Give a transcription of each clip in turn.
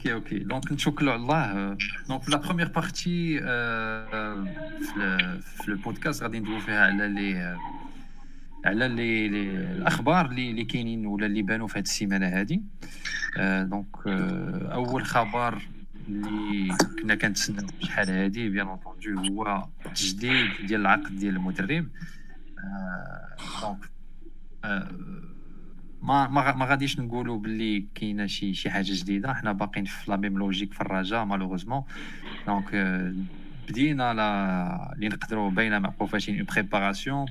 OK OK donc نتوكلوا على الله donc la première partie في البودكاست غادي ندويو فيها على لي على لي, الاخبار اللي كاينين ولا اللي بانوا في هذه السيمانه هذه donc اول خبر اللي كنا كنتسناو شحال هذه bien entendu هو التجديد ديال العقد ديال المدرب donc ما ما ما غاديش نقولوا باللي كاينة شي شي حاجة جديدة. حنا باقيين في la même logique في الرجاء malheureusement donc بدينا لا اللي نقدروا باينه مع فاشين en préparation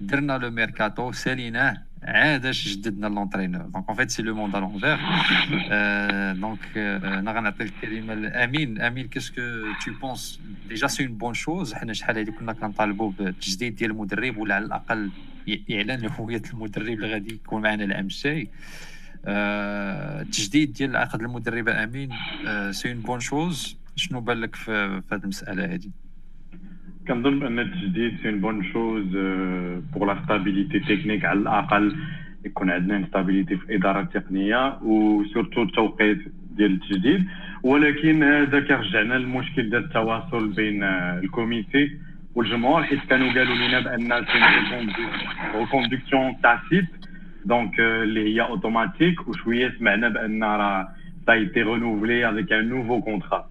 درنا le mercato ساليناه. عاد جددنا l'entraîneur donc en fait c'est le monde à l'envers donc أنا غنعطي الكلمة لامين امين qu'est-ce que tu penses déjà c'est une bonne chose حنا شحال هادي كنا كنطالبوا بالتجديد ديال المدرب ولا على الاقل اعلان هويه المدرب اللي غادي يكون معنا العام الجاي التجديد ديال عقد المدرب امين c'est une bonne chose شنو بان لك في هذه المساله هذه كنظن ان التجديد c'est une bonne chose pour la stabilité technique على الاقل يكون عندنا stabilité في الاداره التقنيه و surtout التوقيت ديال التجديد ولكن هذا كيرجعنا للمشكل ديال التواصل بين ال comité والجمهور حيت كانوا قالوا لنا بان c'est reconduction tacite donc اللي هي اوتوماتيك وشويه سمعنا بان راه ça a été renouvelé avec un nouveau contrat.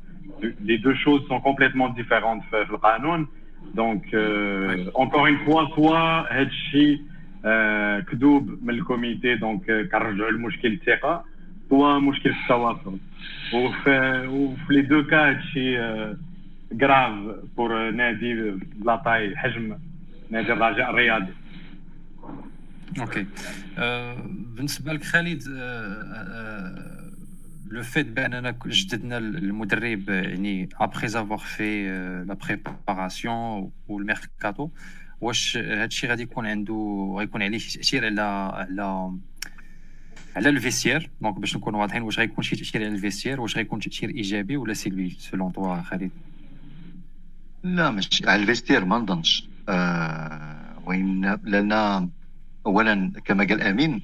Les deux choses sont complètement différentes في القانون donc encore une fois soit هادشي كذوب من ال comité donc كنرجعوا المشكل الثقه soit مشكل في التواصل وفي وفي les deux cas هادشي grave pour نادي la taille حجم نادي الرجاء الرياضي OK بالنسبة لك خالد le fait باننا جددنا المدرب يعني après avoir fait la préparation وال mercato واش هادشي غادي يكون عنده غيكون عليه تاثير على على على ال vestiaire donc باش نكونوا واضحين واش غيكون شي تاثير على ال vestiaire واش غيكون تاثير ايجابي ولا سلبي selon toi خالد لا مش على ال vestiaire ما نظنش آه وين لأن اولا كما قال امين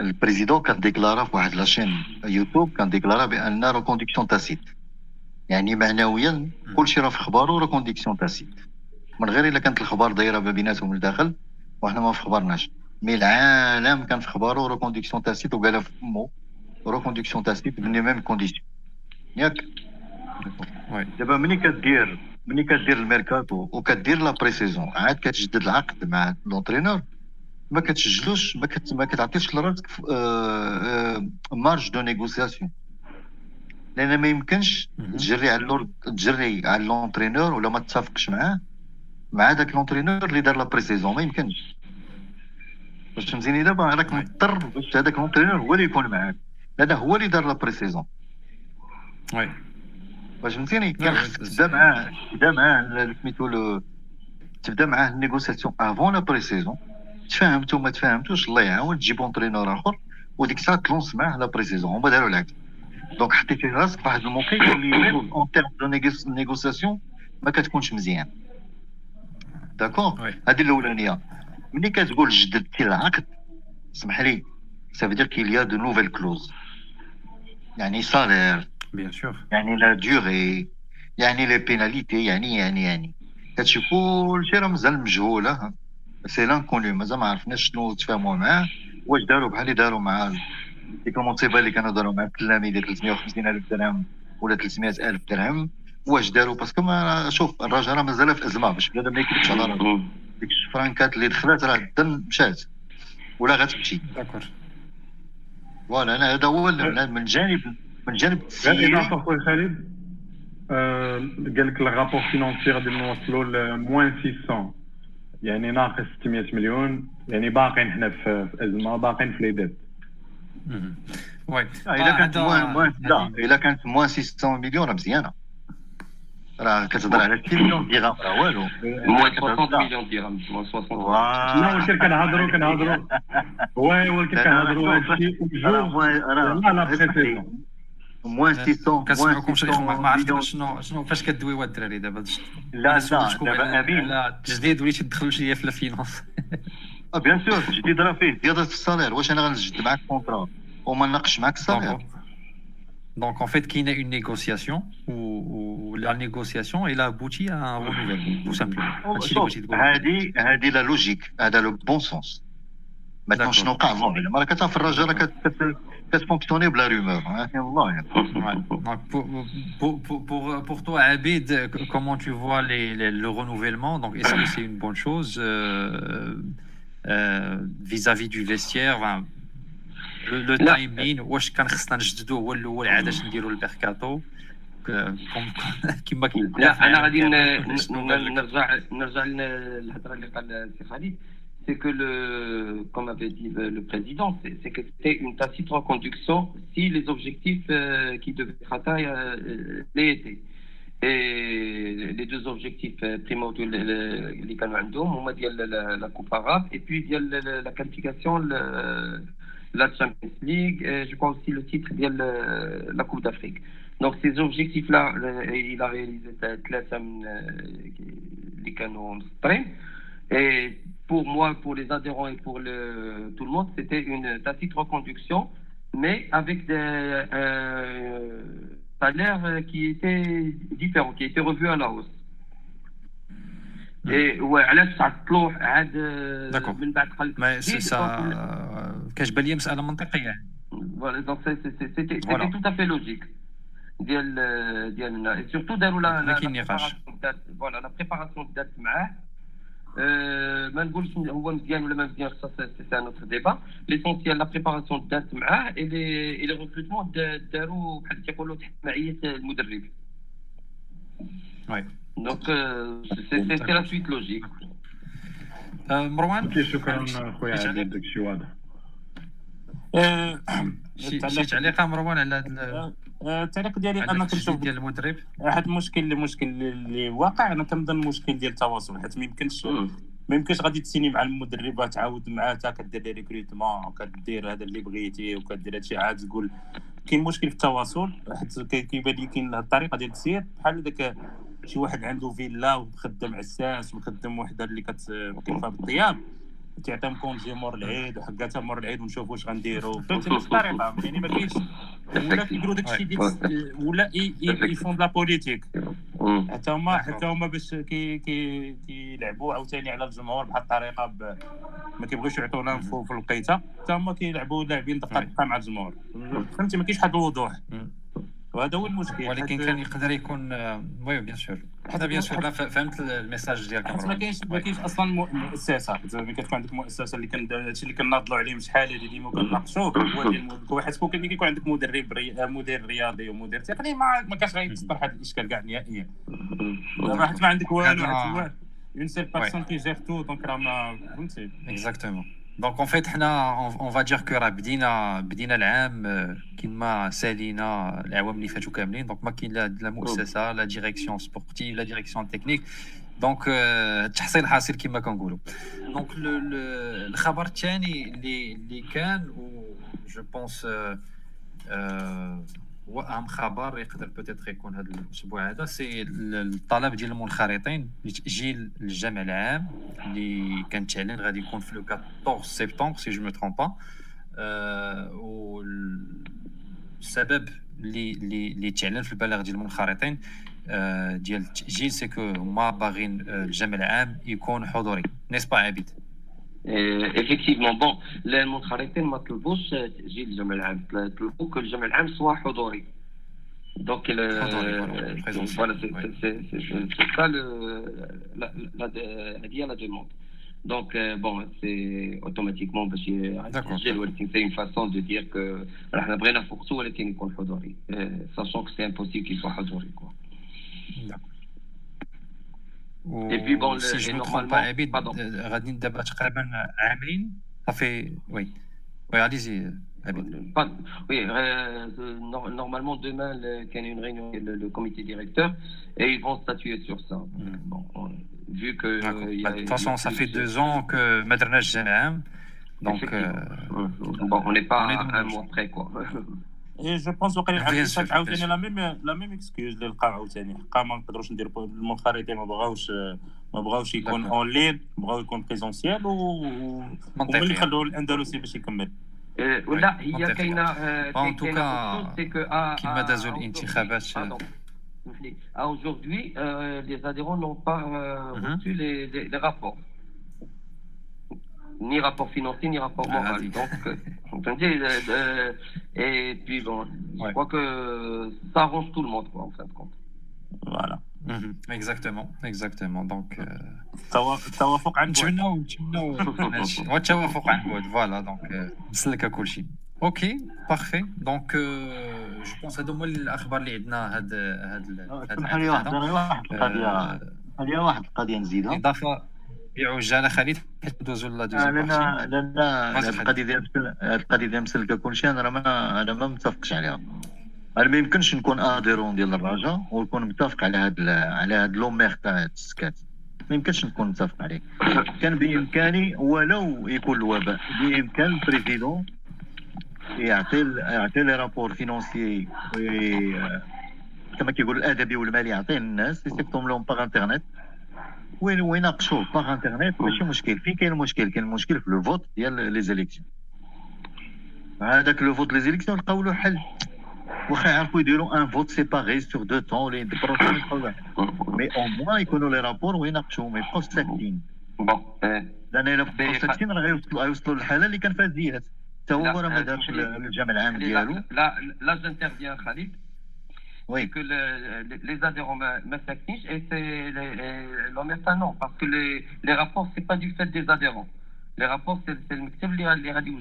ال président كان déclara في واحد la chaîne YouTube كان déclara بان reconduction tacite يعني معنويا كلشي راه في خبارو reconduction tacite من غير إلا كانت الخبار دايرة ما بيناتهم لداخل وحنا ما في خبرناش. mais العالم كان في خبارو reconduction tacite وقالها في فمو reconduction tacite من même condition ياك. دابا ملي كدير ملي كدير الميركاتو وكدير la présaison عاد كتجدد العقد مع l'entraîneur ما كتسجلوش ما, كت... ما كتعطيش لراسك marge de négociation لأن ما يمكنش تجري على اللور... تجري على l'entraîneur ولا ما تتفقش معاه مع داك l'entraîneur اللي دار la présaison ما يمكنش. باش فهمتيني دابا راك مضطر باش هذاك l'entraîneur هو اللي يكون معاك. لأن هو اللي دار la présaison oui. باش فهمتيني كان خصك تبدا معاه تبدا معاه سميتو تبدا معاه ال négociation avant la présaison تفاهمتوا ما تفاهمتوش الله يعاون تجيب entraîneur آخر. وديك الساعة ت lance معاه la présaison هما داروا العكس donc حطيتي راسك في واحد الموقع اللي en termes de négociation ما كتكونش مزيان. d'accord هذه الأولانية. ملي كتقول جددتي العقد اسمح لي ça veut dire qu'il y a de nouvelles clauses يعني salaire bien sûr يعني la durée يعني les pénalités يعني يعني يعني. هادشي كلشي راه مازال مجهوله c'est l'inconnu مازال ما عرفناش شنو تفاهموا معاه واش داروا بحال اللي داروا مع ديك المنصبه اللي كانوا داروا مع التلاميذ ديال 350 الف درهم ولا 300 الف درهم واش داروا parce que ما شوف الراجل راه مازال في ازمه باش بنادم ما يكذبش على راسو ديك الفرانكات اللي دخلت راه الدم مشات ولا غتمشي d'accord voilà أنا هذا هو من جانب من جانب التسيير خويا خالد قال لك ال rapport financier غادي نوصلوا ل moins 600 يعني ناقص 600 مليون يعني باقيين حنا في أزمة باقيين في les dettes oui الا كانت moins لا الا كانت moins 600 مليون راه مزيانة. راه كتهضر على 6 مليون درهم راه والو. moins 60 مليون درهم moins 60 لا ولكن كنهضروا كنهضروا oui ولكن كنهضروا هادشي راه لا moins 600 كنسمعكم شي ما عرفت شنو شنو فاش كدويو الدراري دابا لا لا دابا امين لا التجديد وليتي تدخلوا شي في ال finance bien sûr التجديد راه فيه زياده في ال salaire واش أنا غنجد معاك contrat وما ناقش معاك ال salaire Donc, en fait, qu'il y a une négociation où, la négociation, elle aboutit à un renouvellement, tout simplement. هذه la logique, هذا le bon sens. Maintenant, شنو وقع فون ما كتعرف الرجاء راه كت fonctionner بلا rumeur الله يعني. Pour, pour, pour, pour toi, Abid, comment tu vois les, les, le renouvellement Donc, est-ce que c'est une bonne chose vis-à-vis euh, -vis du vestiaire لو تايمين واش كان خصنا نجددوه هو الأول عادة نديروا البيركاتو كما كاين لا أنا غادي نرجع نرجع للهضره اللي قال السي خالد c'est que le, comme avait dit le président, c'est que c'était une tacite reconduction si les objectifs euh, qui devaient être atteints euh, euh l'étaient. Et les deux objectifs euh, primo les canaux on va dire la Coupe arabe et puis il y a la qualification la Champions League, et je crois aussi le titre de la Coupe d'Afrique. Donc ces objectifs-là, il a réalisé les canaux en et pour moi, pour les adhérents et pour le, tout le monde, c'était une tacite reconduction, mais avec des euh, salaires qui étaient différents, qui étaient revus à la hausse. Et ouais, علاش تعطلوا عاد من بعد خلق Mais c'est ça كتبان لي مسألة منطقية Voilà, donc c'était tout à fait logique. ديال ديالنا et surtout داروا لا ما كاين نقاش فوالا لا بريباراسيون دات معاه ما نقولش هو مزيان ولا ما مزيانش سي ان اوتر ديبا ليسونسيال لا بريباراسيون دات معاه اي لي ريكروتمون داروا بحال كيقولوا تحت معية المدرب. Oui Donc, euh, c'est la suite logique. مروان شكرا خويا عبد داك الشيء واضح. شي تعليق مروان على هذا التعليق ديالي أنا كنشوف ديال المدرب؟ واحد المشكل اللي مشكل اللي واقع. أنا كنظن المشكل ديال التواصل حيت ما يمكنش ما يمكنش غادي تسيني مع المدرب تعاود معاه حتى كدير les recrutements وكدير هذا اللي بغيتي وكدير هادشي. عاد تقول كاين مشكل في التواصل حيت كيبان لي كاين الطريقة ديال التسيير. بحال داك شي واحد عنده فيلا ومخدم عساس ومخدم وحدة اللي كتكلفها بالطياب. تعطيهم congé مور العيد وحكاتها مور العيد ونشوفوا واش غنديروا. فهمتي نفس الطريقة يعني ما كاينش ولا كيديروا داك الشيء ديال ولا ils font la politique حتى هما حتى هما باش كيلعبوا عاوتاني على الجمهور بهذه الطريقة ما كيبغيوش يعطونا في الوقيته حتى هما كيلعبوا لاعبين دقة دقة مع الجمهور. فهمتي ما كاينش واحد الوضوح. وهذا هو المشكل. ولكن كان يقدر يكون oui bien sûr. هذا bien sûr فهمت ال message ديالك ما كاينش ما كاينش أصلا مؤسسه زعما كتكون عندك مؤسسه اللي كان هادشي اللي كناضلوا عليه شحال هادي ديما كنناقشوه هو ديال حيت ممكن كيكون عندك مدرب مدير رياضي ومدير تقني ما ما كاش غيتصدر هذا الإشكال كاع نهائيا. حيت ما عندك والو une seule personne qui gère tout donc راه ما فهمتي. Exactement donc en fait حنا on va dire que راه بدينا بدينا العام كيما سالينا العوام اللي فاتوا كاملين donc ما كاين لا لا مؤسسه la direction sportive la direction technique donc التحصيل حاصل كما كنقولوا donc الخبر الثاني اللي اللي كان و je pense واهم خبر يقدر peut-être يكون هذا الأسبوع هذا c'est الطلب ديال المنخرطين لتاجيل الجمع العام اللي كان تعلن غادي يكون في le 14 سبتمبر si je me trompe pas والسبب اللي اللي اللي تعلن في البلاغ ديال المنخرطين ديال التأجيل c'est que هما باغيين الجمع العام يكون حضوري n'est-ce pas عبيد effectivement bon المنخرطين ما طلبوش تاجيل الجمع العام طلبوا كل الجمع العام soit حضوري donc voilà c'est ça هذه هي la demande donc bon c'est automatiquement باش يسجل ولكن c'est une façon de dire que حنا بغينا فوقتو ولكن يكون حضوري sachant que c'est impossible qu'il يكون حضوري كوا اي بي بون سي جو نورمالمون عبيد غادي دابا تقريبا عامين صافي وي وي عليزي Oui, euh, normalement demain, il y a une réunion le, le comité directeur et ils vont statuer sur ça. Mm. Bon, vu que. Y a, de toute façon, ça fait deux ans que Madrnaj Janam. Donc. Euh, bon, on n'est pas on est à un mois près, quoi. اي جو بونس وقيلا عاوتاني لا ميم لا ميم اكسكيوز اللي لقاو عاوتاني حقا ما نقدروش نديرو المنخرطين ما بغاوش ما بغاوش يكون اون لين بغاو يكون بريزونسيال و هما اللي خلوا الاندلسي باش يكمل ولا هي كاينة ان توكا كيما دازوا الانتخابات Aujourd'hui, euh, les adhérents n'ont pas euh, mm -hmm. reçu les, les, les, rapports. Ni rapport financier, ni rapport ah, moral. Donc, euh, euh, et puis bon, je crois que ça arrange tout le monde, quoi, en fin de compte. Voilà. Mhm. Exactement, exactement. Donc, التوافق عن بعد نتمناو نتمناو والتوافق عن بعد voilà donc مسلكه كلشي ok parfait donc je pense هادو هما الاخبار اللي عندنا هاد هاد اسمح لي واحد واحد القضية هذه واحد القضية نزيدها اضافه بعجاله خالد ندوزو la deuxième لأن لأن القضية ديال القضية ديال مسلكة كلشي أنا ما أنا ما متفقش عليها. أنا ما يمكنش نكون adhérent ديال الرجاء ونكون متفق على هاد على هاد l'omerta تاع هاد السكات. ما يمكنش نكون متفق عليه. كان بإمكاني ولو يكون الوباء بإمكان ال président يعطي يعطي les rapports financiers كما كيقول الأدبي والمالي يعطيه للناس يصيفطهم لهم par internet وين ويناقشوه par internet ماشي مشكل فين كاين المشكل كاين المشكل في le vote ديال les élections هذاك le vote les élections لقاو له حل واخا يعرفوا يديروا un vote séparé sur deux temps ولا يدبروا مي أو موان يكونوا لي رابور ويناقشوا ما يبقاوش ساكتين بون لأن الا بقاو ساكتين راه غيوصلوا غيوصلوا للحاله اللي كان فيها زياد حتى هو راه ما دارش الجامع العام ديالو لا لا جانترفيان خالد Oui. que le, les, les adhérents me s'affichent et c'est l'homme non, parce que les, les rapports, c'est pas du fait des adhérents. Les rapports, c'est le métier les radios.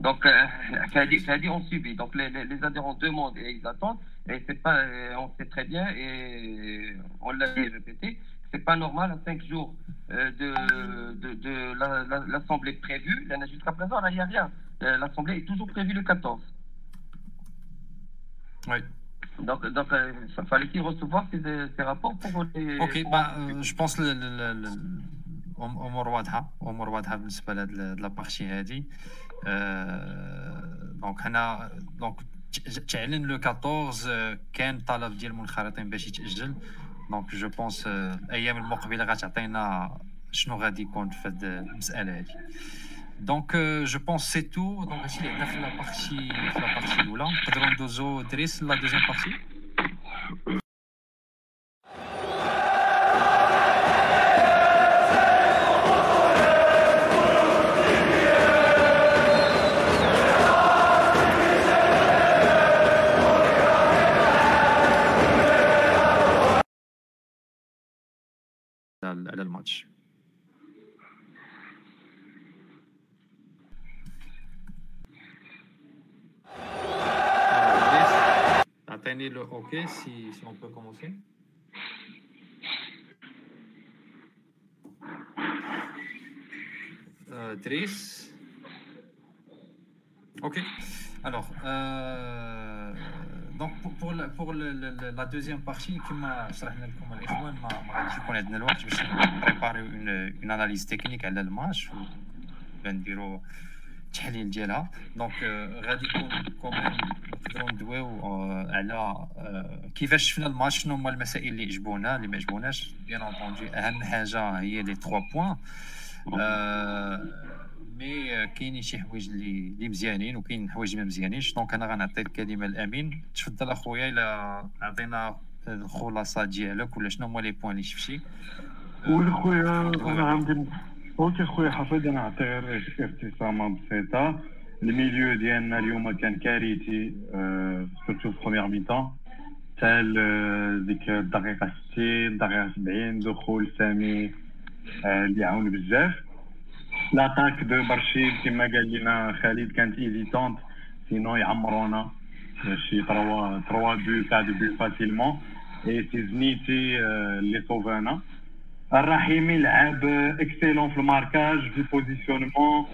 Donc, euh, on subit. Donc, les, les, les, adhérents demandent et ils attendent. Et pas, euh, on sait très bien, et on l'a répété, c'est pas normal à cinq jours euh, de, de, de l'Assemblée la, prévue. Jusqu'à présent, là, il n'y a rien. Euh, L'Assemblée est toujours prévue le 14. Oui. Donc, donc euh, fallait-il recevoir ces, ces, rapports pour les. Ok, bah, je pense le, le, le امور واضحه امور واضحه بالنسبة لهاد لابارتي هادي donc هنا donc تعلن le 14 كان طلب ديال المنخرطين باش يتاجل donc je pense الأيام المقبله غتعطينا شنو غادي يكون في هاد المساله هادي donc je pense c'est tout donc هادشي اللي عندنا في la partie في لابارتي الاولى نقدروا ندوزو دريس la deuxième partie على الماتش اعطيني le OK si si on peut commencer دريس OK alors donc pour pour la deuxième partie كما شرحنا لكم الاخوان ما غاديش يكون عندنا الوقت باش نبريباريو une une analyse technique على الماتش ونديرو التحليل ديالها donc غادي يكون comment نقدروا ندويو على كيفاش شفنا الماتش شنو هما المسائل اللي عجبونا اللي ما عجبوناش bien entendu اهم حاجة هي les 3 points mais كاينين شي حوايج اللي اللي مزيانين وكاين حوايج ما مزيانينش donc أنا غنعطي الكلمة لامين تفضل اخويا الا عطينا الخلاصه ديالك ولا شنو هما les points اللي شفتي قول خويا أنا عندي OK خويا حفيظ أنا غير ابتسامه بسيطة. ال milieu ديالنا اليوم كان كارثي surtout في première mi-temps حتى ديك الدقيقة 60 الدقيقه 70 دخول سامي اللي عاون بزاف. l'attaque de برشيد كما قال لنا خالد كانت hésitante sinon يعمرونا. شي 3 3 buts 4 buts facilement اي سي زنيتي اللي صوفانا الرحيمي لعب اكسيلون في الماركاج في البوزيسيونمون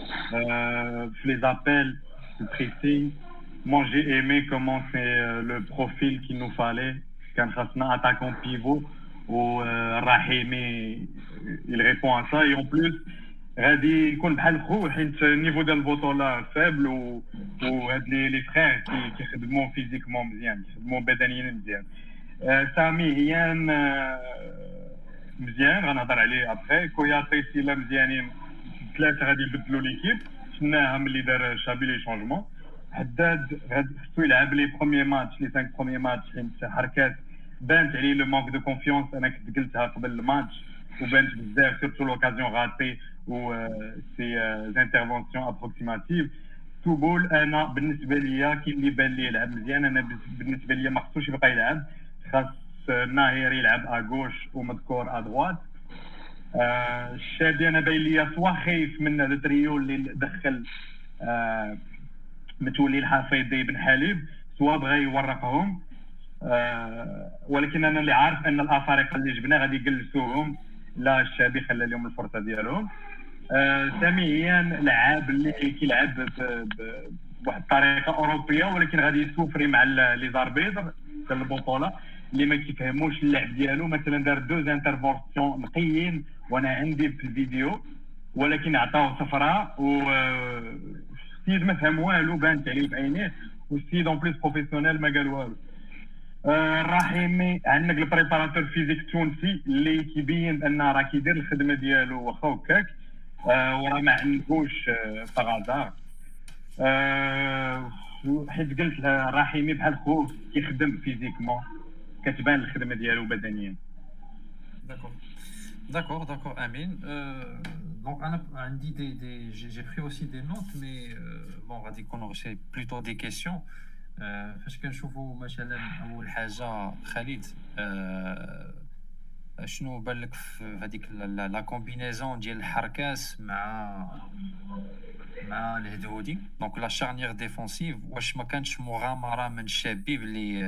في لي زابيل في البريسينغ مون جي ايمي كومون سي لو بروفيل كي نو فالي كان خاصنا اتاكون بيفو والرحيمي il répond à ça. Et en plus غادي يكون بحال خو حيت النيفو ديال البطوله فابل و وهاد لي لي فخير كيخدموا physiquement مزيان كيخدموا بدنيا مزيان سامي هيان مزيان. غنهضر عليه ابخي كوياتي سيلا مزيانين ثلاثة غادي يبدلوا l'équipe شفناها ملي دار شابي les changements حداد خصو يلعب les premiers matchs les 5 premiers matchs حيت حركات بانت عليه le manque de confiance أنا كنت قلتها قبل الماتش وبانت بزاف surtout l'occasion ratée و ses interventions approximatives توبول أنا بالنسبة ليا كي اللي بان لي يلعب مزيان. أنا بالنسبة ليا ما خصوش يبقى يلعب. خاص ناهير يلعب à gauche ومذكور à droite الشابي أنا باين ليا soit خايف من هذا التريو اللي دخل متولي الحفيظي بن حليب. soit بغى يورقهم. ولكن أنا اللي عارف أن الآفارقة اللي جبنا غادي يجلسوهم. لا الشابي خلى لهم الفرصة ديالهم. سامي لعاب اللي كيلعب بواحد الطريقة أوروبية ولكن غادي يسوفري مع les arbitres ديال البطولة. اللي ما كيفهموش اللعب ديالو. مثلا دار deux interventions نقيين وأنا عندي في الفيديو ولكن عطاوه صفراء و السيد ما فهم والو بانت عليه بعينيه والسيد en plus professionnel ما قال والو. الرحيمي عندك ال préparateur physique تونسي اللي كيبين أن راه كيدير الخدمة ديالو واخا هكاك آه وراه ما عندوش par hasard آه حيت قلت رحيمي بحال خوه كيخدم physiquement كتبان الخدمه ديالو بدنيا d'accord d'accord d'accord امين donc أنا عندي des des j'ai pris aussi des notes mais bon غادي يكونوا c'est plutôt des questions فاش كنشوفوا مثلا اول حاجة خالد شنو بان لك في هذيك la combinaison ديال الحركاس مع مع الهدهودي donc la charnière défensive واش ما كانش مغامره من شابي بلي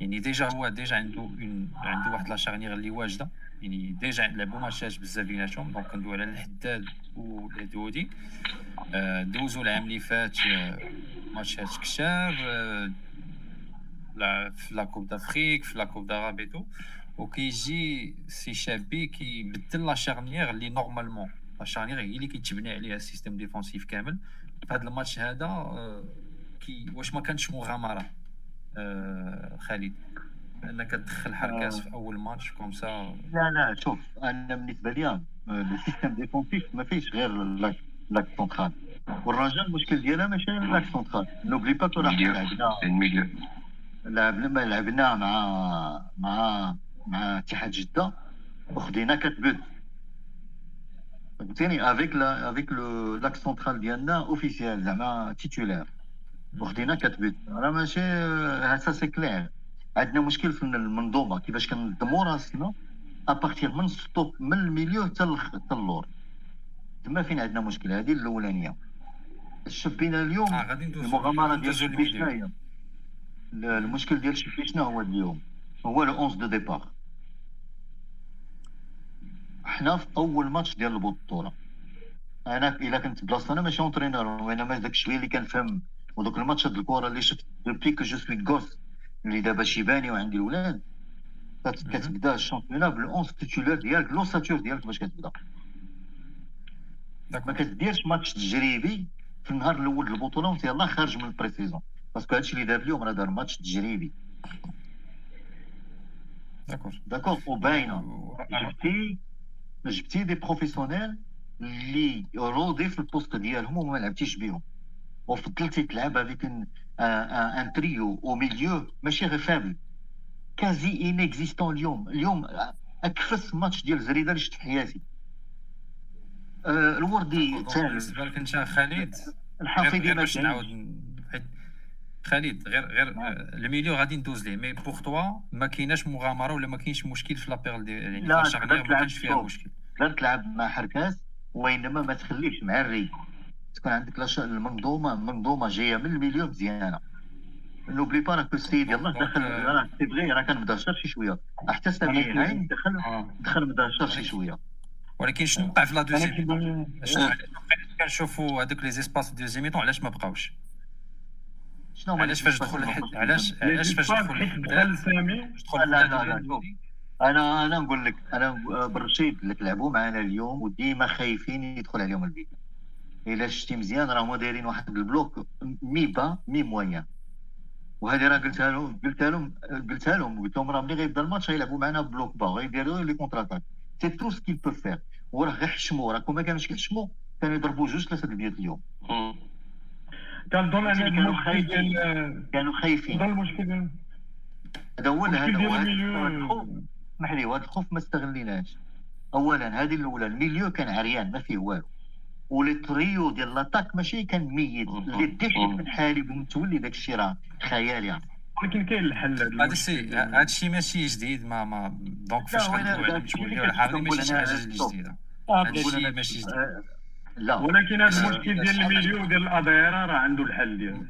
يعني déjà هو déjà عنده un عنده واحد la charnière اللي واجده يعني déjà لعبوا ماتشات بزاف بيناتهم donc كندوي على الحداد والهدودي دوزو العام اللي فات ماتشات كبار في la Coupe d'Afrique في la Coupe arabe et tout وكيجي سي شابي كيبدل la charnière اللي normalement charnière هي اللي كيتبنى عليها ال système défensif كامل في هذا الماتش هذا كي واش ما كانش مغامره خالد انك تدخل حركاس في اول ماتش comme ça لا لا شوف أنا بالنسبة لي ال système défensif ما فيش غير l'axe central والرجاء المشكل ديالها ماشي l'axe central n'oublie pas كون لعبنا لعبنا لعبنا مع مع مع اتحاد جده وخدينا quatre buts فهمتيني avec la avec le l'axe central ديالنا officiel زعما titulaire وخدينا quatre buts راه ماشي هسا c'est clair عندنا مشكل في المنظومه كيفاش كنظموا راسنا à partir من ستوب من ال milieu حتى اللور تما فين عندنا مشكل هذه الاولانيه شفينا اليوم آه المغامره ديال هي المشكل ديال شنو هو اليوم هو le 11 de départ حنا في أول ماتش ديال البطولة. أنا إلا كنت بلاصه أنا ماشي entraîneur وانما داك الشويه اللي كنفهم. ودوك الماتشات الكره اللي شفت depuis que je suis gosse اللي دابا شيباني وعندي الاولاد كتبدا ال championnat بال 11 titulaire ديالك l'ossature ديالك باش كتبدا. ما كديرش ماتش تجريبي في النهار الأول البطولة وانت يلاه خارج من ال présaison parce que هادشي اللي دار اليوم راه دار ماتش تجريبي. d'accord d'accord وباينه جبتي جبتي des professionnels اللي rodés في ال poste ديالهم وما لعبتيش بهم وفضلتي تلعب avec un un trio au milieu ماشي غير faible quasi inexistant اليوم. اليوم أكفس ماتش ديال زريدة اللي شفت في حياتي. الوردي بالنسبة لك أنت خالد الحفيظي باش نعاود خالد غير غير ال milieu غادي ندوز ليه. mais pour toi ما كايناش مغامرة ولا ما كاينش مشكل في la paire ديال يعني لا ما كانش فيها مشكل. تقدر تلعب مع حركاس وإنما ما تخليش مع الري تكون عندك المنظومة منظومه جاية من ال milieu مزيانه n'oublie pas راك السيد يلاه دخل راه c'est vrai راه كان مدهشر شي شوية. حتى سامي عين دخل دخل مدهشر شي شوية. ولكن شنو وقع في la deuxième كنشوفوا هذوك les espaces deuxième mi-temps علاش ما بقاوش؟ شنو علاش فاش دخل علاش علاش فاش دخل دخل سامي. لا لا لا أنا أنا نقول لك أنا بالرشيد اللي لعبوا معنا اليوم وديما خايفين يدخل عليهم الفيديو. إلا شتي مزيان راهما دايرين واحد ال bloc mi-bas mi-moyen. وهذه راه قلتها لهم قلتها لهم قلتها لهم قلت لهم راه ملي غيبدا الماتش غيلعبوا معنا bloc bas غيديروا les contre-attaques c'est tout ce qu'ils peuvent faire وراه غير حشموا راكم ما كانوش كيحشموا كانوا يضربوا جوج ثلاثة ال buts اليوم. كنظن أن كانوا خايفين. ديال كانوا خايفين. ديال هذا هو هذا ديال هو اسمح لي وهذا الخوف ما استغليناش. اولا هذه الأولى الميليو كان عريان ما فيه والو. ولي تريو ديال لاطاك ماشي كان ميت. اللي مم. من حالي بمتولي داك الشيء راه. خيالي ولكن كاين الحل هذا هذا الشيء هذا الشيء ماشي جديد ما ما دونك فاش غندوي على هذا الشيء المسؤوليه اللي ولا حاجة ماشي شي حاجة. جديدة. هذا الشيء ماشي جديد. آه، لا. ولكن هذا آه، المشكل ديال المليون ديال الاديره راه عنده الحل ديالو.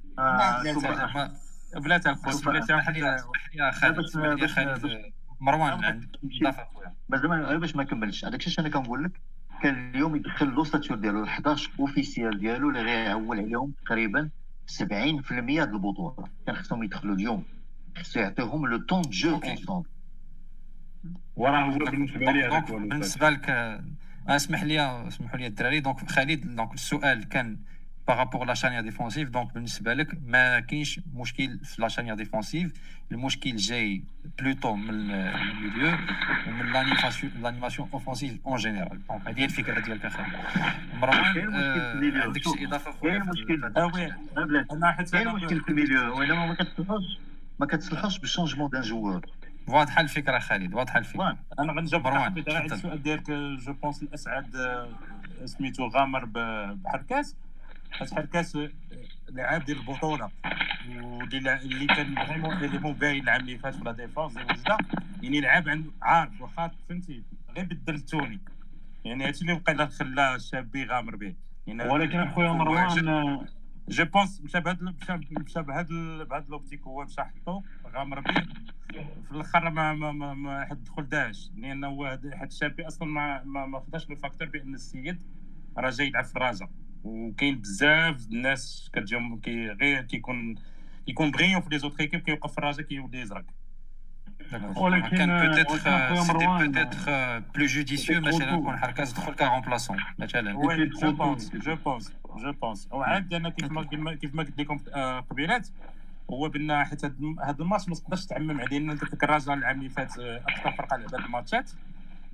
بلاتي الخوت شوف، بلاتي يا خالد. مروان بس- خويا بس غير باش ما كملش هذاك الشيء أنا كنقول لك كان اليوم يدخل l'ossature ديالو 11 officiel ديالو اللي غيعول عليهم تقريبا 70% د البطولة. كان خصهم يدخلوا اليوم. خصو يعطيهم le temps de jeu. ensemble وراه هو بالنسبة لي هذاك. بالنسبة لك آه، اسمح لي اسمحوا لي الدراري. donc خالد donc السؤال كان par rapport la charnière défensive donc بالنسبة لك ما كاينش مشكل في la charnière défensive المشكل جاي plutôt من ال milieu ومن l'animation offensive en général donc هذه هي الفكرة ديالك أخي مروان كاين مشكل في ال milieu. عندك شي اضافه كاين خويا مشكل آه oui أنا حيت كاين أنا- مشكل في ال milieu والا ما كتصلحوش ما كتصلحوش بال changement d'un joueur واضحه الفكرة خالد واضحه الفكرة. أنا غنجاوب مروان، على. السؤال ديالك je pense الاسعد سميتو غامر ب- حركاس آه، لعاب ديال البطولة. واللي اللي كان vraiment élément bien العام اللي فات في la défense ديال وجده يعني لعاب عنده عارف واخا فهمتي؟ غير بدل توني يعني هادشي اللي بقى خلى الشابي غامر به. يعني ولكن أخويا مروان je pense مشى بهاد مشى بهاد بهاد l'optique هو مشى حطو غامر به. في الأخر ما ما ما, ما حد دخل داعش لأن هو هاد هاد الشابي أصلا ما ما, ما خداش le facteur بأن السيد راه جاي يلعب في الرجاء. وكاين بزاف الناس كتجيهم كي غير كيكون كيكون brillant في les autres équipes كيوقف في الرجاء كيولي يزرق. ولكن- كان peut-être c'était peut-être plus judicieux مثلا tôt. يكون حركاز دخل ك remplaçant مثلا oui je pense je pense je pense وعاد أنا كيف ما كيف ما- قلت لكم قبيلات هو بان حيت هاد الماتش ما تقدرش تعمم عليه لأن ديك الرجاء العام اللي فات آه، أكثر فرقة لعبت الماتشات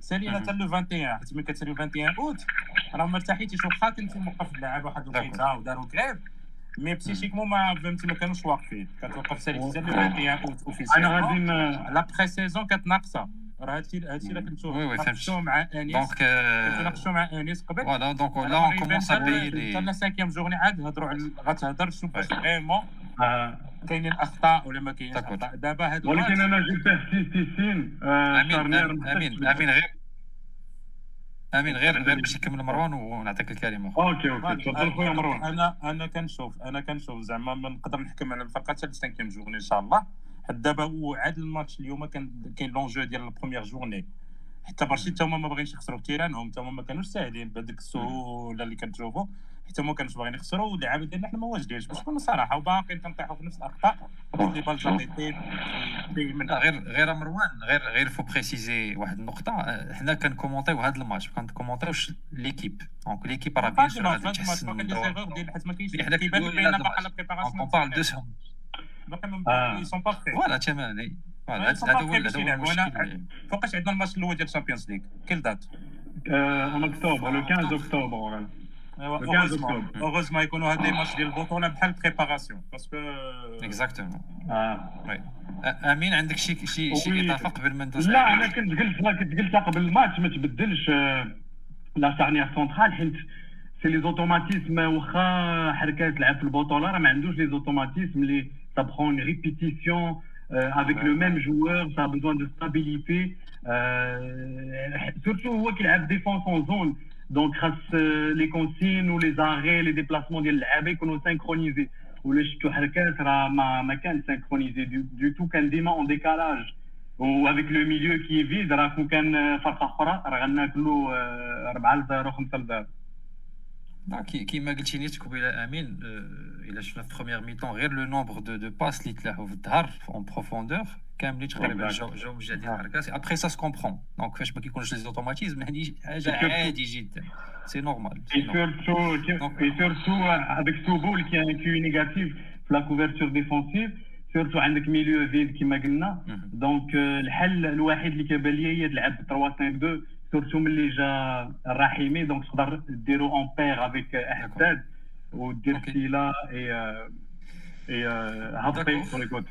سالينا حتى le 21 حيت ملي كتسالي 21 اوت راه ما ارتحيتيش واخا كنتي موقف اللعابه واحد الوقيته وداروا كريب mais psychiquement ما فهمتي ما كانوش واقفين. كتوقف سالي حتى le 21 اوت أنا officiel غادي ن- la pré-saison كانت ناقصه راه هادشي هادشي اللي كنتو. ناقشتو مع أنيس. donc كنتو ناقشتو مع أنيس قبل. voilà donc là on commence à بايي حتى la, la cinquième journée عاد هضروا على غتهضر شوف واش. vraiment كاينين أخطاء ولا ما كاينينش D'accord. أخطاء. دابا هاد ولكن أنا جبته في سيسين آه، آمين charnière آمين آمين غير آمين غير غير باش يكمل مروان ونعطيك الكلمة. OK OK. تفضل خويا مروان. أنا أنا كنشوف أنا كنشوف زعما ما نقدر نحكم على الفرقة حتى ل cinquième journée إن شاء الله. حتى دابا هو عاد الماتش اليوم كان كاين l'enjeu ديال ال première journée حتى برشيد حتى هما ما باغينش يخسروا في تيرانهم حتى هما ما كانوش ساهلين بهذيك السهولة اللي كنشوفوا حتى هما كانوش باغيين يخسروا واللعابه ديالنا حنا ما واجدينش باش نكونوا صراحة. وباقيين كنطيحوا في نفس الأخطاء. لي بال لا غير غير مروان غير غير faut préciser واحد النقطة. آه، حنا كنكومونتيو هذا الماتش. ما كنكومونتيوش l'équipe donc l'équipe راه bien sûr غادي تحسن حيت ما كاينش اللي كيبان بان باقا la. préparation on parle de سهم باقي ما pas prêts. voilà تماما voilà هذا هو هذا فوقاش عندنا الماتش الأول ديال ال Champions League quelle date en octobre le 15 octobre Le 15 heureusement octobre. heureusement يكونوا هاد les matchs ديال البطوله بحال préparation parce que exactement آه امين عندك شي شي شي oui. اضافه قبل ما ندوز لا على- أنا كنت قلت كنت قلت قبل الماتش ما تبدلش آه، la charnière centrale حيت c'est les automatismes واخا حركات لعب في البطولة راه ما عندوش les automatismes اللي ça prend une répétition euh, avec le même joueur ça a besoin de stabilité euh, surtout هو كيلعب défense en zone donc خاص les consignes و les arrêts les déplacements ديال اللعابه يكونوا synchronisés ولا شفتوا حركات راه ما ما كان synchronisés du, du tout كان ديما un décalage و avec le milieu qui est vide راه كون كان فرقه أخرى راه غناكلوا 4 ل 0 5 ل 0 لا كي كيما قلتي نيت قبيله امين آه، الا شفنا في première mi-temps غير le nombre de de passes اللي تلاحوا في الظهر en profondeur كاملين تقريبا Exact. جاو جاو جا ديال الحركات après ça se comprend donc فاش ما كيكونش les automatismes هذه حاجة Surtout- عادي جدا c'est normal Et surtout, et surtout euh, avec Souboul qui a un QI négatif في la couverture défensive surtout عندك milieu vide كما قلنا donc الحل الوحيد اللي كيبان لي هي تلعب 3 5 2 surtout ملي جا الرحيمي donc تقدر ديرو une paire avec احداد ودير سيلا اي اي هابي فور جود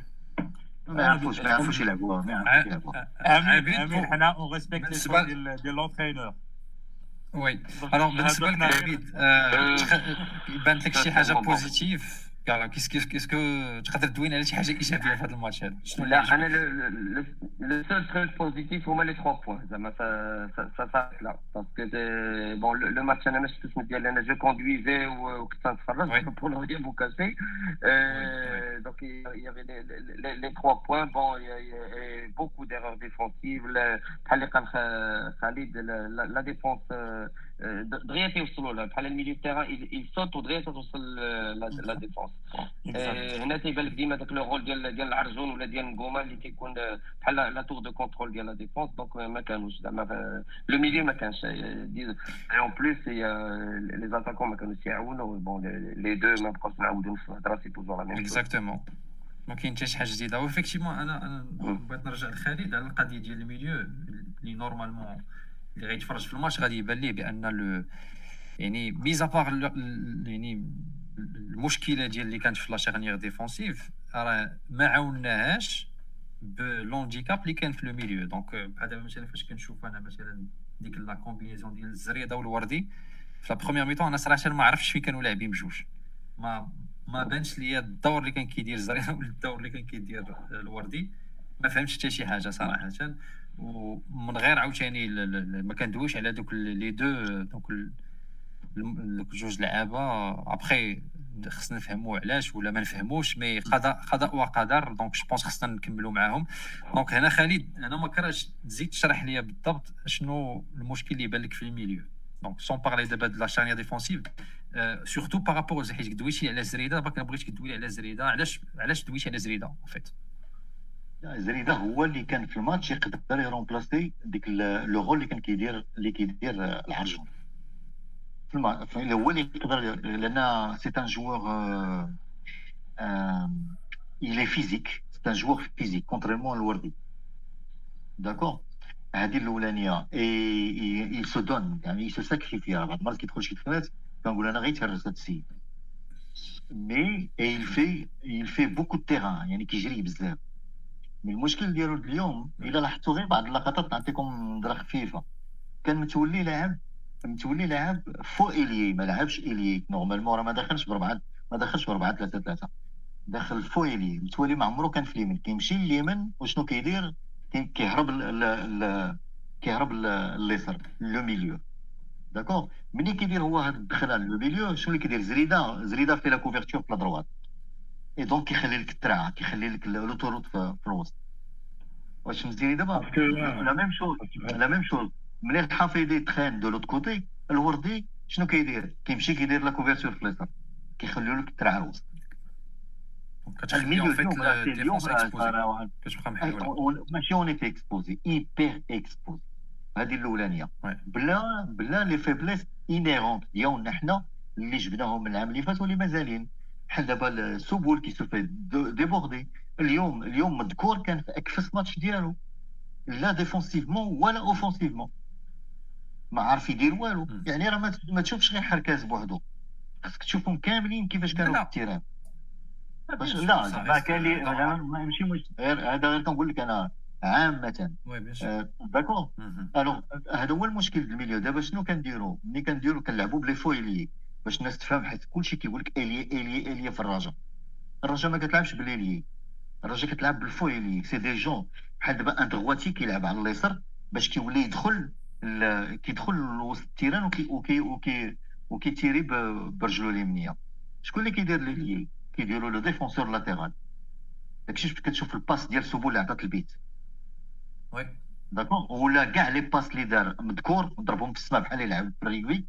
ما يعرفوش ما يعرفوش يلعبوها ما يعرفوش يلعبوها امين امين حنا on respecte ديال ديال l'entraîneur oui alors بالنسبة لك عبيد بانت لك شي حاجة positive كاع qu'est-ce que تقدر تدوين على شي حاجة ايجابيه في هذا الماتش هذا شنو لا أنا le seul truc positif هما les 3 points زعما ça ça là parce que bon le match أنا ما شفتش ديال أنا je conduisais وكنت نتفرج pour le dire بو كاسي donc il y avait les 3 points bon beaucoup d'erreurs défensives بحال اللي قال خالد la défense دغيا تيوصلوا لها. بحال ال milieu terrain il saute ودغيا توصل la défense. هنا تيبان لك ديما داك le rôle ديال ديال العرجون ولا ديال نقوما اللي كيكون بحال la tour de contrôle ديال la défense. donc ما كانوش زعما le milieu ما كانش. en plus les attaquants ما كانوش يعاونوا. bon les deux ما بقاوش نعاودوا نفس الهضره c'est toujours la même exactement ما كاين حتى شي حاجة جديده و effectivement أنا أنا بغيت نرجع لخالد على القضية ديال ال milieu اللي normalement اللي غيتفرج في الماتش غادي يبان ليه بأن le يعني ميزا يعني المشكلة ديال اللي كانت في la charnière défensive راه ما عاوناهاش ب l'handicap اللي كان في le milieu donc بحال مثلا فاش كنشوف أنا مثلا ديك la combinaison ديال الزريدة والوردي في la première mi-temps أنا صراحة ما عرفتش فين كانوا لاعبين بجوج. ما ما بانش ليا الدور اللي كان كيدير الزريدة ولا الدور اللي كان كيدير الوردي. ما فهمتش حتى شي حاجة صراحة. ومن غير عاوتاني ما كندويش على دوك les deux دوك جوج لعابة. ابخي خصنا نفهموا علاش ولا ما نفهموش mais قضاء قضاء وقدر. donc je pense خصنا نكملوا معاهم. donc هنا خالد أنا ما كرهتش تزيد تشرح لي بالضبط شنو المشكل اللي يبان لك في ال milieu. donc sans parler دابا de la charnière défensive surtout par rapport حيت كدويتي على زريدة دابا كنبغيك تدوي على زريدة. علاش علاش دويتي على زريدة en fait زريدة هو اللي كان في الماتش يقدر يرومبلاسي ديك le rôle اللي كان كيدير اللي كيدير العرجون. في الماتش هو اللي يقدر لأن c'est un joueur il est physique. C'est un joueur physique contrairement الوردي d'accord هذه الاولانيه اي il se donne يعني il se sacrifie. بعض المرات كيدخل شي تكنات كنقول أنا غير تهرس هذا السيد مي اي il fait il fait beaucoup de terrain. يعني كيجري بزاف المشكل ديالو اليوم إلا لاحظتوا غير بعض اللقطات نعطيكم نظره خفيفة. كان متولي لاعب متولي لاعب faux ailier ما لعبش ailier normalement راه ما دخلش بربعه ما دخلش بربعه ثلاثة ثلاثة. داخل faux ailier. متولي ما عمرو كان في اليمين. كيمشي لليمين وشنو كيدير؟ كيهرب كيهرب اليسار le milieu. d'accord؟ ملي كيدير هو هاد الدخلة le milieu شنو اللي كيدير؟ زريدة. زريدة في la couverture في la droite et donc كيخلي لك الترعه كيخلي لك l'autoroute في الوسط. واش مزياني دابا؟ la même chose la même chose ملي الحفيظي تخان de l'autre côté الوردي شنو كيدير؟ كيمشي كيدير la couverture في اليسار كيخليو لك الترعه الوسط. ال milieu اليوم ماشي on était exposés hyper exposés هذه الأولانية. بلا بلا les faiblesses inhérentes ديالنا حنا اللي جبناهم من العام اللي فات واللي مازالين. بحال دابا السبل qui se fait déborder. اليوم اليوم مذكور كان في أكفس ماتش ديالو. لا défensivement ولا offensivement. ما عارف يدير والو. يعني راه ما تشوفش غير حركاز بوحدو. خاصك تشوفهم كاملين كيفاش كانوا في ال terrain. باش لا ما كان لي ماشي مش هذا غير كنقول لك أنا عامة. d'accord. alors هذا هو المشكل ال milieu. دابا شنو كنديرو؟ ملي كنديرو كنلعبو ب les faux ailiers. باش الناس تفهم حيت كلشي كيقول لك ailier ailier ailier في الرجاء الرجاء ما كتلعبش بال ailier الرجاء كتلعب بال faux ailier c'est des gens بحال دابا un droitier كيلعب على اليسر باش كيولي يدخل كيدخل لوسط ال terrain وكي وكي وكي وكيتيري برجلو اليمنية. شكون اللي كيدير لي كيديروا le défenseur latéral. داكشي كتشوف ال passe ديال سوبو اللي عطات البيت. oui. d'accord ولا كاع les passes اللي دار مذكور ضربهم في السماء بحال اللي يلعب ب rugby.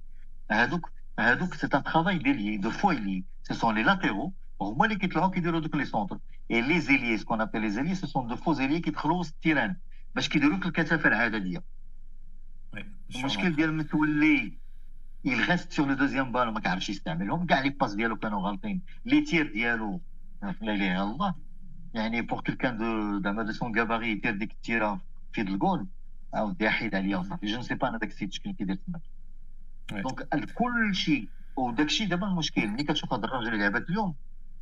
هادوك هادوك c'est un travail des deux faux ailiers ce sont les latéraux هما اللي كيطلعوا كيديروا دوك les centres et les ailiers ce qu'on appelle les ailiers ce sont deux faux ailiers كيدخلوا وسط ال terrain باش كيديروا لك الكثافه العدديه المشكل ديال متولي il reste sur le deuxième ballon ما كيعرفش يستعملهم كاع les passes ديالو كانوا غالطين les tirs ديالو لا اله الا الله يعني pour quelqu'un de زعما de son gabarit يدير ديك التيره في الجول عاود حيد عليا وصافي je sais pas أنا داك السيد شكون كيدير تما donc كل شيء وداك الشيء دابا المشكل ملي كتشوف هاد الراجا اللي لعبات اليوم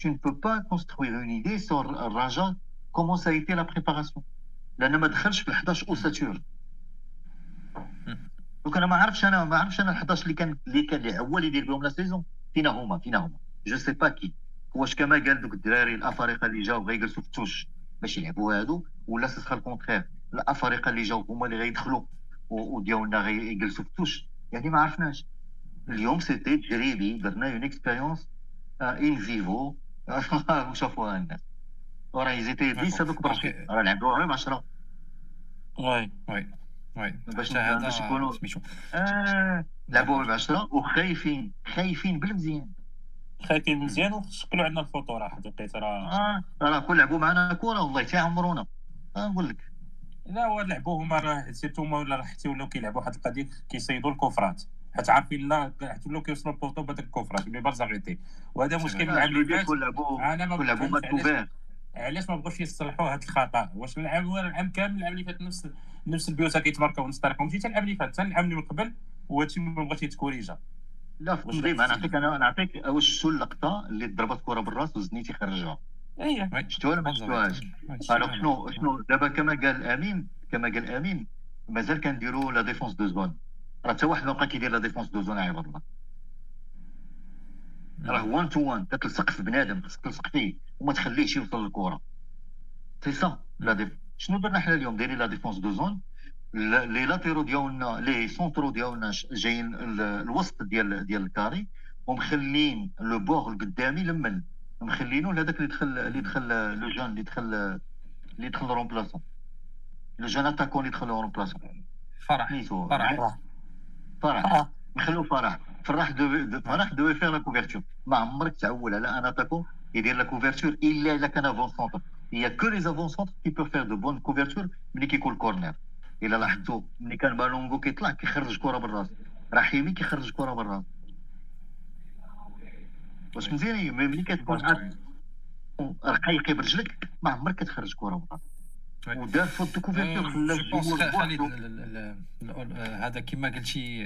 tu ne peux pas construire une idée sur Raja. Comment ça a été la préparation? لأن ما دخلش في ال 11 ossature donc أنا ما عرفتش أنا ما عرفتش أنا ال 11 اللي كان اللي كان هو اللي يدير بهم la saison فينا هما فينا هما je sais pas qui واش كما قال دوك الدراري الافارقه اللي جاو غيجلسوا في ال touche باش يلعبوا هادو ولا ce sera le contraire الافارقه اللي جاو هما اللي غيدخلوا وديالنا غيجلسوا في ال touche يعني ما عرفناش. اليوم c'était تجريبي درنا une expérience in vivo وشافوها الناس وراه ils étaient 10 هذوك برشيد راه لعبوا غير 10 oui oui oui باش باش يكونوا آه لعبوا ب 10 وخايفين خايفين بالمزيان خايفين مزيان وشكلوا عندنا الخطوره حقيقه راه آه راه كون لعبوا معنا كره والله تاع عمرونا نقول لك لا هو لعبوا هما راه سيرتو هما ولا حتى ولاو كيلعبوا واحد القضية كيصيدوا الكفرات. حيت عارفين لا حتى ولاو كيوصلوا البوطو بهذاك الكفرات اللي بارزاغيتي وهذا مشكل مع اللي فات أنا ما لعبوا ما علاش ما بغاوش يصلحوا هذا الخطأ؟ واش العام العام كامل العام اللي فات نفس نفس البيوت كيتماركاو نفس الطريقة ماشي حتى العام اللي فات حتى العام اللي من قبل وهادشي ما بغاش يتكوريجا. لا في التنظيم أنا نعطيك أنا نعطيك واش شو اللقطة اللي ضربت كرة بالراس وزنيتي خرجها؟ اييه شفتوها ولا ما شفتوهاش شنو شنو دابا كما قال امين كما قال أمين مازال كنديروا la défense de zone. راه حتى واحد ما بقى كيدير la défense de zone عباد الله. راه one to one كتلصق في بنادم خصك تلصق فيه وما تخليهش يوصل للكره c'est ça la déf شنو درنا حنا اليوم؟ دايرين la défense de zone. les latéraux ديالنا les centraux ديالنا جايين الوسط ديال ديال ال carré ومخلين لو بور القدامي لمن؟ مخلينو لهذاك اللي دخل اللي دخل لو جون اللي دخل اللي دخل رومبلاسون لو جون اتاكون اللي دخل رومبلاسون فرح. فرح. فرح. نخلو فرح. فرح. دو فرح دو فيغ لا كوفرتور ما عمرك تعول على أن اتاكون يدير لا كوفرتور إلا إلا كان افون سونتر هي كو لي افون سونتر كي بو فيغ دو بون كوفرتور ملي كيكون كورنر إلا لاحظتوا ملي كان بالونغو كيطلع كيخرج كرة بالراس. رحيمي كيخرج كرة بالراس. واش مزيان ملي كتكون رقيقي برجلك ما عمرك كتخرج كرة بالراس ودار فوت couverture خلى الجمهور هذا كما قلتي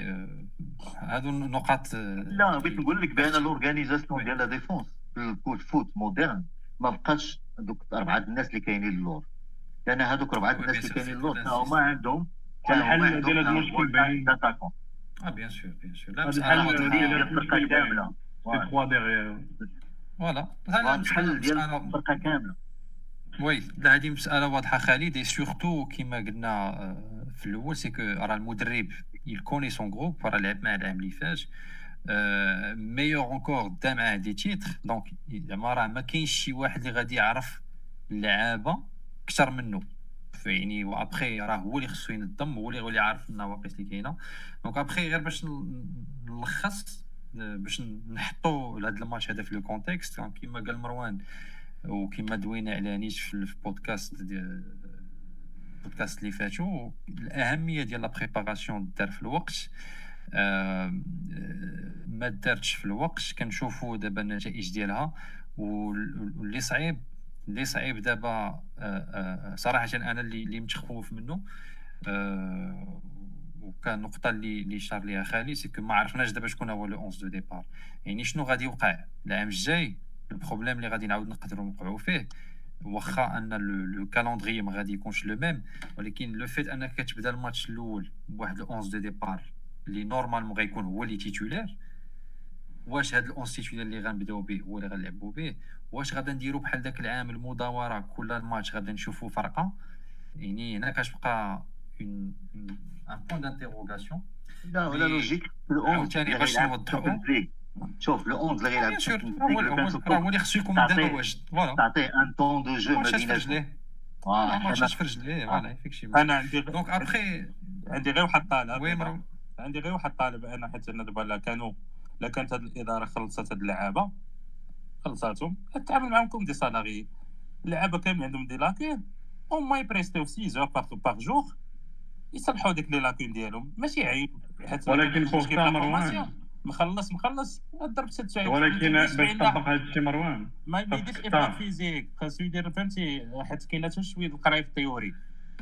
هادو النقاط لا بغيت نقول لك بأن l'organisation ديال la défense في ال foot moderne ما بقاش دوك أربعة الناس اللي كاينين اللور. لأن هذوك أربعة الناس اللي كاينين اللور هما عندهم الحل ديال هذا المشكل بعيد آه bien sûr bien sûr. لا الحل ديال الفرقه كاملة. voilà. الحل ديال الفرقة كاملة. oui هذه مسألة واضحة. خالد surtout كما قلنا في الأول c'est que راه المدرب il connaît son groupe راه لعب معاه العام اللي فات. mieux encore دا معاه des titres donc زعما راه ما كاينش شي واحد اللي غادي يعرف اللعابه أكثر منه. يعني وأبخي راه هو اللي خصو ينظم هو اللي هو اللي عارف النواقص اللي كاينة. donc après غير باش نلخص باش نحطوا هذا الماتش هذا في le contexte كما قال مروان وكما دوينا على نيش في البودكاست ديال البودكاست اللي فاتوا الأهمية ديال la préparation دار في الوقت. آه ما دارتش في الوقت كنشوفوا دابا النتائج ديالها واللي صعيب اللي صعيب دابا آه آه صراحة أنا اللي اللي متخوف منه وكان نقطه اللي اللي شار ليها خالد c'est ما عرفناش دابا شكون هو le 11 de départ يعني شنو غادي يوقع؟ العام الجاي ال problème اللي غادي نعاود نقدروا نوقعوا فيه واخا أن le calendrier ما غادي يكونش le même ولكن le fait أنك كتبدا الماتش الأول بواحد 11 de départ اللي normalement غيكون هو اللي titulaire واش هاد ال11 titulaire اللي غنبداو به هو اللي غنلعبوا به؟ واش غادا نديروا بحال داك العام المداورة؟ كل الماتش غادا نشوفوا فرقة؟ يعني هنا كتبقى un un point d'interrogation لا و la logique عاوتاني باش نوضحوا شوف le 11 اللي غيلعب راه هو اللي خصو يكون دابا واجد voilà تعطيه un temps de jeu ما مشاش ليه ما مشاش في رجليه voilà effectivement أنا عندي donc après عندي غير واحد الطالب oui مرو عندي غير واحد الطالب أنا حيت أنا دابا لا كانوا لا كانت هذه الاداره خلصت هاد اللعابه خلصاتهم تعامل معاهم comme des salariés اللعابه كامل عندهم des lacunes هما يبريستيو 6 heures par jour يصلحوا ديك les lacunes ديالهم ماشي عيب. ولكن فوق مروان. مخلص مخلص. ضرب ست ساعات. ولكن باش تطبق هذا الشيء مروان. ما يديرش effort physique. خاصو يدير فهمتي حيت كاينة حتى شوية القرايه في ال théorie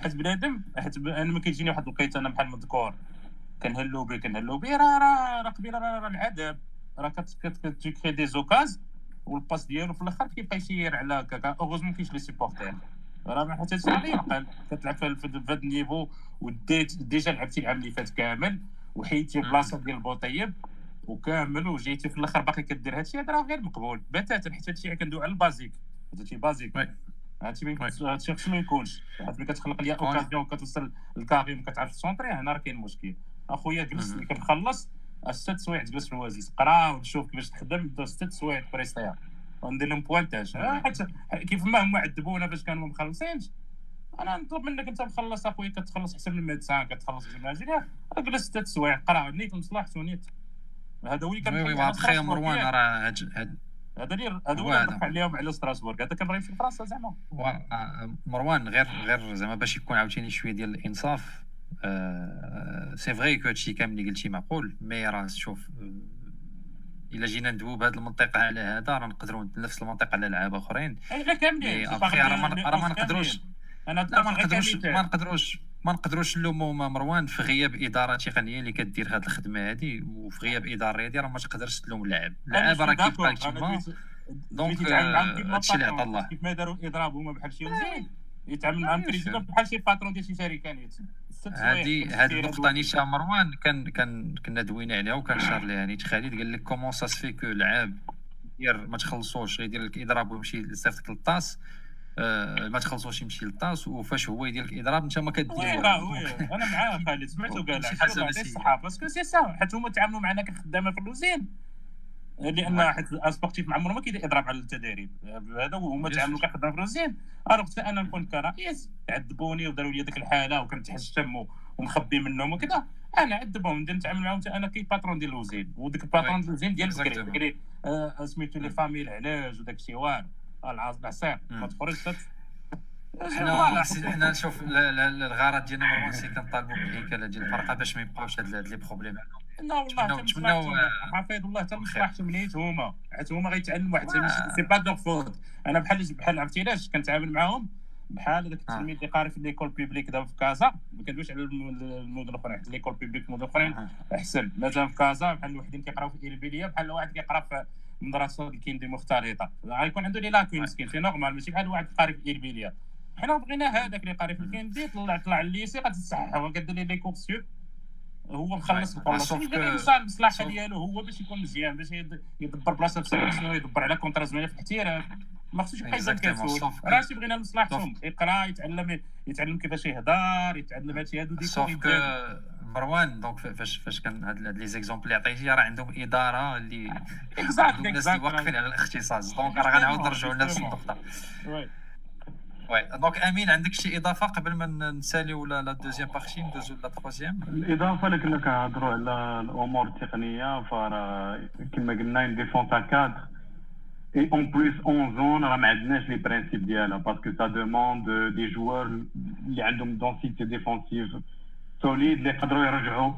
حيت بنادم حيت أنا ما كيجيني واحد الوقيتة أنا بحال مذكور. كنهلو به كنهلو به راه راه راه قبيلة راه العذاب. راه كتكري دي زوكاز والباس ديالو في الآخر كيبقى يسير على كاكا. اوغوزمون كاينش لي سيبورتير راه ما حتى اللي يعقل كتلعب في هذا النيفو. وديت ديجا لعبتي العام اللي فات كامل وحيدتي بلاصة ديال البوطيب وكامل وجيتي في الآخر باقي كدير هادشي هذا راه غير مقبول. بتاتا حيت هادشي كندوي على البازيك. هادشي بازيك. هادشي هادشي خصو ما يكونش. حيت ملي كتخلق ليا أوكازيون كتوصل للكاري ما كتعرف تسونطري هنا راه كاين مشكل. أخويا جلس اللي كنخلص ست سوايع تجلس في الوازيس قرا ونشوف كيفاش تخدم ست سوايع بريستيا وندير لهم بوانتاج. حتى كيف ما هما عذبونا باش كانوا مخلصينش أنا نطلب منك انت مخلص اخويا كتخلص حسب الميدسان كتخلص جيمنازيا جلس ست سوايع قرأ نيت مصلحته نيت هذا هو اللي كان وي oui مروان راه هذا اللي هذا هو اللي عليهم على ستراسبورغ. هذا كان في فرنسا زعما. آه، مروان غير غير زعما باش يكون عاوتاني شوية ديال الإنصاف c'est vrai que هادشي كامل اللي قلتي معقول mais راه شوف آه، إلا جينا ندويو بهذه المنطقة على هذا راه نقدروا نفس المنطقة على لعابه أخرين. لا كاملين. راه ما نقدروش. أنا ما نقدروش ما نقدروش ما نقدروش نلومو مروان في غياب إدارة تقنية اللي كدير هذه الخدمة هذه وفي غياب إدارة رياضيه راه ما تقدرش تلوم اللاعب. اللاعب راه كيبقى تما donc هادشي اللي عطا الله. كيف ما داروا إضراب هما بحال شي مزيان يتعامل مع ال président بحال شي patron ديال شي شركة هذه هذه النقطه نيشا مروان. كان كان كنا دوينا عليها وكان شار ليها. نيت خالد قال لك comment ça se fait que لعاب ما تخلصوش يدير لك إضراب ويمشي لصيفط الطاس ما تخلصوش يمشي للطاس وفاش هو يدير لك اضراب انت ما كدير أنا معاه خالد سمعتو قال الصحافة. parce que c'est ça حيت هما تعاملوا معنا كخدامة في اللوزين لأن حيت اسبورتيف مع عمره ما كيدير اضراب على التدريب. هذا هما تعاملوا كخدام في اللوزين الوغ أنا نكون كرئيس. عذبوني وداروا لي ديك الحالة وكنتحشم ومخبي منهم وكذا. أنا عذبهم. ندير نتعامل معاهم أنا كي باترون ديال الوزين وديك الباترون ديال الوزين ديال بكري آه، سميتو لي فامي العلاج وداك الشيء والو العصير ما تخرجش حنا حنا نشوف الغرض ديالنا مروان سي كنطالبوا بالهيكله ديال الفرقة باش ما يبقاوش هاد لي بروبليم لا والله نتمناو حفيظ الله حتى مصلحتهم نيت هما. حيت هما غيتعلموا حتى c'est pas de leur faute. أنا بحال بحال عرفتي علاش؟ كنتعامل معاهم بحال هذاك التلميذ اللي قاري في l'école publique دابا في كازا. ما كندويش على المدن الأخرين حيت l'école publique المدن الأخرين أحسن. مازال في كازا بحال الوحدين كيقراو في إيربيليا بحال واحد كيقرا في مدرسة كيندي مختلطة. غيكون عنده les lacunes مسكين c'est normal ماشي بحال واحد قاري في إيربيليا. حنا بغينا هذاك اللي قاري في الكيندي طلع طلع ال lycée غتتصحح وكدير لي كورسيو هو مخلص الانسان المصلحه ديالو هو باش يكون مزيان باش يدبر بلاصة في sélection يدبر على contrat زوينه في الاحتراف. ما خصوش يبقى كيسول راه شي بغينا لمصلحتهم يقرا يتعلم يتعلم كيفاش يهضر يتعلم هادشي هادو ديك مروان donc فاش فاش كان هاد les exemples اللي عطيتي راه عندهم إدارة اللي عندهم الناس اللي واقفين على الاختصاص. donc راه غنعاود نرجعوا لنفس النقطة. oui donc امين عندك شي إضافة قبل ما نساليو la deuxième partie ندوزو la troisième الإضافة اللي كنا كنهضروا على الأمور التقنية فراه كما قلنا défense à quatre et en plus en zone راه ما عندناش les principes ديالها parce que ça demande des joueurs اللي عندهم densité défensive solide اللي يقدروا يرجعوا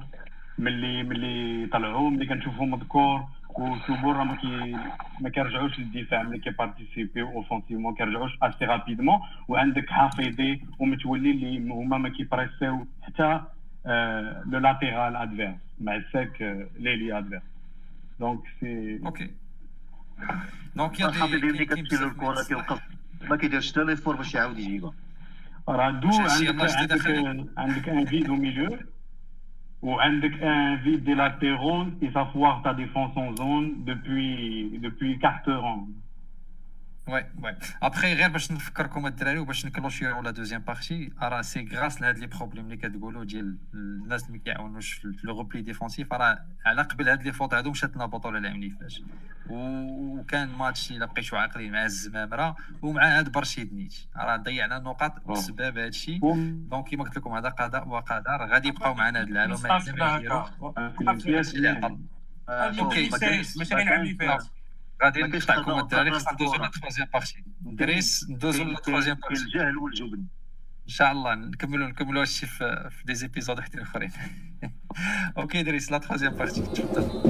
ملي ملي طلعوا ملي كنشوفوا مذكور وسوبور ما كي ما كيرجعوش للدفاع ملي كي participe offensivement كيرجعوش assez rapidement وعندك حافظي ومتولي اللي هما ما كيبريسيو حتى لو لاتيرال ادفيرس مع الساك ليلي ادفيرس دونك سي أوكي دونك يا حافظي ملي كتمشي الكره كيوقف ما كيديرش حتى ليفور باش يعاود يجيبها راه دو عندك عندك ان فيد أو ميليو عندك ان vide des latéraux et savoir ta défense en zone depuis, depuis 4 ans. وي وي ابخي غير باش نفكركم الدراري وباش نكلوشيو la deuxième partie راه c'est grâce لهاد les problèmes اللي كتقولوا ديال الناس اللي ما كيعاونوش في le repli défensif راه على قبل هاد les fautes هادو مشات لنا البطوله العام اللي فات وكان ماتش إلا بقيتو عاقلين مع الزمامره ومع هاد برشيد نيت راه ضيعنا نقاط بسبب هادشي donc كيما قلت لكم هذا قضاء وقدر غادي يبقاو معنا هاد العام OK. ماشي غير العام اللي فات. غادي نقطعكم الدراري خصنا ندوزو la troisième partie دريس ندوزو la troisième partie الجهل والجبن ان شاء الله نكملوا نكملوا هادشي في في des épisodes وحدين اخرين OK دريس la troisième partie تفضل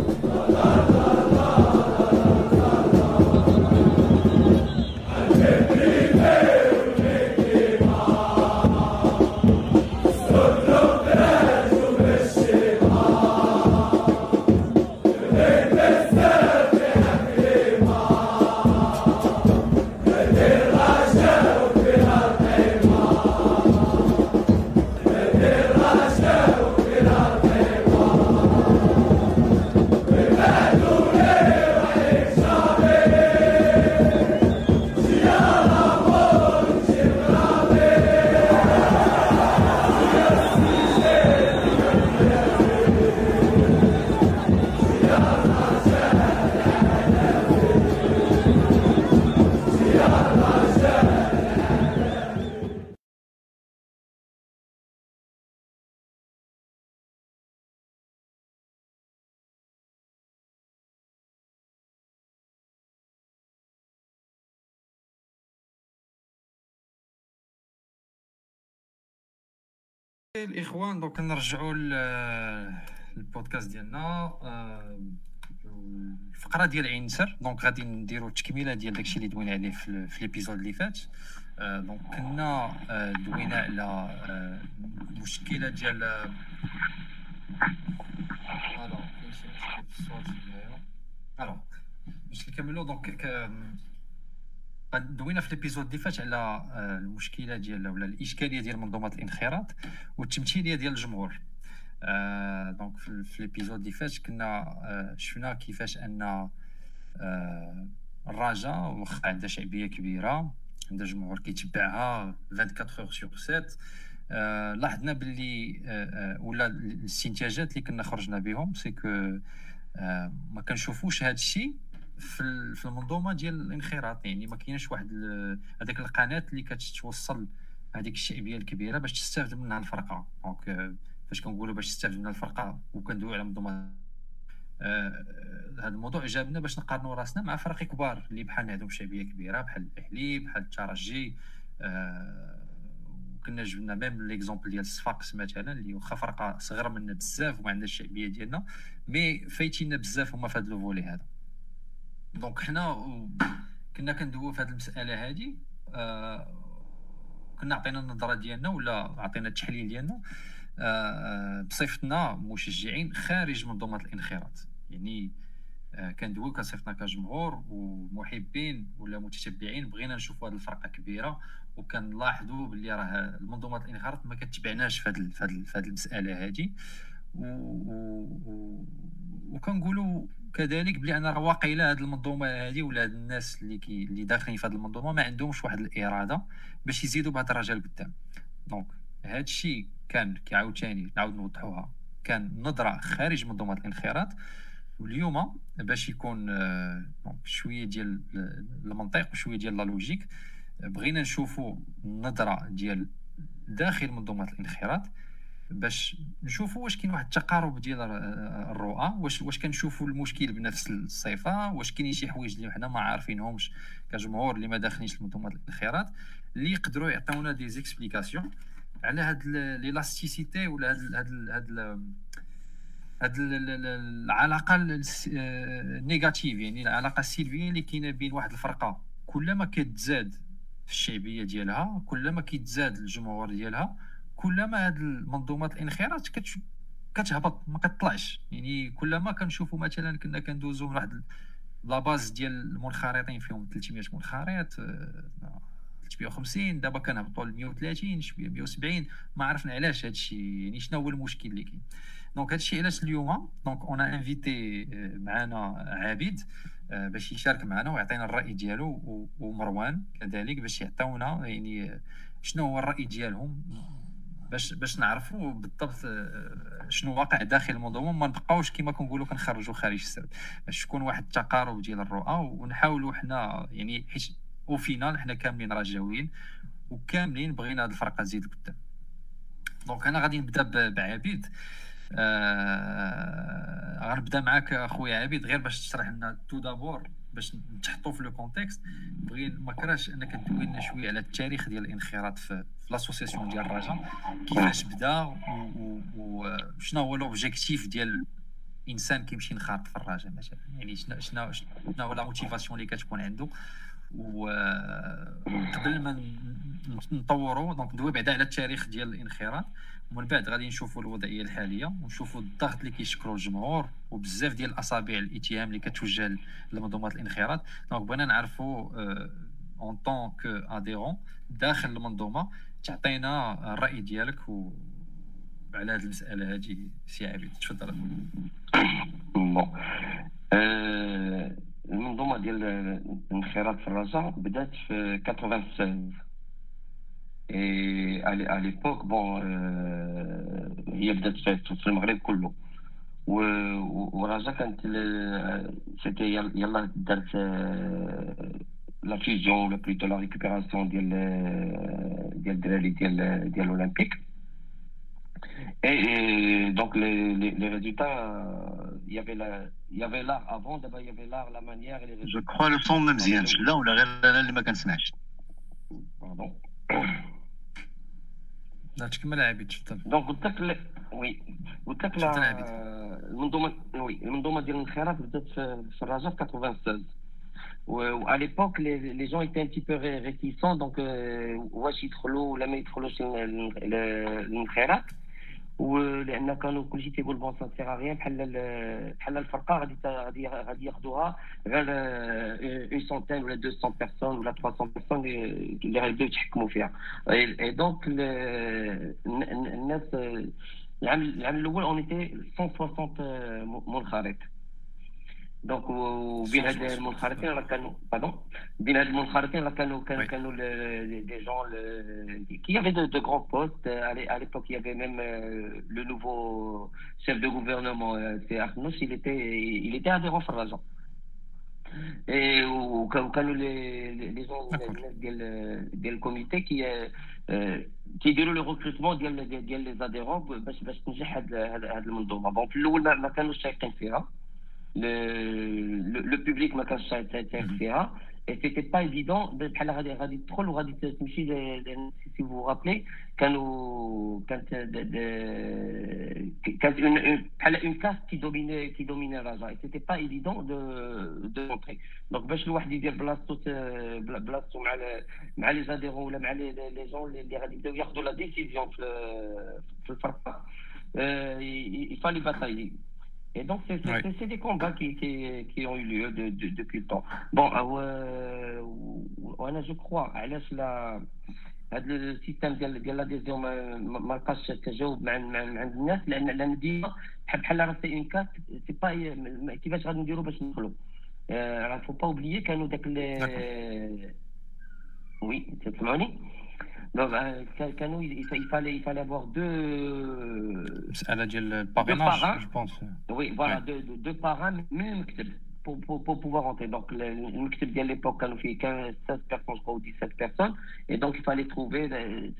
الإخوان donc نرجعوا للبودكاست ديالنا. الفقرة ديال عين نسر donc غادي نديروا تكميله ديال داكشي اللي دوينا عليه في, l'épisode اللي فات. donc كنا دوينا على المشكلة ديال ألو باش نكملوا donc دوينا في l'épisode اللي فات على المشكلة ديال ولا الإشكالية ديال منظومة الانخراط والتمثيلية ديال الجمهور. آه donc في l'épisode اللي فات كنا آه شفنا كيفاش أن آه الرجاء واخا عندها شعبية كبيرة عندها جمهور كيتبعها 24 heures sur 7 آه لاحظنا باللي آه ولا الإستنتاجات اللي كنا خرجنا بهم c'est que آه ما كنشوفوش هذا الشيء في في المنظومة ديال الانخراط يعني ما كاينش واحد هذيك القناة اللي كتوصل هذيك الشعبية الكبيرة باش تستافد منها الفرقة. donc فاش كنقولوا باش تستافد من الفرقة وكندويو على منظومة آه هذا الموضوع جابنا باش نقارنوا رأسنا مع فرق كبار اللي بحال عندهم شعبية كبيرة بحال الأهلي بحال الترجي آه وكنا جبنا même l'exemple ديال الصفاقس مثلا اللي واخا فرقة صغيرة منا بزاف وما عندهاش الشعبية ديالنا mais فايتينا بزاف هما في هذا ال volet هذا. donc حنا كنا كندويو في هذه المسألة هذه آه كنا عطينا النظرة ديالنا ولا عطينا التحليل ديالنا. آه، بصفتنا مشجعين خارج منظومة الانخراط. يعني آه، كندويو كصفتنا كجمهور ومحبين ولا متتبعين بغينا نشوفوا هذه الفرقة كبيرة وكنلاحظوا باللي راه المنظومه الانخراط ما كتبعناش في هذه المسألة هذه وكنقولوا كذلك بلي أنا راه واقيلا هذه المنظومة هذه ولا هاد الناس اللي كي اللي داخلين في هذه المنظومة ما عندهمش واحد الإرادة باش يزيدوا بهذا الرجاء قدام. donc هذا الشيء كان كيعاود ثاني نعاود نوضحوها كان نظرة خارج منظومة الانخراط واليوم باش يكون آه، شوية ديال المنطق وشوية ديال la logique بغينا نشوفوا النظره ديال داخل منظومة الانخراط باش نشوفوا واش كاين واحد التقارب ديال الرؤى واش واش كنشوفوا المشكل بنفس الصفة واش كاينين شي حوايج اللي حنا ما عارفينهمش كجمهور اللي ما داخلينش لمنظومه الانخراط اللي يقدروا يعطيونا des explications على هاد l'élasticité ولا هاد هاد هاد هاد العلاقة ال négative يعني العلاقة السلبية اللي كاينة بين واحد الفرقة كلما كتزاد في الشعبية ديالها كلما كيتزاد الجمهور ديالها كلما هاد المنظومات الانخراط كتهبط ما كتطلعش يعني كلما كنشوفوا مثلا كنا كندوزو من واحد la base ديال المنخرطين فيهم 300 منخرط 350 دابا كنهبطوا ل 130 شوية 170 ما عرفنا علاش هذا الشيء يعني شنو هو المشكل اللي كاين. donc هذا الشيء علاش اليوم donc on a invité معنا عبيد آه، باش يشارك معنا ويعطينا الرأي ديالو ومروان كذلك باش يعطيونا يعني شنو هو الرأي ديالهم. باش باش نعرفوا بالضبط آه، شنو واقع داخل المنظومة ما نبقاوش كما كنقولوا كنخرجوا خارج السرب. باش تكون واحد التقارب ديال الرؤى ونحاولوا حنا يعني حيت au final حنا كاملين رجاويين وكاملين بغينا هذه الفرقة تزيد قدام. donc أنا غادي نبدأ بعبيد. آه غنبدأ معاك أخويا عبيد غير باش تشرح لنا tout d'abord باش نتحطوا في le contexte. بغينا انك تدوي لنا شوية على التاريخ ديال الانخراط في, في l'association ديال الرجاء كيفاش بدا وشنو هو l'objectif ديال انسان كيمشي ينخرط في الرجاء مثلا؟ يعني شنو شنو شنو la motivation اللي كتكون عنده؟ وقبل ما نطوروا donc ندوي بعدا على التاريخ ديال الانخراط. ومن بعد غادي نشوفوا الوضعية الحالية ونشوفوا الضغط اللي كيشكلوا الجمهور وبزاف ديال الأصابع الإتهام اللي كتوجه لمنظومات الانخراط. donc بغينا نعرفوا en tant qu'adhérent داخل المنظومة تعطينا الرأي ديالك و على هذه المسألة هذه سي عبيد تفضل. bon المنظومة ديال الانخراط في الرجاء بدأت في 96 اي على ليبوك بون هي بدات في المغرب كله ورجاء كانت سيتي يلا دارت لا فيزيون ولا بلوتو لا ريكوبيراسيون ديال ديال الدراري ديال ديال الاولمبيك Et, donc, les, les, les résultats, il y avait la, il y avait l'art avant, d'abord il y avait l'art, la manière et les résultats. Je crois le son même زيان لا ولا غير أنا اللي ما كنسمعش. Pardon. لا تكمل عبيد تفضل donc قلت لك oui قلت لك المنظومه oui المنظومه ديال الانخراط بدات في الرجاء في 96 و à l'époque les, les gens étaient un petit peu réticents donc واش يدخلوا ولا ما يدخلوش الانخراط ولأن كانوا كلشي تيقول bon ça sert à rien بحال بحال الفرقة غادي غادي غادي ياخذوها غير une centaine ولا 200 personnes ولا 300 personnes اللي غيبداو يتحكموا فيها. et donc الناس العام العام الأول on était 160 منخرط donc وبين هاد المنخرطين راه كانوا باردون بين هاد المنخرطين راه كانوا كانوا كانوا des gens qui avaient de grands postes à l'époque il y avait même le nouveau chef de gouvernement c'est Akhannouch il était il était adhérent في الرجاء وكانوا les gens ديال ديال ال comité qui كيديروا le recrutement ديال ديال les adhérents باش باش تنجح هاد هاد المنظومه bon في الأول ما كانوش تايقين فيها le, le, public ما كانش فيها et c'était pas évident بحال غادي غادي تدخل وغادي تمشي si vous vous rappelez كانوا كانت كانت بحال une caste qui dominait qui dominait الرجاء et c'était pas évident de de montrer. Donc باش الواحد يدير بلاصتو بلاصتو مع مع les adhérents ولا مع les les gens اللي غادي يبداو ياخذوا la décision في في الفرقه il fallait batailler. Et donc, c'est ouais. des combats qui, qui, qui, ont eu lieu de, de, depuis le temps. Bon, euh, وأنا جو كخوا علاش لا هذا السيستم ديال ديال لاديزيون ما ما لقاش تجاوب مع مع عند الناس لأن لأن ديما بحال بحال راه سي اون كات سي با كيفاش غادي نديرو باش ندخلو راه فو با اوبليي كانوا داك وي تسمعوني Donc, Kano, il, il, fallait, il fallait avoir deux. À la le parrainage, parrains. je pense. Oui, voilà, ouais. deux, deux, deux parrains, même pour, pour, pour pouvoir rentrer. Donc, le, le à l'époque, quand on fait 15, 16 personnes, je crois, ou 17 personnes, et donc il fallait trouver les,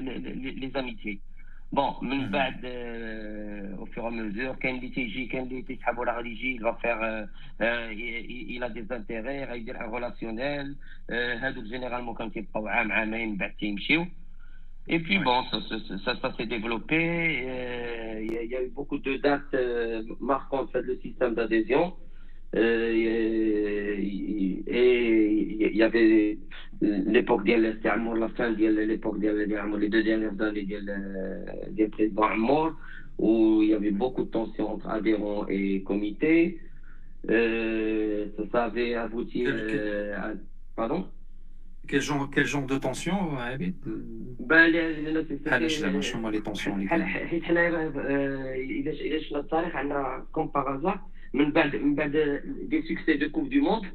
les, les, les amitiés. Bon, من بعد au fur et à mesure كاين اللي تيجي كاين اللي تيسحب ولا غادي يجي il va faire il a des intérêts غيدير ان relationnel هادوك جينيرالمون كانوا تيبقاو عام عامين من بعد تيمشيو Et puis bon, ça, ça, ça, ça s'est développé. Il y, y, a eu beaucoup de dates marquantes fait le système d'adhésion. et il y avait l'époque ديال الاستعمار la fin ديال l'époque ديال les deux dernières années ديال ديال président Amour où il y avait beaucoup de tensions entre adhérents et comités euh, ça avait abouti euh, à... pardon quel genre, quel genre de tension عبيد؟ ben علاش زعما شنو هما لي tensions اللي كاين؟ حيت حنايا الا الا شفنا التاريخ عندنا كوم باغازار من بعد من بعد دي سوكسي دو كوب دو موند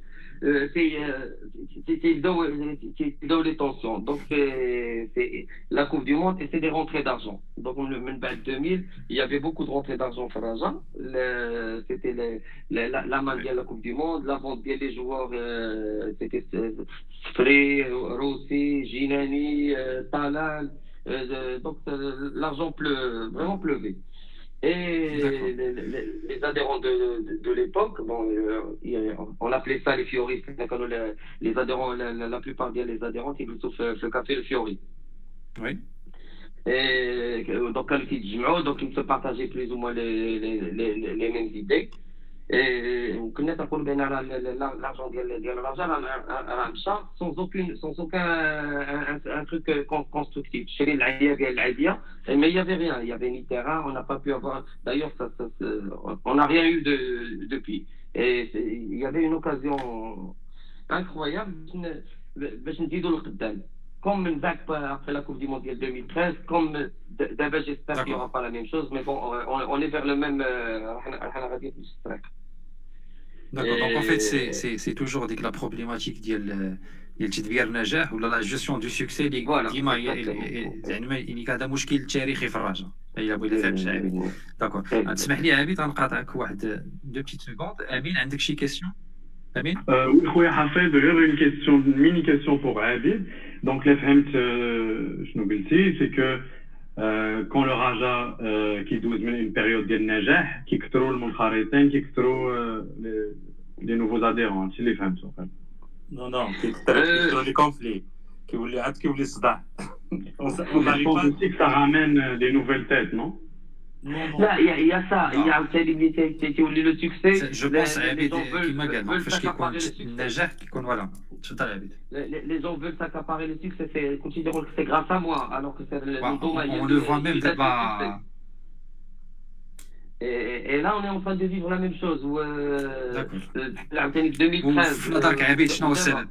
c'est dans les tensions. Donc, c'est la Coupe du Monde et c'est des rentrées d'argent. Donc, le Menbad 2000, il y avait beaucoup de rentrées d'argent. C'était la, la main de la Coupe du Monde, la vente des joueurs, euh, c'était Frey, Rossi, Ginani, euh, Talal. Euh, donc, l'argent pleu, vraiment pleuvait. Et les, les, les, adhérents de, de, de l'époque, bon, euh, on appelait ça les fioristes. Les, les adhérents, la, la, plupart des les adhérents, ils sauf le café, le fiori. Oui. Et donc, donc ils se partageaient plus ou moins les, les, les mêmes idées. وكنا تنقول بان لارجون ديال ديال الرجاء راه مشى سون اوكين سون اوكان ان تروك كونستركتيف شري العاديه ديال العاديه mais il y avait rien il y avait ni terrain on n'a pas pu avoir d'ailleurs ça, ça, ça, on n'a rien eu de, depuis et il y avait une occasion incroyable باش نزيدوا لقدام comme من بعد après la Coupe du Monde 2013 comme d'abord j'espère qu'il n'y aura pas la même chose mais bon on, on est vers le même D'accord, donc en fait, c'est toujours avec la problématique ديال ديال تدبير النجاح ولا la gestion du succès اللي ديما زعما اللي هذا مشكل تاريخي في الرجاء الا بغيت فهمت عبيد d'accord تسمح لي عبيد غنقاطعك واحد deux petites secondes امين عندك شي question امين oui خويا حفيظ غير une question mini question pour عبيد donc اللي فهمت شنو قلتي c'est que quand le Raja كيدوز من une période ديال النجاح كيكثروا المنخرطين كيكثروا les nouveaux adhérents هادشي اللي فهمت non non كيكثروا les conflits كيولي عاد كيولي صداع on n'arrive pas. aussi que ça ramène euh, des nouvelles têtes, non? لا il y a ça il y a عاوتاني اللي تيولي le succès je pense عبيد كيما قال فاش كيكون النجاح كيكون voilà تفضل عبيد les gens veulent s'accaparer le succès c'est considérons que c'est grâce à moi alors que c'est le on le voit même دابا Et, et là, on est en train de vivre la même chose. Où, euh, 2013. في نظرك عبيد شنو هو السبب؟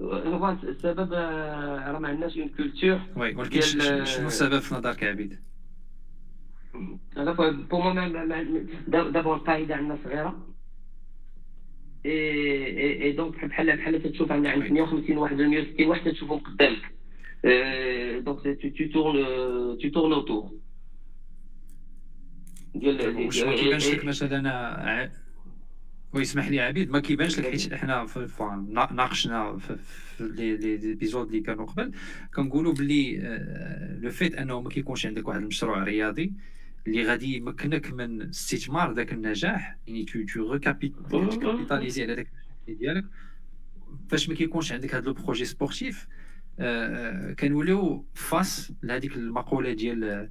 هو السبب راه ما عندناش une culture oui ولكن شنو السبب في نظرك عبيد؟ pour moi دابا القاعده عندنا صغيره et et donc بحال بحال تشوف عندنا عند 150 واحد 160 واحد تشوفهم قدامك. donc tout tourne autour ديال واش ما كيبانش لك مثلا ويسمح لي عبيد ما كيبانش لك حيت حنا ناقشنا في لي ليبيزود اللي كانوا قبل. كنقولوا باللي لو فيت أنه ما كيكونش عندك واحد المشروع رياضي اللي غادي يمكنك من استثمار ذاك النجاح يعني تو تو ريكابيتاليزي على ذاك ديالك. فاش ما كيكونش عندك هذا لو بروجي سبورتيف كنوليو فاس لهذيك المقولة ديال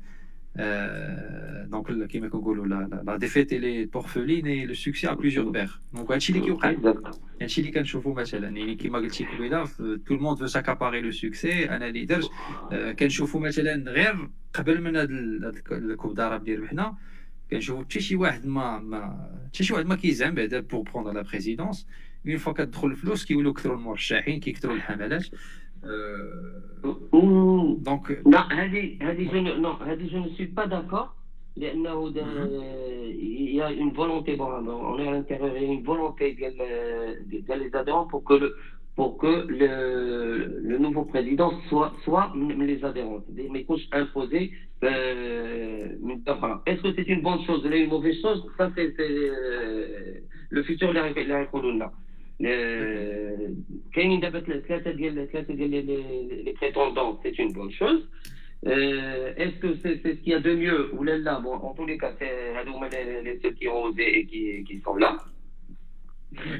دونك كيما كنقولوا لا ديفيت لي بورفولين اي لو سوكسي ا بليزيور بير دونك هادشي اللي كيوقع هادشي اللي كنشوفوا مثلا يعني كيما قلتي قبيله tout le monde veut s'accaparer le succès أنا اللي درت كنشوفوا مثلا غير قبل من هاد ال Coupe d'Arabe اللي ربحنا كنشوفوا حتى شي واحد ما ما حتى شي واحد ما كيزعم بعدا pour prendre la présidence une fois كتدخل الفلوس كيولوا كثروا المرشحين كيكثروا الحملات donc لا هذه هذه non هذه je ne suis pas d'accord لأنه il y a une volonté bon on est à l'intérieur il y a une volonté ديال ديال les adhérents pour que le pour que le, le nouveau président soit, soit les adhérents, mais qu'on imposé euh, Est-ce que c'est une bonne chose ou une mauvaise chose Ça, c'est euh, le futur, les là. كاينين دابا ثلاثه ديال ثلاثه ديال لي بريتوندون سي اون بون شوز est-ce que c'est ce qu'il y a de mieux ou là là bon en tous les cas c'est les ceux qui ont osé et qui, qui sont là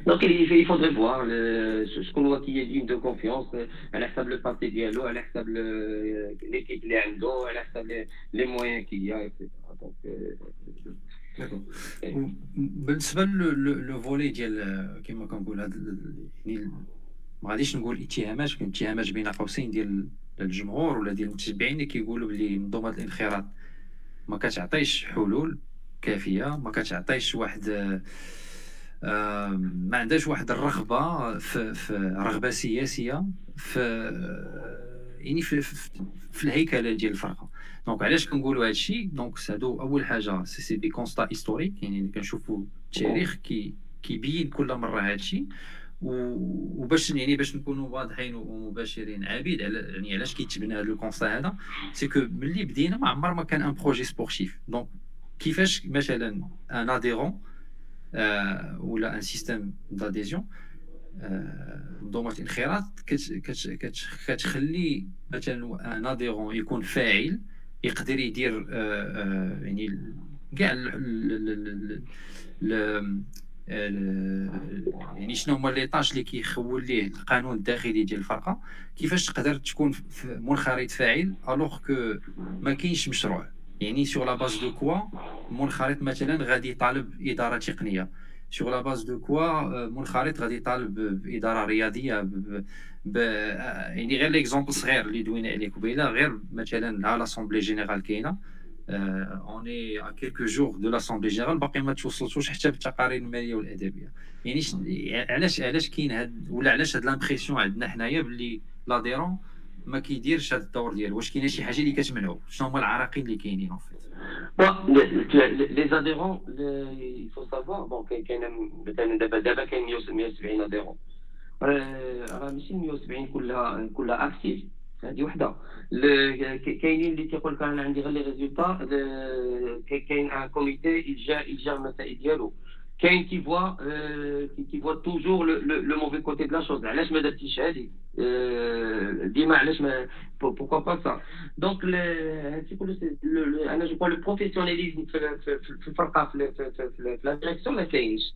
donc il, il faudrait voir le, ce qu'on voit qui est digne de confiance à la le parti dialogue à la l'équipe les عنده à la les moyens qu'il y a etc donc euh, بالنسبة لو فولي ديال كما كنقول يعني ما غاديش نقول اتهامات كاين اتهامات بين قوسين ديال الجمهور ولا ديال المتتبعين اللي كيقولوا بلي منظومه الانخراط ما كتعطيش حلول كافيه ما كتعطيش واحد ما عندهاش واحد الرغبه في, في رغبه سياسيه في يعني في, في, الهيكلة ديال الفرقة. donc علاش كنقولوا هذا الشيء؟ donc هادو أول حاجة c'est, c'est des constats historiques يعني كنشوفوا التاريخ كي كيبين كل مرة هذا الشيء. وباش يعني باش نكونوا واضحين ومباشرين عبيد على يعني علاش كيتبنى هذا ال constat هذا؟ c'est que ملي بدينا ما عمر ما كان un projet sportif donc كيفاش مثلا un adhérent آه ولا un système d'adhésion منظومه الانخراط كتخلي مثلا un adhérent يكون فاعل يقدر يدير يعني كاع يعني شنو هما les tâches اللي كيخول ليه القانون الداخلي ديال الفرقة كيفاش تقدر تكون منخرط فاعل alors que ما كاينش مشروع. يعني sur la base de quoi منخرط مثلا غادي يطالب إدارة تقنية. sur la base de quoi منخرط غادي يطالب باداره رياضيه ب... يعني غير l'exemple صغير اللي دوينا عليه قبيله غير مثلا ها l'assemblée générale كاينة on est à quelques jours de l'assemblée générale باقي ما توصلتوش حتى بالتقارير الماليه والادبيه يعني علاش علاش كاين هاد ولا علاش هاد l'impression عندنا حنايا باللي l'adhérent ما كيديرش هاد الدور ديالو واش كاينة شي حاجة اللي كتمنعو شنو هما العراقيل اللي كاينين en fait les adhérents, il faut savoir, bon, دابا دابا كاين 170 adhérents. راه ماشي 170 كلها كلها actifs هذه وحده كاينين اللي تيقول لك أنا عندي غير les résultats كاين un comité يجا يجا المسائل ديالو كاين qui voit qui voit toujours le mauvais côté de la chose علاش ما درتيش هذه ديما علاش ما pourquoi pas ça donc هادشي كله أنا je vois le professionnalisme في الفرقه في la direction ما كاينش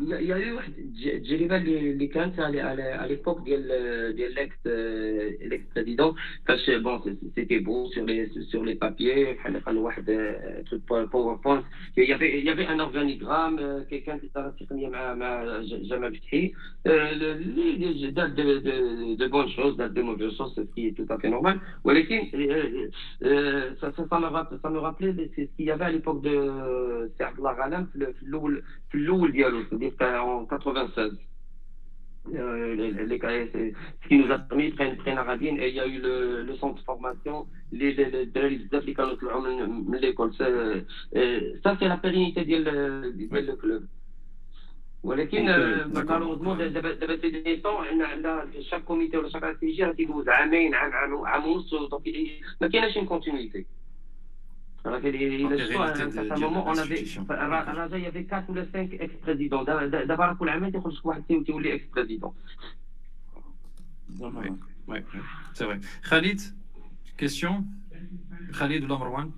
Il y a eu اللي كانت à l'époque de l'ex-président parce bon c'était beau sur les sur les papiers truc PowerPoint il y avait il y avait un organigramme quelqu'un qui تقنيه مع مع جمال فتحي date de, de, de bonnes choses date de mauvaises choses ce qui est tout à fait normal ولكن ça ça me rappelait ça me rappelait ce qu'il y avait à l'époque de Serge الله غانم في الأول في الاول ديالو en 96. Euh, les, ce qui nous a permis de prendre Radine et il y a eu le, le centre de formation, les, les, les applications de l'école. Ça, c'est la pérennité du club. ولكن مالوغوزمون دابا سي ديني طون عندنا شاك كوميتي ولا شاك استراتيجي راه كيدوز عامين عام عام عام ونص دونك ما كايناش اون كونتينيتي Alors qu'il il à un certain moment, on avait, Raja, il y avait 4 ou 5 ex-présidents. D'abord, pour la même, il y a ex-président. Oui, c'est vrai. Khalid, question Khalid ou Marwan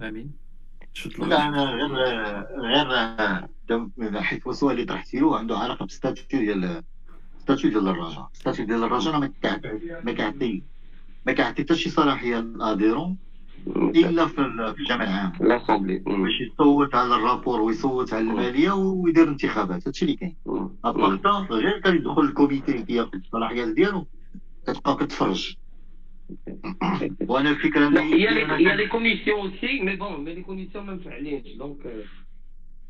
Amin لا انا غير غير حيت السؤال اللي طرحتي له عنده علاقه بالستاتيو ديال ستاتيو ديال الرجاء ستاتيو ديال الرجاء ما كيعطي ما كيعطي حتى شي صلاحيه للاديرون الا في الجامع العام l'assemblée باش يصوت على ال rapport ويصوت على المالية ويدير انتخابات هادشي اللي كاين. à part ça غير كيدخل ال comité كياخذ الصلاحيات ديالو كتبقى كتفرج. وأنا الفكرة y a les commissions aussi mais bon mais les commissions ما مفعلينش donc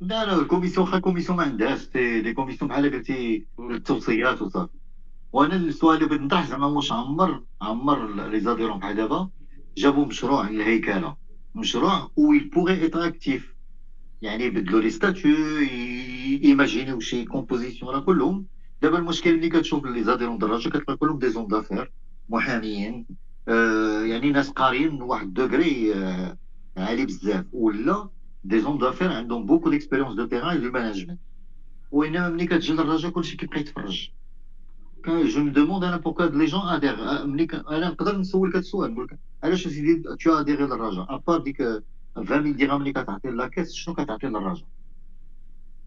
لا لا ال commissions la commission ما عندهاش des commissions بحال قلتي التوصيات وصافي. وأنا السؤال اللي بغيت نطرح زعما واش عمر عمر les adhérents بحال دابا. جابوا مشروع للهيكلة. مشروع و pour être actifs يعني يبدلوا les statuts imaginez شي composition راه كلهم. دابا المشكل اللي كتشوف les adhérents د الرجاء كتلقى كلهم des hommes d'affaires محاميين. آه يعني ناس قاريين واحد دوغري آه عالي بزاف. ولا des hommes d'affaires عندهم beaucoup d'expérience de terrain de management وإنما ملي كتجي للرجا كلشي كيبقى يتفرج. je me demande أنا pourquoi les gens adhèrent ملي أنا نقدر نسولك هذا السؤال نقول لك علاش سيدي t'as adhéré للرجاء à part ديك 20000 درهم اللي كتعطي la caisse شنو كتعطي للرجاء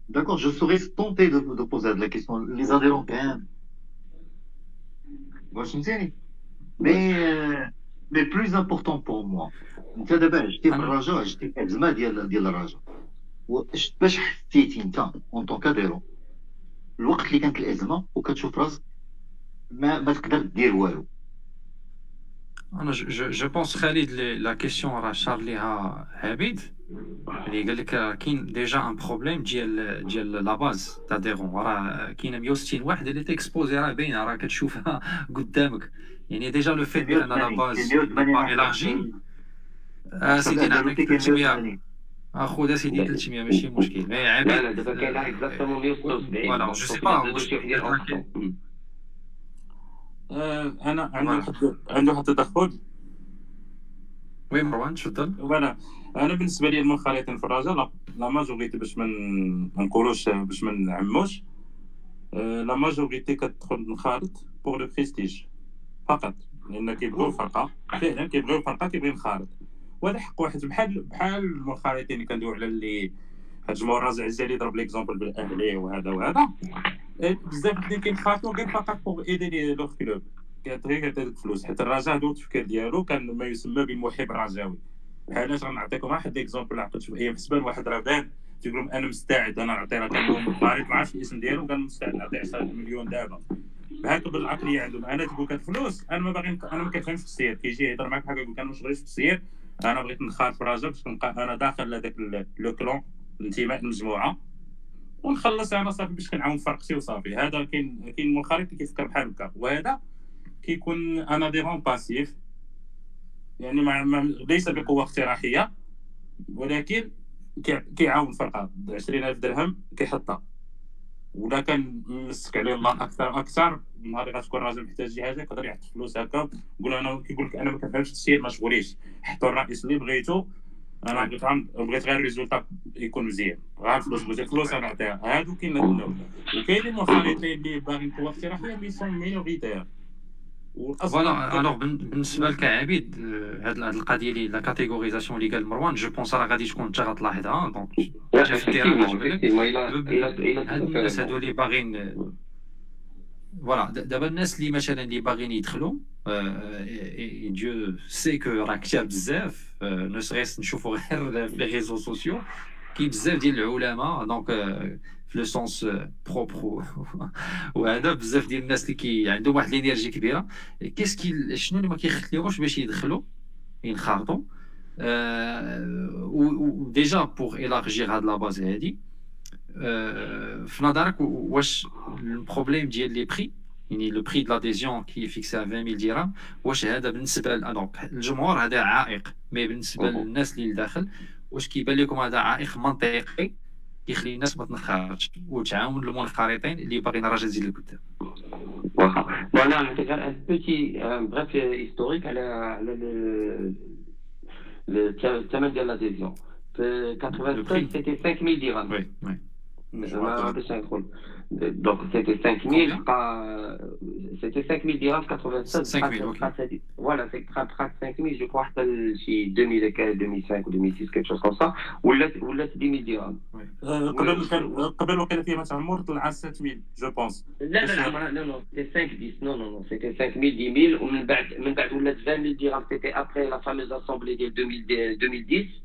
D'accord, je serais tenté de, de poser la question. Les adhérents, quand même. Moi, je me Mais, euh, mais plus important pour moi, انت دابا جيتي في الرجاء جيتي في ازمه ديال ديال الرجاء باش حسيتي انت اون طون كاديرون الوقت اللي كانت الازمه وكتشوف راسك ما ما تقدر دير والو أنا جو بونس خالد لا كيسيون راه شار ليها عبيد اللي قال لك كاين ديجا ان بروبليم ديال ديال لا باز تاع ديغون راه كاين 160 واحد اللي تيكسبوزي راه باينه راه كتشوفها قدامك يعني ديجا لو فيت ان لا باز الارجي سيدي نعطيك 300 اخو سيدي 300 ماشي مشكل mais عبيد لا لا دابا كاين exactement 176 voilà je sais pas آه، أنا عندي واحد عندي واحد التدخل oui مروان تفضل voilà أنا بالنسبة لي المنخرطين في الرجاء la majorité باش ما نقولوش باش ما نعموش. آه، la majorité كتدخل نخارط pour le prestige فقط. لأن كيبغيو الفرقة. فعلا كيبغيو الفرقة كيبغي نخارط وهذا حق واحد بحال بحال المنخرطين اللي كندويو على اللي هاد الجمهور الرازع الجزائري ضرب l'exemple بالأهلي وهذا وهذا. بزاف اللي كينخاطروا غير فقط pour aider leur club كانت غير كتعطي الفلوس حيت الرجاء هذا التفكير ديالو كان ما يسمى بالمحب الرجاوي علاش غنعطيكم واحد exemple عقلت في أيام حسبان واحد راه بان تيقول لهم أنا مستعد أنا نعطي راه كان ما عرفتش الاسم ديالو كان مستعد نعطي 10 مليون دابا بهاك بالعقليه عندهم أنا تقول لك الفلوس أنا ما باغي أنا ما كنفهمش في السير كيجي يهضر معاك بحال يقول أنا ما شغليش في السير أنا بغيت نخاف الرجاء باش نبقى أنا داخل هذاك لو كلون انتماء المجموعه ونخلص أنا صافي باش كنعاون فرقتي وصافي. هذا كاين كاين منخرط اللي كيفكر بحال هكا. وهذا كيكون أنا ديرون باسيف يعني ما ليس بقوة اقتراحية ولكن كيعاون الفرقه ب 20000 درهم كيحطها. ولا كان مسك عليه الله أكثر أكثر نهار غتكون راجل محتاج شي حاجة يقدر يعطي فلوس هكا يقول أنا كيقول لك أنا ما كنفهمش السير ما شغوليش. حطوا الرئيس اللي بغيتو أنا بغيت بغيت غير الريزولتا يكون مزيان غير الفلوس بغيت الفلوس أنا نعطيها هادو كاين وكاينين المخالطين اللي باغيين قوه اقتراحيه اللي سون مينوريتير فوالا الوغ بالنسبة لك عبيد هاد القضية اللي لا كاتيغوريزاسيون اللي قال مروان جو بونس راه غادي تكون انت غتلاحظها دونك جا في هاد الناس هادو اللي باغيين فوالا دابا الناس اللي مثلا اللي باغيين يدخلوا ديو سي كو راه كتاب بزاف نو سغيس نشوفوا غير في لي ريزو سوسيو كاين بزاف ديال العلماء دونك في لو سونس بروبر وهذا بزاف ديال الناس اللي كي عندهم واحد الانرجي كبيره كيسكي شنو اللي ما كيخليوش باش يدخلوا ينخرطوا وديجا pour élargir هاد la base هادي في نظرك واش ال problème ديال les prix يعني le prix de l'adhésion qui est fixé 20000 درهم واش هذا بالنسبة donc الجمهور هذا عائق mais بالنسبة للناس اللي لداخل واش كيبان لكم هذا عائق منطقي كيخلي الناس ما تنخرطش وتعاون المنخرطين اللي باغيين الرجاء تزيد لقدام Voilà نعطيك un petit bref historique على على الثمن ديال l'adhésion في 96 c'était 5000 درهم oui oui ما باش ندخل Donc c'était 5000, c'était 5000 dirhams 96. 5000, ok. Voilà, c'est 5000, je crois, c'est 2005 ou 2006, quelque chose comme ça, ou là, 10 000 dirhams. قبل وكالة تعمر طلع 7000 جو بونس لا لا لا non non c'était 5 10 non non non c'était 5000 10 000 ومن بعد من بعد ولات 20 000 dirhams c'était après la fameuse assemblée ديال 2010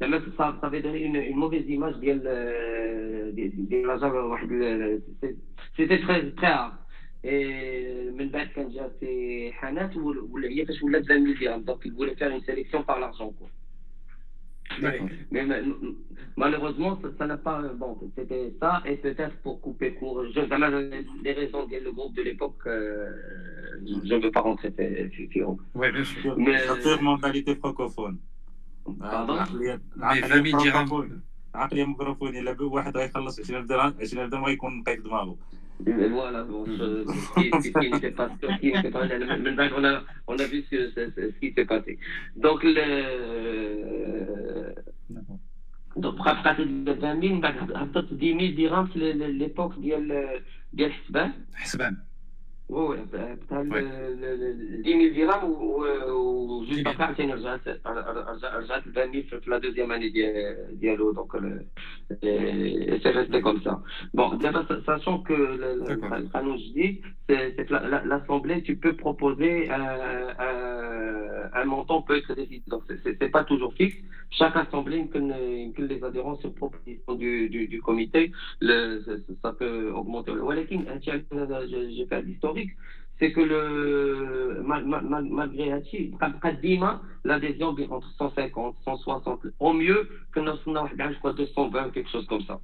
زعما صافي دوني اون موفيز ايماج ديال ديال لاجار واحد سيتي تري تري هارد من بعد كان جا في حانات ولا هي فاش ولات 20 درهم دونك il voulait faire une sélection par l'argent quoi mais malheureusement ça n'a pas bon c'était ça et peut-être pour couper court je les raisons ديال le groupe de l'époque je ne veux pas rentrer في Oui, bien sûr. Mais c'est mentalité francophone. مي 20 درهم عقليه ميكروفوني الا واحد غيخلص 20 درهم 20 درهم غيكون نقيد دماغه vu ce, ce, ce qui s'est passé. Donc, le, donc, pratique de 20 000, بعد هبطت 10 000 درهم في ليبوك ديال ديال حسبان. حسبان. Oui, بتاع 10 000 درهم وجوست ابخي عاوتاني رجعت رجعت ل 20 000 في لا دوزيام اني ديالو دونك et c'est resté comme ça. Bon, sachant que l'Assemblée, tu peux proposer euh, euh, un, montant peut être décidé. Donc, c'est pas toujours fixe. Chaque Assemblée, que les adhérents se proposition du, comité, ça peut augmenter. J'ai fait l'historique. C'est que le, mal, mal, malgré Hachi, l'adhésion est entre 150, 160, au mieux que nous avons 220, quelque chose comme ça.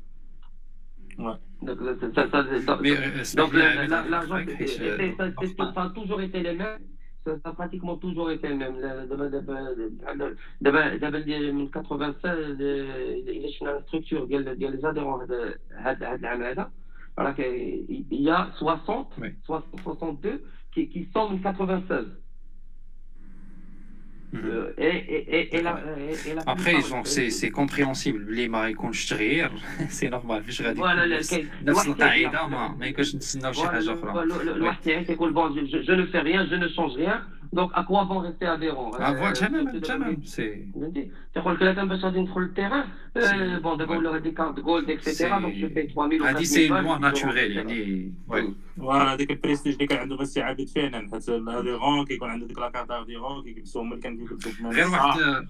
Ouais. Donc, ça, ça, ça, Mais, euh, donc la- la- la- la- l'argent, la- c'est- euh, c'est- ça ça- ça a toujours été les mêmes. Ça, ça a pratiquement toujours été le même. La- دابا دابا دابا دابا اللي من 96 إلى شفنا la structure ديال ديال les adhérents هذا هذا هذا العام هذا راه كاي- il y a 60 Oui. 60 62 qui, qui sont من 96 Mhm. Euh, et, et, et, et la, et, et la Après, plupart- donc, c'est c'est compréhensible بلي ما يكونش تغيير c'est normal فاش غادي Voilà, يكون le- نفس كاين- نفس الواحد القاعده كيعرف. ما ما يمكنش نتسناو شي Voilà, حاجة le- أخرى le- le- الواحد تاعي تيقول bon je, je, je ne fais rien je ne change rien donc à quoi bon rester adhérent? Ah, Euh, voilà, تماما c'est- c'est- تماما c'est فهمتي تيقول لك لا كان باش غادي ندخل للتيران سي- بون دابا ولا غادي كارت جولد اكسيتيرا دونك جو باي 3000 و هادي 4000 سي balles, لوا je ناتوريل rentre, يعني وي فوالا هذاك البريستيج اللي كان عنده بس عابد فعلا حيت الاديرون كيكون عنده ديك لاكارت اديرون كيلبسو هما اللي كانوا كيلبسو في غير واحد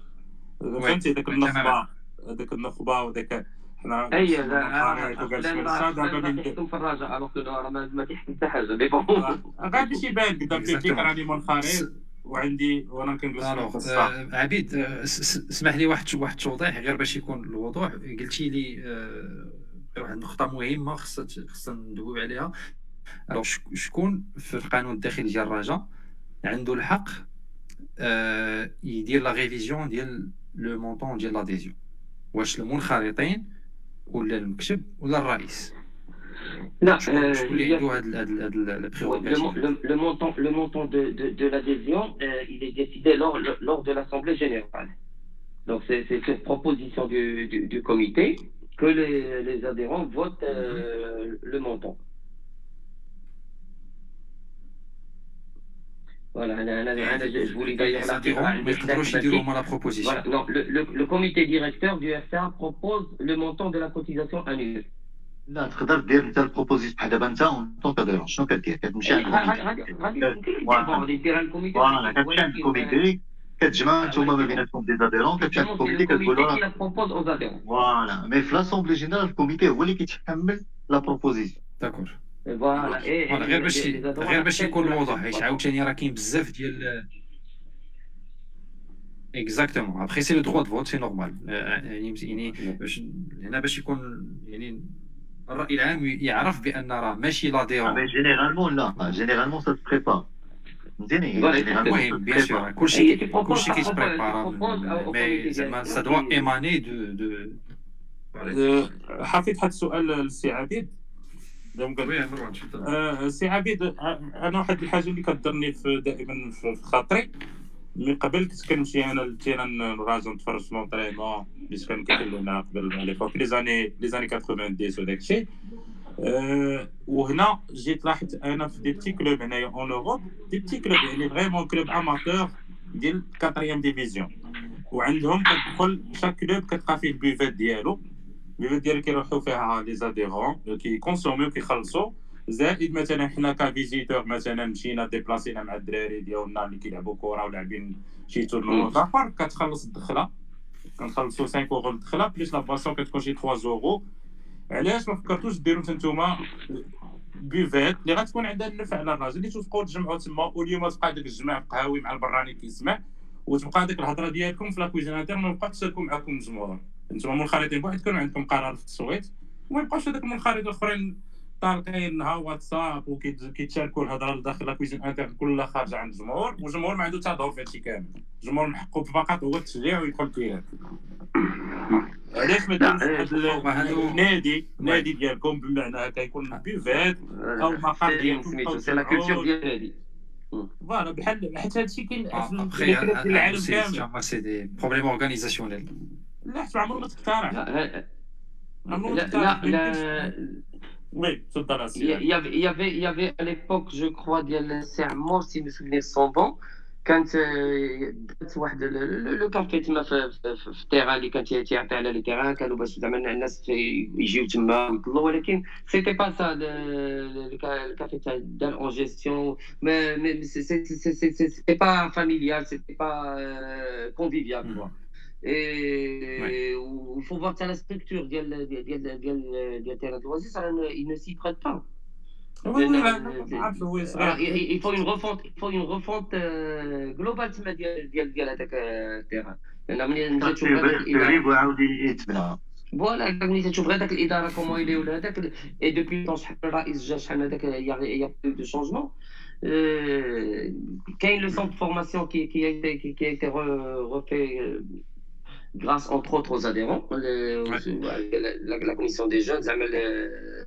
فهمتي داك تماما. النخبه داك النخبه وداك حنا أي شي مرسى دابا من تحكم في الرجاء الوغ راه ما تيحكم حتى حاجة بون غير باش يبان قدام راني منخرط وعندي وأنا القصة آه، عبيد آه، اسمح لي واحد واحد التوضيح غير باش يكون الوضوح. قلتي لي آه، واحد النقطه مهمة خصها خصنا ندويو عليها. شكون في القانون الداخلي ديال الرجاء عنده الحق يدير la révision ديال le montant ديال l'adhésion واش المنخرطين ولا المكتب ولا الرئيس لا شكون euh, شكون اللي il y a- عنده هاد هاد هاد Ouais, le, البريروغاتيف mon- le- le montant, le montant de, de, de l'adhésion, euh, il est décidé lors, lors de l'Assemblée générale. Donc, c'est c'est sur proposition du, du, du comité que les, les adhérents votent euh, le montant. Voilà, أنا- أنا- أنا- je voulais d'ailleurs les l'article adhérents ما يقدروش يديروا هما لا Voilà, بروبوزيسيون non, le, le, le comité directeur du RCA propose le montant de la cotisation annuelle. لا تقدر دير انت ال proposition بحال دابا انت en tant qu'adhérent شنو كدير كتمشي عند غادي ال comité غادي غادي يمكن Voilà. غادي يديرها ال comité voilà كتمشي عند ولكن- ال comité كتجمع انتوما ما بيناتكم des adhérents كتمشي عند C'est ال comité le كتقول comité qui له la propose aux adhérents. voilà mais في l'assemblée générale ال comité هو اللي كيتحمل la proposition d'accord Voilà. Et, voilà et غير les- باش les adhérents غير باش يكون الوضوح حيت عاوتاني راه كاين بزاف ديال exactement après c'est le droit de vote c'est normal يعني يعني باش هنا باش يكون يعني الرأي العام يعرف بأن راه ماشي لاديرون. مي جينيرالمون لا جينيرالمون سا جينيرالمون المهم بيان سور كلشي كلشي كيتبريبار مي زعما سا دوا ايماني دو دو حفيظ هذا السؤال للسي عبيد آه، سي عبيد آه، أنا واحد الحاجة اللي كضرني في دائما في خاطري من قبل كنت كنمشي أنا للتيران الراجل نتفرج في لونطريمون اللي كان كيدير لنا قبل ليبوك لي زاني لي زاني 90 وداك الشيء. أه وهنا جيت لاحظت أنا في دي بتي كلوب هنايا اون اوروب دي بتي كلوب يعني فريمون كلوب اماتور ديال 4 ديفيزيون وعندهم كتدخل شاك كلوب كتلقى فيه البيفات ديالو. البيفات ديالو كيروحوا فيها لي زاديرون كيكونسوميو كيخلصوا زائد مثلا حنا كفيزيتور مثلا مشينا ديبلاسينا مع الدراري ديالنا اللي كيلعبوا كره ولاعبين شي tournoi اخر كتخلص الدخله كنخلصوا 5 اورو الدخله plus la boisson كتكون شي 3 اورو علاش ما فكرتوش ديروا نتوما buvette اللي غتكون عندها النفع على الراجل اللي تبقاو تجمعوا تما واليوم تبقى داك الجماع قهاوي مع البراني كيسمع وتبقى ديك الهضره ديالكم في la cuisine interne ما بقاش تسالكم معكم الجمهور نتوما منخرطين بوحدكم عندكم قرار في التصويت وما يبقاوش هذوك المنخرطين الاخرين طالقين ها واتساب وكيتشاركوا الهضره لداخل cuisine interne كلها خارجه عند الجمهور والجمهور ما عنده حتى دور في هادشي كامل الجمهور من حقه فقط هو التشجيع ويدخل فيها علاش ما إيه، النادي نادي ديالكم بمعنى هكا يكون buvette أو مقر ديالكم c'est la culture ديال النادي voilà بحال حيت هادشي كاين في العالم كامل c'est des problèmes organisationnels لا حتى عمره ما تقترح لا عمره ما لا تقترح لا ما يمكنش- لا oui تفضل Il اسيدي y avait, il y avait, il y avait à l'époque, je crois, ديال Sermon, si mes souvenirs sont bons, كانت آه، بدات واحد ال- ال- le café تما في في- في في ال terrain اللي كان تي- تيعطي على les terrains كانوا باش زعما الناس تي- يجيو تما ويطلوا ولكن c'était pas ça الكافي تاع دار une gestion mais c'était pas familial c'était pas convivial Mhm. Et il faut voir ça, la structure ديال ديال ديال ديال ديال terrain de loisirs, ça, il ne s'y prête pas. oui oui لا- لا لا- ما عرفتش هو Alors, صغير il, il faut une refonte, il faut une refonte euh, globale تما ديال ديال ديال هذاك ال terrain لأن ملي ملي تشوف هذاك الاداره تغريب وعاود يتبنى voilà ملي تشوف غير داك الاداره comment il est ولا هذاك et depuis le temps شحال الرئيس جا شحال هذاك y a deux changements كاين le centre formation qui qui a été qui, qui a été re- refait euh, grâce entre autres aux adhérents, euh, les, ouais. aux, la, la, la, commission des jeunes, les, euh,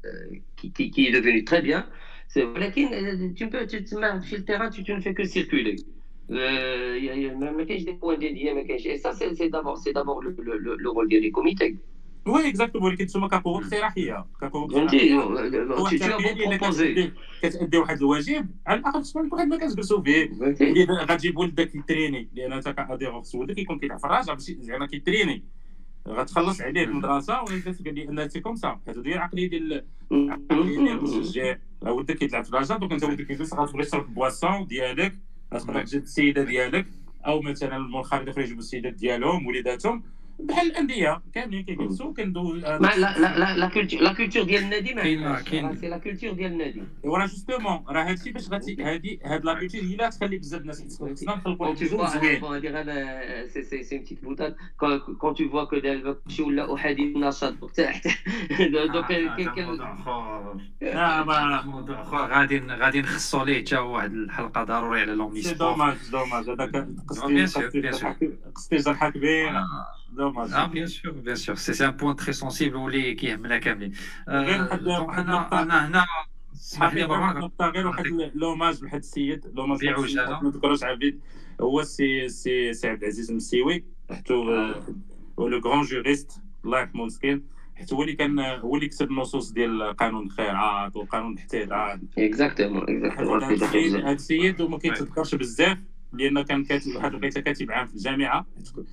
qui, qui, qui, est devenue très bien. C'est euh, tu peux, tu te mets sur le terrain, tu, tu ne fais que circuler. Euh, y a, y des points dédiés, et ça c'est d'abord le, le, le, le rôle des comités. oui exactement ولكن تسمى كقوه اقتراحيه كقوه فهمتي كتأدي واحد الواجب على الاقل لك واحد ما كتجلسوا فيه غتجيب ولدك يتريني لأن انت كادير خص ولدك يكون كيلعب في الراجع باش زعما كيتريني غتخلص عليه المدرسة ولا قال لي non c'est comme ça حيت هذه العقليه ديال العقليه ديال المشجع ولدك كيلعب في الراجع donc انت ولدك كيجلس غتبغي تشرب boisson ديالك غتقدر تجيب السيده ديالك أو مثلا المنخرط الآخر يجيبوا السيدات ديالهم وليداتهم بحال الانديه كاملين كيجلسوا كندوز لا لا لا la culture la culture ديال النادي ما كاين- c'est la culture ديال النادي وراه justement راه هادشي باش غادي هادي هاد la culture هي اللي غتخلي بزاف الناس خصنا نخلقوا vois, زوين euh, c'est c'est- c'est une petite boutade. Quand, quand tu vois que دابا كلشي ولا احادي النشاط تحت اخر آه، ما- موضوع اخر غادي غادي نخصو ليه حتى واحد الحلقة ضروري على l'hymne et c'est dommage dommage هذاك قصدي قصدي جرحه كبيره dommage آه bien sûr bien sûr c'est c'est un point très sensible واللي كيهمنا كاملين غير واحد- donc واحد أنا النقطة. أنا هنا اسمح لي مروان نقطة غير واحد l'hommage لواحد السيد l'hommage في لواحد السيد، عجالة. ما نذكروش عبيد هو ال c'est سي سي عبد العزيز المسيوي حيت هو هو le grand juriste الله يرحمه مسكين حيت هو اللي كان هو اللي كتب النصوص ديال قانون الإطار وقانون الاحتراف Exactement, exactement. هذا c'est السيد exactement. هذا السيد وما كيتذكرش بزاف لأنه كان كاتب واحد الوقيته كاتب عام في الجامعة.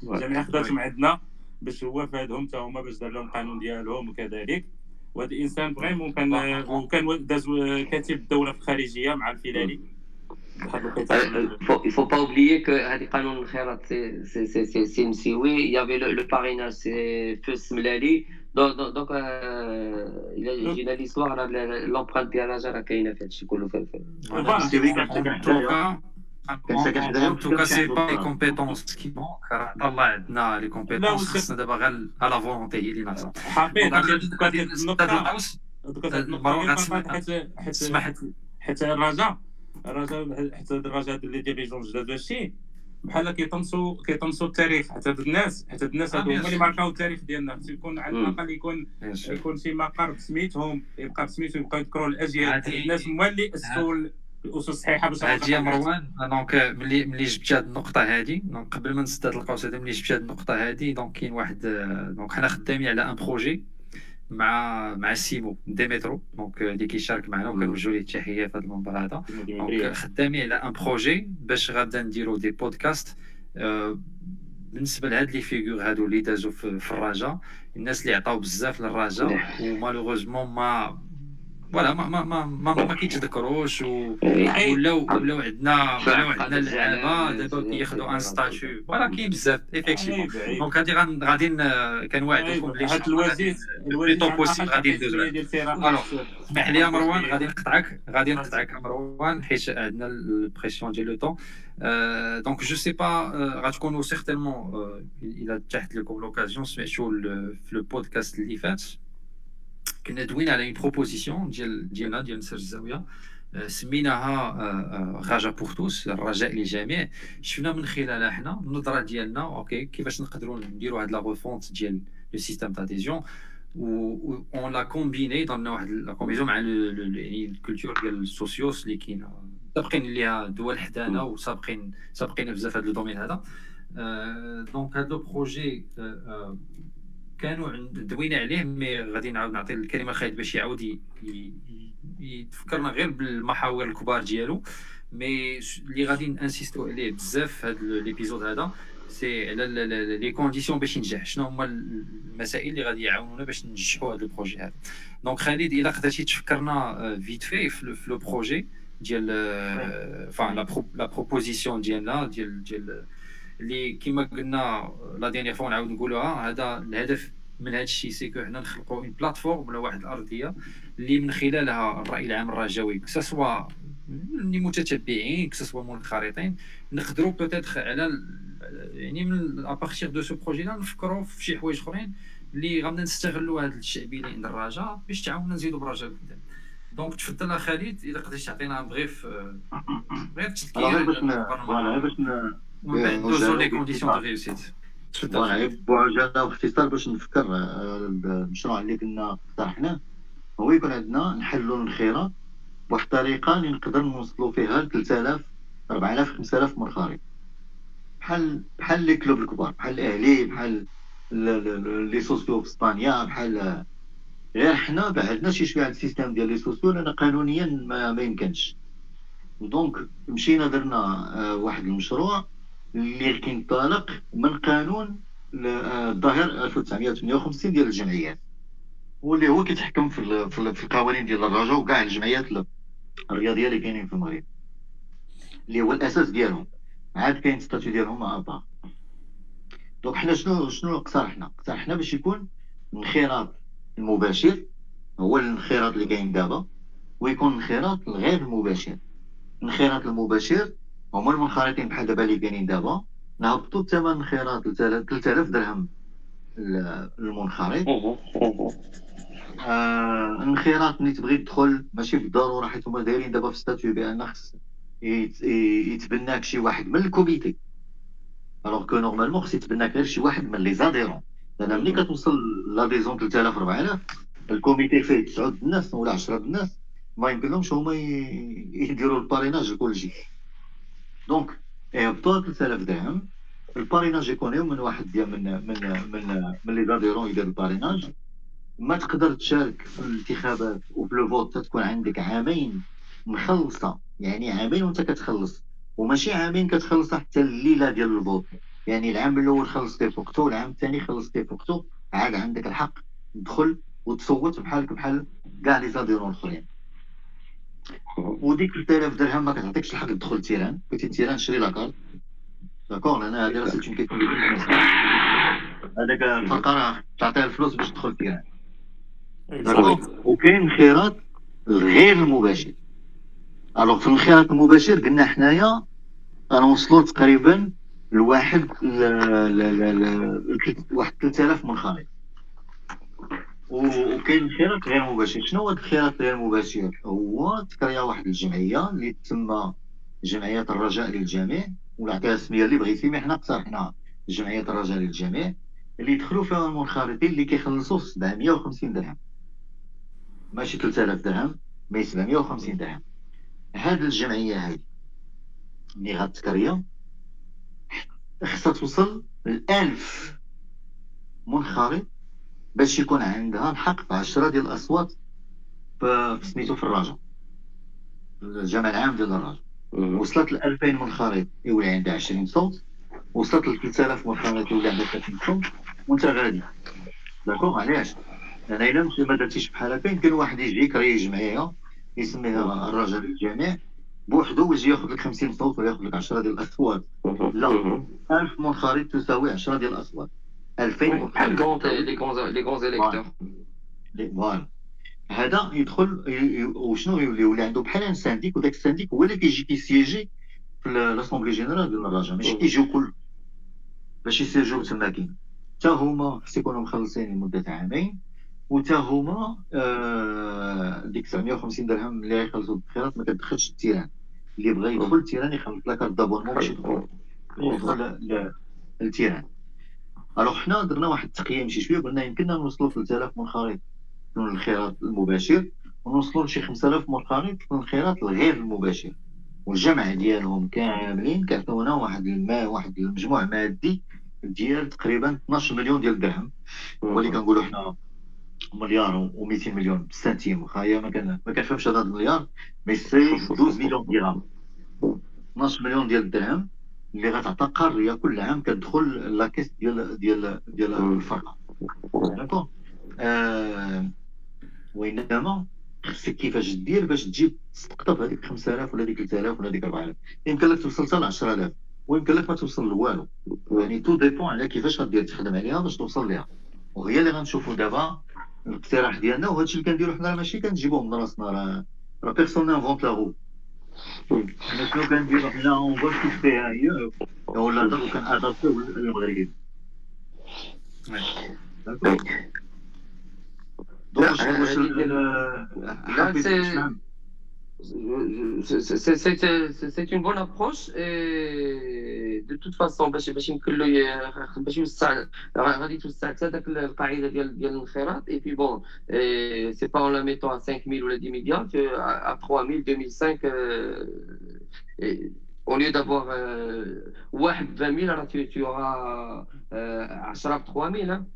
الجامعة خداتهم عندنا باش هو فادهم حتى هما باش دار لهم القانون ديالهم وكذلك. وهذا الإنسان فريمون كان وكان داز كاتب الدولة في الخارجية مع الفيلالي الوقيته Euh, faut- il faut pas oublier que هذه قانون الخيرات c'est c'est مسيوي il y avait le, le parrainage c'est فوس ملالي donc donc, donc euh, il a جينا l'histoire راه l'empreinte ديالها راه كاينة في هادشي كله في في- Voilà. C'est pas les وكان compétences qui manquent. راه الله عندنا les compétences وسي- خصنا دابا غير لا فولونتي هي اللي ناقصه. حيت حيت سمحت حيت الرجاء الرجاء حتى هاد الرجاء les dirigeants جداد هادشي بحال كيطمسوا كيطمسوا التاريخ حتى هاد الناس حتى هاد الناس هادو هما اللي. marqu اوا التاريخ ديالنا خصو يكون على. الاقل يكون. يكون شي مقر بسميتهم يبقى بسميتهم يبقاو يذكروا الاجيال الناس هما اللي اسسوا الأسس الصحيحه باش هادي يا مروان. donc ملي ملي جبت هاد النقطة هادي donc قبل ما نسد هاد القوس هادي ملي جبت هاد النقطة هادي donc كاين واحد آه، donc حنا خدامين على un projet مع مع سيمو ديمترو donc آه، اللي كيشارك معنا وكنوجهوا ليه التحية في هاد المنبر هذا. donc خدامين على un projet باش غادا نديرو des podcasts آه، بالنسبة لهاد les figures هادو اللي دازو في, في الرجاء الناس اللي عطاو بزاف للرجاء و malheureusement ما voilà ما ما ما ما, ما كيتذكروش و... ولاو ولاو عندنا ولاو عندنا اللعابه دابا كياخذوا un statut. voilà كاين بزاف effectivement donc هادي غادي كنوعدوكم بلي هاد le plus le plus tôt possible غادي alors، اسمح لي مروان غادي نقطعك. غادي نقطعك مروان حيت عندنا ال pression ديال le temps donc je sais pas غتكونوا certainement إلى تحت لكم l'occasion سمعتوا في le podcast اللي فات. كنا دوينا على une proposition ديال ديالنا ديال نسر الزاويه آه، سميناها آه، آه، رجاء pour tous الرجاء للجميع شفنا من خلالها حنا النظره ديالنا okay كيفاش نقدروا نديروا هاد la refonte ديال le système d'adhésion و en la combinait درنا واحد la combinaison مع ال- ال- يعني ال culture ديال ال socios اللي كاينة سابقين ليها دول حدانا وسابقين سابقين بزاف هذا ال domaine هذا آه، donc هذا le projet آه، آه، كانوا عند- دوينا عليه mais غادي نعاود نعطي الكلمة لخالد باش يعاود يتفكرنا غير بالمحاور الكبار ديالو. mais اللي غادي n'insist يو عليه بزاف في هذا l'épisode هذا c'est على les conditions باش ينجح. شنو هما المسائل اللي غادي يعاونونا باش ننجحوا هذا ال projet هذا. donc خالد إلا قدرتي تفكرنا vite في في le- في le projet ديال fin la proposition ديالنا ديال ديال اللي كما قلنا la dernière fois نعاود نقولوها هذا الهدف من هذا الشيء c'est que حنا نخلقوا une plateforme ولا واحد الأرضية اللي من خلالها الرأي العام الرجاوي كسوا اللي متتبعين كسوا منخرطين نقدروا peut-être على ال- يعني من à partir de ce projet-là نفكروا في شي حوايج أخرين اللي غادي نستغلوا هذا الشعبيه اللي عند الرجاء باش تعاوننا نزيدوا برجاء قدام donc تفضل خالد إذا قدرتي تعطينا bref غير تذكير غير باش ندوزو les conditions de. réussite بعجاله باختصار باش نفكر آه، المشروع اللي كنا اقترحناه هو يكون عندنا نحلوا الانخراط. بواحد الطريقة اللي نقدر نوصلوا فيها ل 3000 4000 5000 منخرط بحال بحال les clubs الكبار بحال الأهلي بحال ال- ال- ال- les socios في إسبانيا بحال غير حنا بعدنا شي شوية على ال système ديال les socios لأن قانونيا ما, ما يمكنش. donc مشينا درنا آه، واحد المشروع اللي كينطلق من قانون ل- آه، الظاهر 1958 ديال الجمعيات واللي هو كيتحكم في في ال- في القوانين ديال الرجاء وكاع الجمعيات ال- الرياضية اللي كاينين في المغرب. اللي هو الأساس ديالهم. عاد كاين statut ديالهم مع ابا donc حنا شنو شنو اقترحنا؟ اقترحنا باش يكون الانخراط المباشر. هو الانخراط اللي كاين دابا. ويكون الانخراط الغير المباشر. الانخراط المباشر هما المنخرطين بحال دابا اللي كاينين دابا نهبطوا الثمن الانخراط 3000 درهم المنخرط آه الانخراط ملي تبغي تدخل ماشي بالضرورة حيت هما دايرين دابا في statut بأن خص يتبناك شي واحد من ال comité. alors que normalement خص يتبناك غير شي واحد من les adhérents. لأن ملي كتوصل à disons 3000 4000 ال comité فيه 9 الناس ولا 10 الناس ما يمكنلهمش هما يديروا ال parrainage لكلشي donc يهبطوا 3000 درهم ال parrainage يكون من واحد ديال من من من من les adhérents يدير ال parrainage ما تقدر تشارك في الانتخابات وفي le vote تكون عندك عامين مخلصه يعني عامين وانت كتخلص وماشي عامين كتخلص حتى الليلة ديال ال vote يعني العام الأول خلصتي في وقته والعام الثاني خلصتي في وقته عاد عندك الحق تدخل وتصوت بحالك بحال كاع les adhérents الاخرين وديك 3000 درهم ما كتعطيكش الحق تدخل terrain. بغيتي terrain شري la carte d'accord لأن هذه راه سيت كيكون هذاك الفقره تعطيها الفلوس باش تدخل terrain. وكاين انخراط غير المباشر. alors في الانخراط المباشر قلنا حنايا غنوصلوا تقريبا لواحد واحد 3000 منخرط. وكاين انخراط غير مباشر. شنو هو الانخراط غير مباشر؟ هو تكريا واحد الجمعية اللي تسمى جمعية الرجاء للجميع ولا عطيها السمية اللي بغيتي مي حنا اقترحنا جمعية الرجاء للجميع اللي يدخلوا فيها المنخرطين اللي كيخلصوا 750 درهم. ماشي 3000 درهم مي 750 درهم. هاد الجمعية هادي اللي غتكريا خصها توصل ل 1000 منخرط باش يكون عندها الحق في 10 ديال الأصوات في سميتو في الرجاء الجامع العام ديال الرجاء وصلت ل 2000 منخرط يولي عندها 20 صوت. وصلت ل 3000 منخرط يولي عندها 30 صوت. وانت غادي. d'accord علاش؟ لأن إلا ما درتيش بحال هكا يمكن واحد يجي يكري جمعيه يسميها الرجاء للجميع بوحدو ويجي ياخذ لك 50 صوت ولا ياخذ لك 10 ديال الأصوات. لا 1000 منخرط تساوي 10 ديال الأصوات. 2000 منخرط les quinze les quinze électeurs voilà هذا يدخل وشنو يولي يولي عنده بحال un syndic وداك ال syndic هو اللي كيجي كيسيجي في l'assemblée générale ديال الرجاء ماشي كيجيو كل باش يسيرجيو تماكين حتى هما خص يكونوا مخلصين لمده عامين وتا هما آه ديك 750 درهم اللي غيخلصوا الانخراط ما كتدخلش ال terrain اللي بغى يدخل ال terrain يخلص لك d'abonnement باش يدخل يدخل لل terrain alors حنا درنا واحد التقييم شي شوية قلنا يمكننا نوصلوا 3000 منخرط من الانخراط المباشر ونوصلوا لشي 5000 منخرط من الانخراط الغير المباشر. والجمع ديالهم كاملين كيعطيونا واحد الماء واحد المجموع مادي ديال تقريبا 12 مليون ديال الدرهم هو اللي كنقولوا حنا مليار و200 مليون بالسنتيم واخا ما كان ما كنفهمش هذا المليار mais c'est 12 مليون درهم. 12 مليون ديال الدرهم. اللي غتعطى قاريه كل عام كتدخل la caisse ديال ديال ديال الفرقه d'accord آه وإنما خصك كيفاش دير باش تجيب تقطب هذيك 5000 ولا ديك 3000 ولا ديك 4000 يمكن لك توصل حتى ل 10000 ويمكن لك ما توصل لوالو. يعني tout dépend على كيفاش غدير تخدم عليها باش توصل ليها. وهي اللي غنشوفوا دابا الاقتراح ديالنا وهذا الشيء اللي كنديرو حنا ماشي كنجيبوه من راسنا راه راه بيرسون انفونت لا رو حنا شنو كنديرو حنا اون فوا فيها هي ولا دابا كنادابتو للمغرب دونك واش c'est une bonne approche et de toute façon باش باش يمكن له باش يوسع غادي توسع حتى داك القاعده ديال ديال الانخراط اي بي بون سي با اون لا ميتو ا 5000 ولا 10 مليار ا 3000 2005 au lieu d'avoir واحد ب 20000 راه tu auras 10 ب 3000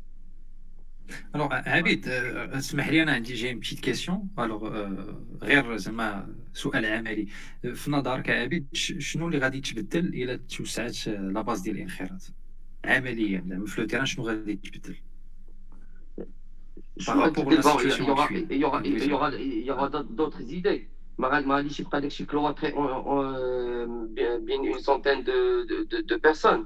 الوغ عبيد اسمح لي أنا عندي جاي بتيت كيسيون الوغ غير زعما سؤال عملي. في نظرك عبيد شنو اللي غادي تبدل إلى توسعت لا باز ديال الانخراط؟ عمليا زعما في لو تيران شنو غادي تبدل؟ Il y aura d'autres idées. ما غاديش يبقى داكشي كلواتري بين une centaine de, de, de, de personnes.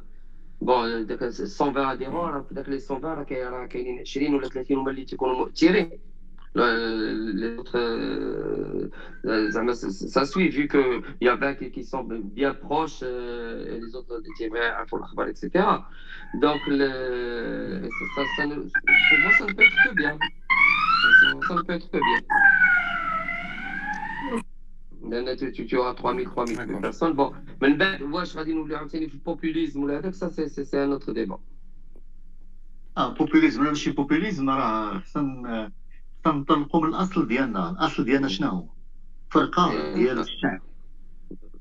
بون داك 120 اديرون راه في داك لي 120 راه كاينين 20 ولا 30 هما اللي تيكونوا مؤثرين les autres, euh, ça suit, vu qu'il y a 20 qui sont bien proches euh, et les autres, etc. Donc, le, ça, ça, ça, pour moi, ça ne peut être que bien. Ça, ça ne peut être que bien. لأن auras 3000 3000 personnes. Bon من بعد واش غادي نوليو عاوتاني في ال populisme ولا هذاك ça c'est c'est un autre débat آه populisme ولا ماشي populisme راه خصنا تنطلقوا من الاصل ديالنا الاصل ديالنا شنو هو فرقه ديال الشعب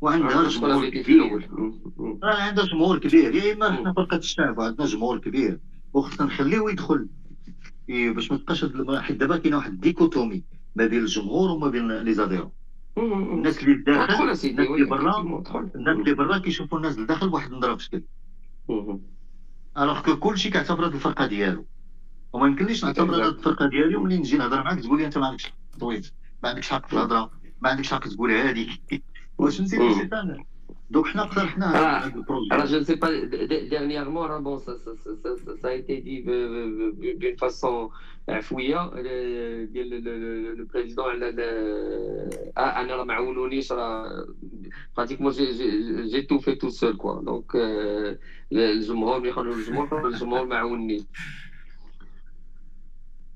وعندها جمهور كبير. راه عندها جمهور كبير. يا اما حنا فرقة الشعب وعندنا جمهور كبير. وخصنا نخليه يدخل. باش ما تبقاش حيت دابا كاينة واحد ال dichotomie ما بين الجمهور وما بين les adhérents. الناس اللي داخل الناس اللي برا الناس اللي برا كيشوفوا الناس اللي داخل واحد نضرب شكل alors que كلشي كيعتبر هاد الفرقة ديالو. وما يمكنليش نعتبر هاد الفرقة ديالي وملي نجي نهضر معاك تقول لي أنت ما عندكش طويت ما عندكش حق في الهضرة. ما عندكش حق تقول هذيك واش نسيت Donc, je ne sais pas, dernièrement, bon, ça, ça, ça, ça, a été dit d'une façon fouillant. Le, le, le, le président a pratiquement j'ai tout fait tout seul. Quoi. Donc, je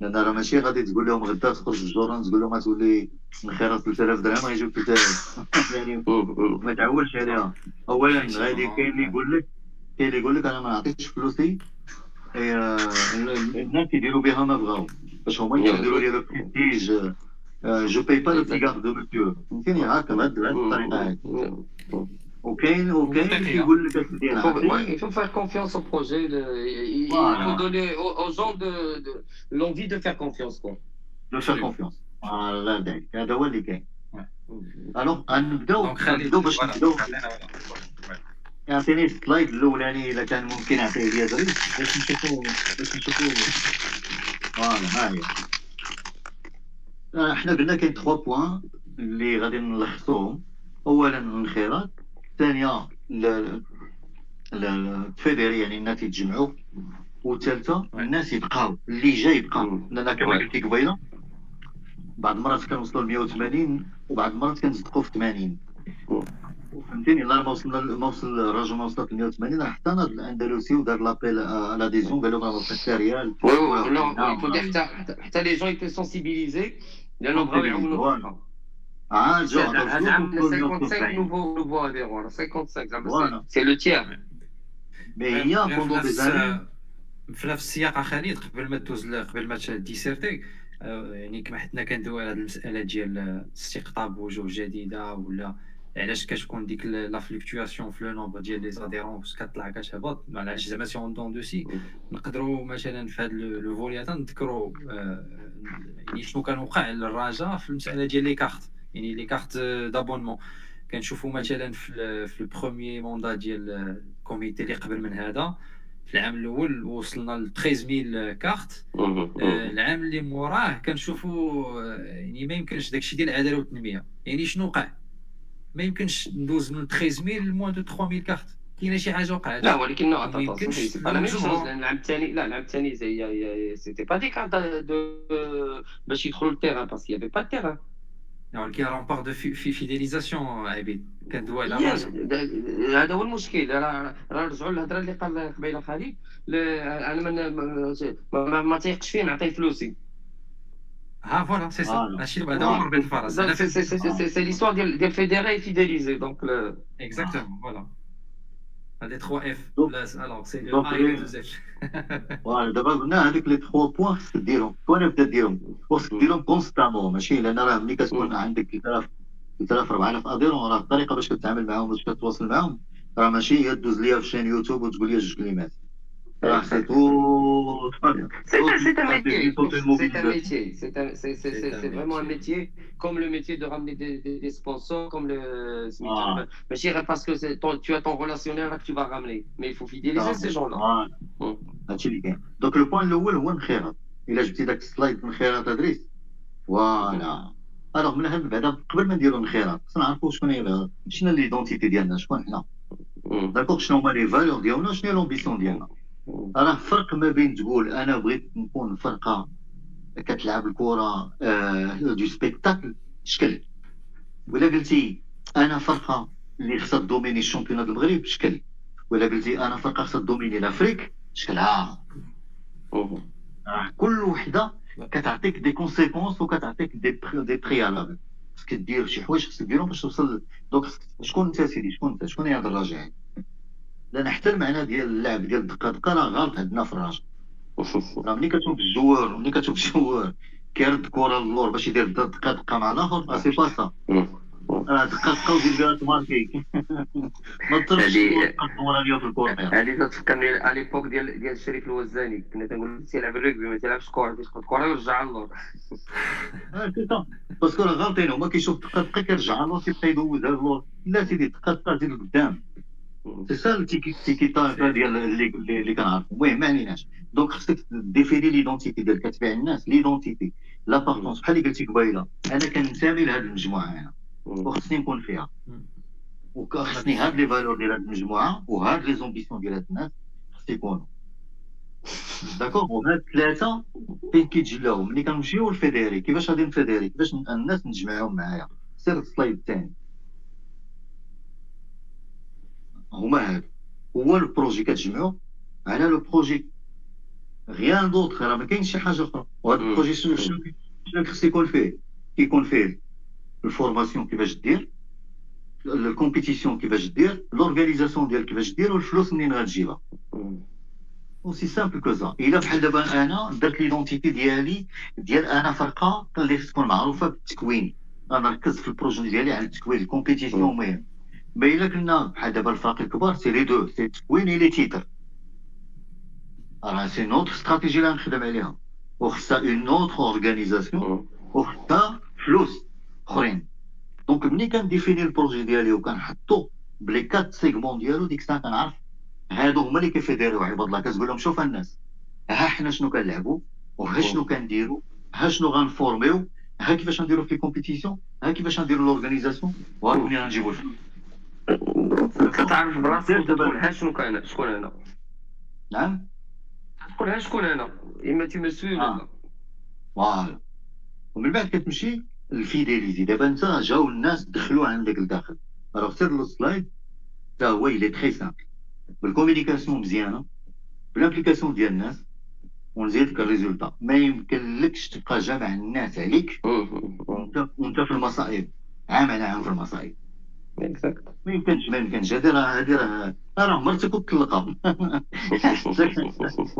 لأن راه ماشي غادي تقول لهم غدا تخرج الجورنال تقول لهم غتولي الانخراط 3000 درهم غيجيو 3000 يعني ما تعولش عليها اولا غادي كاين اللي يقول لك كاين اللي يقول لك أنا ما نعطيش فلوسي الناس يديروا بها ما بغاو باش هما يديروا لي le prestige je paye pas le cigare de monsieur فهمتيني هكا بهاد الطريقة هادي وكاين وكاين كيقول لك il faut faire confiance au projet il faut donner aux gens de l'envie de faire confiance quoi. De faire confiance. الله يبارك هذا هو اللي كاين alors غنبداو نبداو باش نبداو يعطيني ال slide الاولاني الا كان ممكن يعطيه لي ظريف باش نشوفو باش نشوفو voilà ها هي إحنا قلنا كاين 3 points اللي غادي نلخصوهم اولا الانخراط ثانية الفيديري يعني الناس يتجمعوا والثالثه الناس يبقاو اللي جاي يبقى لأن كما قلت لك قبيله بعض المرات كنوصلوا ل 180 وبعض المرات كنصدقوا في 80 فهمتيني الله ما وصلنا ما وصل الرجل ما وصلت ل 180 راه حتى ناض الاندلسي ودار لابيل على ديزون قال لهم راه ما ريال حتى حتى لي جون يتو سونسيبيليزي لأنه بغاو يعاونوا آه جو هذا عام 55 نوفو نوفو اديرون 55 c'est le tiers mais هي pendant des années في نفس السياق خالد قبل ما دوز قبل ما ديسيرتي يعني كما حنا كندوي على هذه المساله ديال استقطاب وجوه جديده ولا علاش كتكون ديك la fluctuation في le nombre ديال les adhérents كتطلع كتهبط علاش زعما c'est en dents de scie نقدروا مثلا في هذا le volet نذكروا يعني شنو كان وقع للرجاء في المساله ديال les cartes يعني les cartes d'abonnement كنشوفوا مثلا في ال premier mandat ديال ال comité اللي قبل من هذا في العام الأول وصلنا ل 13000 cartes آه، العام اللي موراه كنشوفوا آه، يعني ما يمكنش داكشي ديال العداله والتنميه يعني شنو وقع؟ ما يمكنش ندوز من 13000 ل moins de 3000 cartes. كاينة شي حاجة وقعت؟ لا ولكن العام الثاني لا العام الثاني c'était pas des cartes باش يدخلوا للتيران باسكو يافي با تيران ولكن راه بار دو فيديليزاسيون عبيد كندوي على هذا هو المشكل راه رجعوا للهضره اللي قال قبيله خالد أنا ما ما تيقش فيه نعطيه فلوسي ها فوالا سي سا هادشي هذا هو ضرب الفرس سي ليستوار ديال ديال فيديري فيديليزي دونك اكزاكتومون فوالا هادي 3 اف الوغ سي لو اي F voilà دابا قلنا هذوك les 3 points خصك ديرهم وأنا نبدا ديرهم خصك ديرهم constamment ماشي لأن راه ملي كتكون عندك 3000 3000 4000 adhérents راه الطريقة باش كتعامل معاهم باش كتواصل معاهم راه ماشي هي دوز ليا في chaîne YouTube وتقول لي جوج كلمات راه سي تو C'est un, c'est un métier. C'est un métier. C'est un- c'est- c'est- c'est- c'est vraiment un métier, comme le métier de ramener des, des- des sponsors, comme le. Ah. Mais je dirais parce que c'est ton- tu as ton relationnel là que tu vas ramener. Mais il faut fidéliser ces gens-là. آه. هادشي اللي كاين دوك لو بوان الاول هو الانخراط الا جبتي داك السلايد الانخراط ادريس فوالا الوغ من هاد بعدا قبل ما نديرو الانخراط خصنا نعرفو شكون هي شنو ليدونتيتي ديالنا شكون حنا Mm. داكوغ شنو هما لي فالور ديالنا شنو هي لومبيسيون ديالنا راه فرق ما بين تقول أنا بغيت نكون فرقة كتلعب الكرة آه de spectacle شكل. ولا قلتي أنا فرقة اللي خصها dominer ال championnat المغرب؟ شكل. ولا قلتي أنا فرقة خصها dominer l'Afrique شكلها Mhm. راه كل وحدة كتعطيك des conséquences وكتعطيك des des préalables خصك دير شي حوايج خصك ديرهم باش توصل. donc خصك- شكون أنت سيدي؟ شكون أنت؟ شكون هي هاد الرجاء لأن حتى المعنى ديال اللعب ديال دقه دقة راه غلط عندنا في الرجاء راه ملي كتشوف الجوار ملي كتشوف الجوار كيرد الكره للور باش يدير دقة دقة مع الآخر راه c'est pas ça. راه دقة دقة وزيد بها تماركي. ما هادي- الكره ديال في ال corner هذه تفكرني على l'époque ديال ديال الشريف الوزاني. كنا تنقول تيلعب ال rugby ما تيلعبش كره تيسقط الكره ويرجع للور ça parce que راه غالطين هما كيشوف دقة دقة كيرجع للور كيبقى يدوزها للور لا سيدي دقة دقة زيد لقدام c'est ça l'étiquette ديال اللي اللي كنعرفو المهم ما عليناش donc خصك définir l'identité ديالك كتبيع الناس l'identité l'appartenance بحال اللي قلتي قبيله أنا كننتمي لهاد المجموعه هنا وخصني نكون فيها وخصني هاد les valeurs ديال هاد المجموعه وهاد les ambitions ديال هاد الناس خص يكونوا d'accord وهاد الثلاثه فين كيتجلاو ملي كنمشيو لل fédérer كيفاش غادي ن fédérer كيفاش الناس نجمعهم معايا سير ال slide الثاني هما هادو هو ال projet كتجمعو على le projet rien d'autre راه ما كاينش شي حاجة أخرى وهذا مم. ال projet شنو شنو خص يكون فيه كيكون فيه ال formation كيفاش دير ال compétition كيفاش دير l'organisation ديال كيفاش دير والفلوس منين غتجيبها aussi simple que ça إلا بحال دابا أنا درت l'identité ديالي ديال أنا فرقه اللي تكون معروفه بالتكوين أنا ركزت في ال projet ديالي على التكوين ال compétition مهم ما الا كنا بحال دابا الفرق الكبار c'est les deux c'est التكوين et les titres. راه c'est notre stratégie اللي غنخدم عليها. وخصها un notre organisation وخصها فلوس اخرين donc ملي كن définir ال projet ديالي وكنحطو ب les quatre segments ديالو ديك الساعة كنعرف هادو هما اللي كي fédérer يو عباد الله كتقول لهم شوف الناس ها حنا شنو كنلعبوا وها شنو كنديروا ها شنو غن former يو ها كيفاش غنديروا في compétition ها كيفاش غنديروا l'organisation وها منين غنجيبوا الفلوس كتعرف براسك وتقول ها شنو كان شكون أنا نعم؟ تقول ها شكون أنا إما تي مسؤول ولا؟ آه. voilà ومن بعد كتمشي ال fidélité دابا انت جاو الناس دخلوا عندك لداخل. راه سير ال slide تا هو اللي très simple بال communication مزيانة بال implication ديال الناس ونزيدك ال résultat. ما يمكنلكش تبقى جامع الناس عليك. وانت وانت في المصائب. عام على عام في المصائب. exact ما يمكنش ما يمكنش هذه راه هذه راه راه مرتك وتطلقها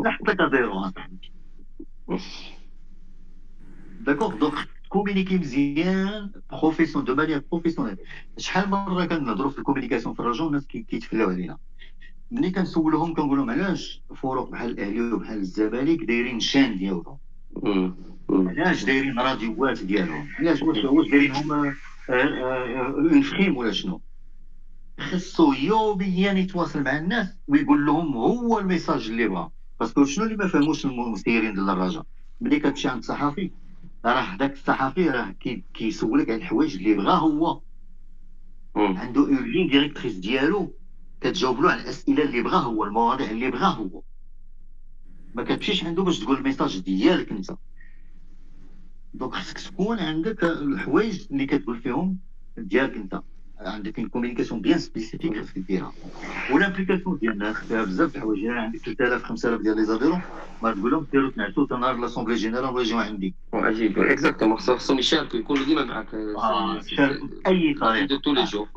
حطك zéro d'accord donc communiquer مزيان profession de manière professionnelle شحال مره كنهضروا في ال communication في الرجاء والناس كي- كيتفلاو علينا ملي كنسولهم كنقول لهم علاش فروق بحال الاهلي وبحال الزمالك دايرين chaînes ديالهم علاش دايرين راديوات ديالهم علاش واش واش دايرينهم en frime ولا شنو؟ خصو يوميا يتواصل مع الناس ويقول لهم هو ال message اللي بغا parce que شنو اللي ما فهموش المسيرين ديال الرجاء؟ ملي كتمشي عند الصحفي راه داك الصحفي راه كي- كيسولك على الحوايج اللي بغا هو. عنده une ligne directrice ديالو كتجاوب له على الأسئلة اللي بغا هو المواضيع اللي بغا هو. ما كتمشيش عنده باش تقول ال message ديالك أنت. donc خصك تكون عندك الحوايج اللي كتقول فيهم ديالك انت؟ عندك une communication bien spécifique خصك ديرها وال implication ديال الناس فيها بزاف د الحوايج. يعني عندك 3000 5000 ديال les environs ما تقول لهم ديروا تنعسوا حتى نهار لاسومبلي جينيرال ويجيو عندي. عجيب اكزاكتومون خصهم يشاركوا يكونوا ديما معك آه، بأي طريقة. دو تو لي جور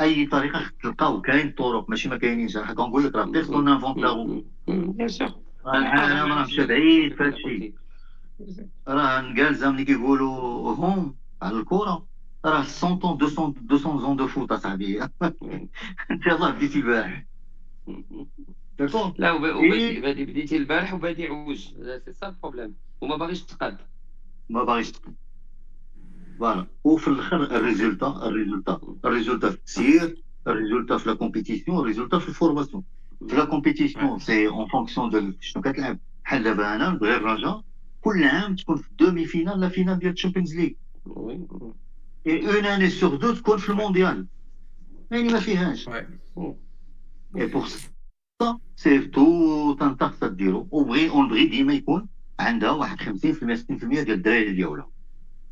أي طريقة خصك تلقاو. كاين طرق. ماشي ما كاينينش. أنا كنقول لك راه بيرسون لا رو بيان سور أنا ما نمشي بعيد في هادشي راه نقالزه ملي كيقولوا هوم على الكره راه 100 طون 200 200 زون دو فوت اصاحبي انت يلاه بديتي البارح داكور لا وبادي بادي بديتي البارح وبادي عوج سي سا البروبليم وما باغيش تقاد ما باغيش تقاد فوالا وفي الآخر الريزولتا الريزولتا الريزولتا في التسيير الريزولتا في لا كومبيتيسيون الريزولتا في الفورماسيون في لا كومبيتيسيون سي اون فونكسيون دو شنو كتلعب بحال دابا أنا بغير الرجاء كل عام تكون في الدومي فينال لا فينال ديال الشامبيونز ليغ اي اون اني سور دو تكون في المونديال يعني ما فيهاش اي بور سا سي تو تنطق تديرو وبغي اون بغي ديما يكون عندها واحد 50% 60% ديال الدراري ديالها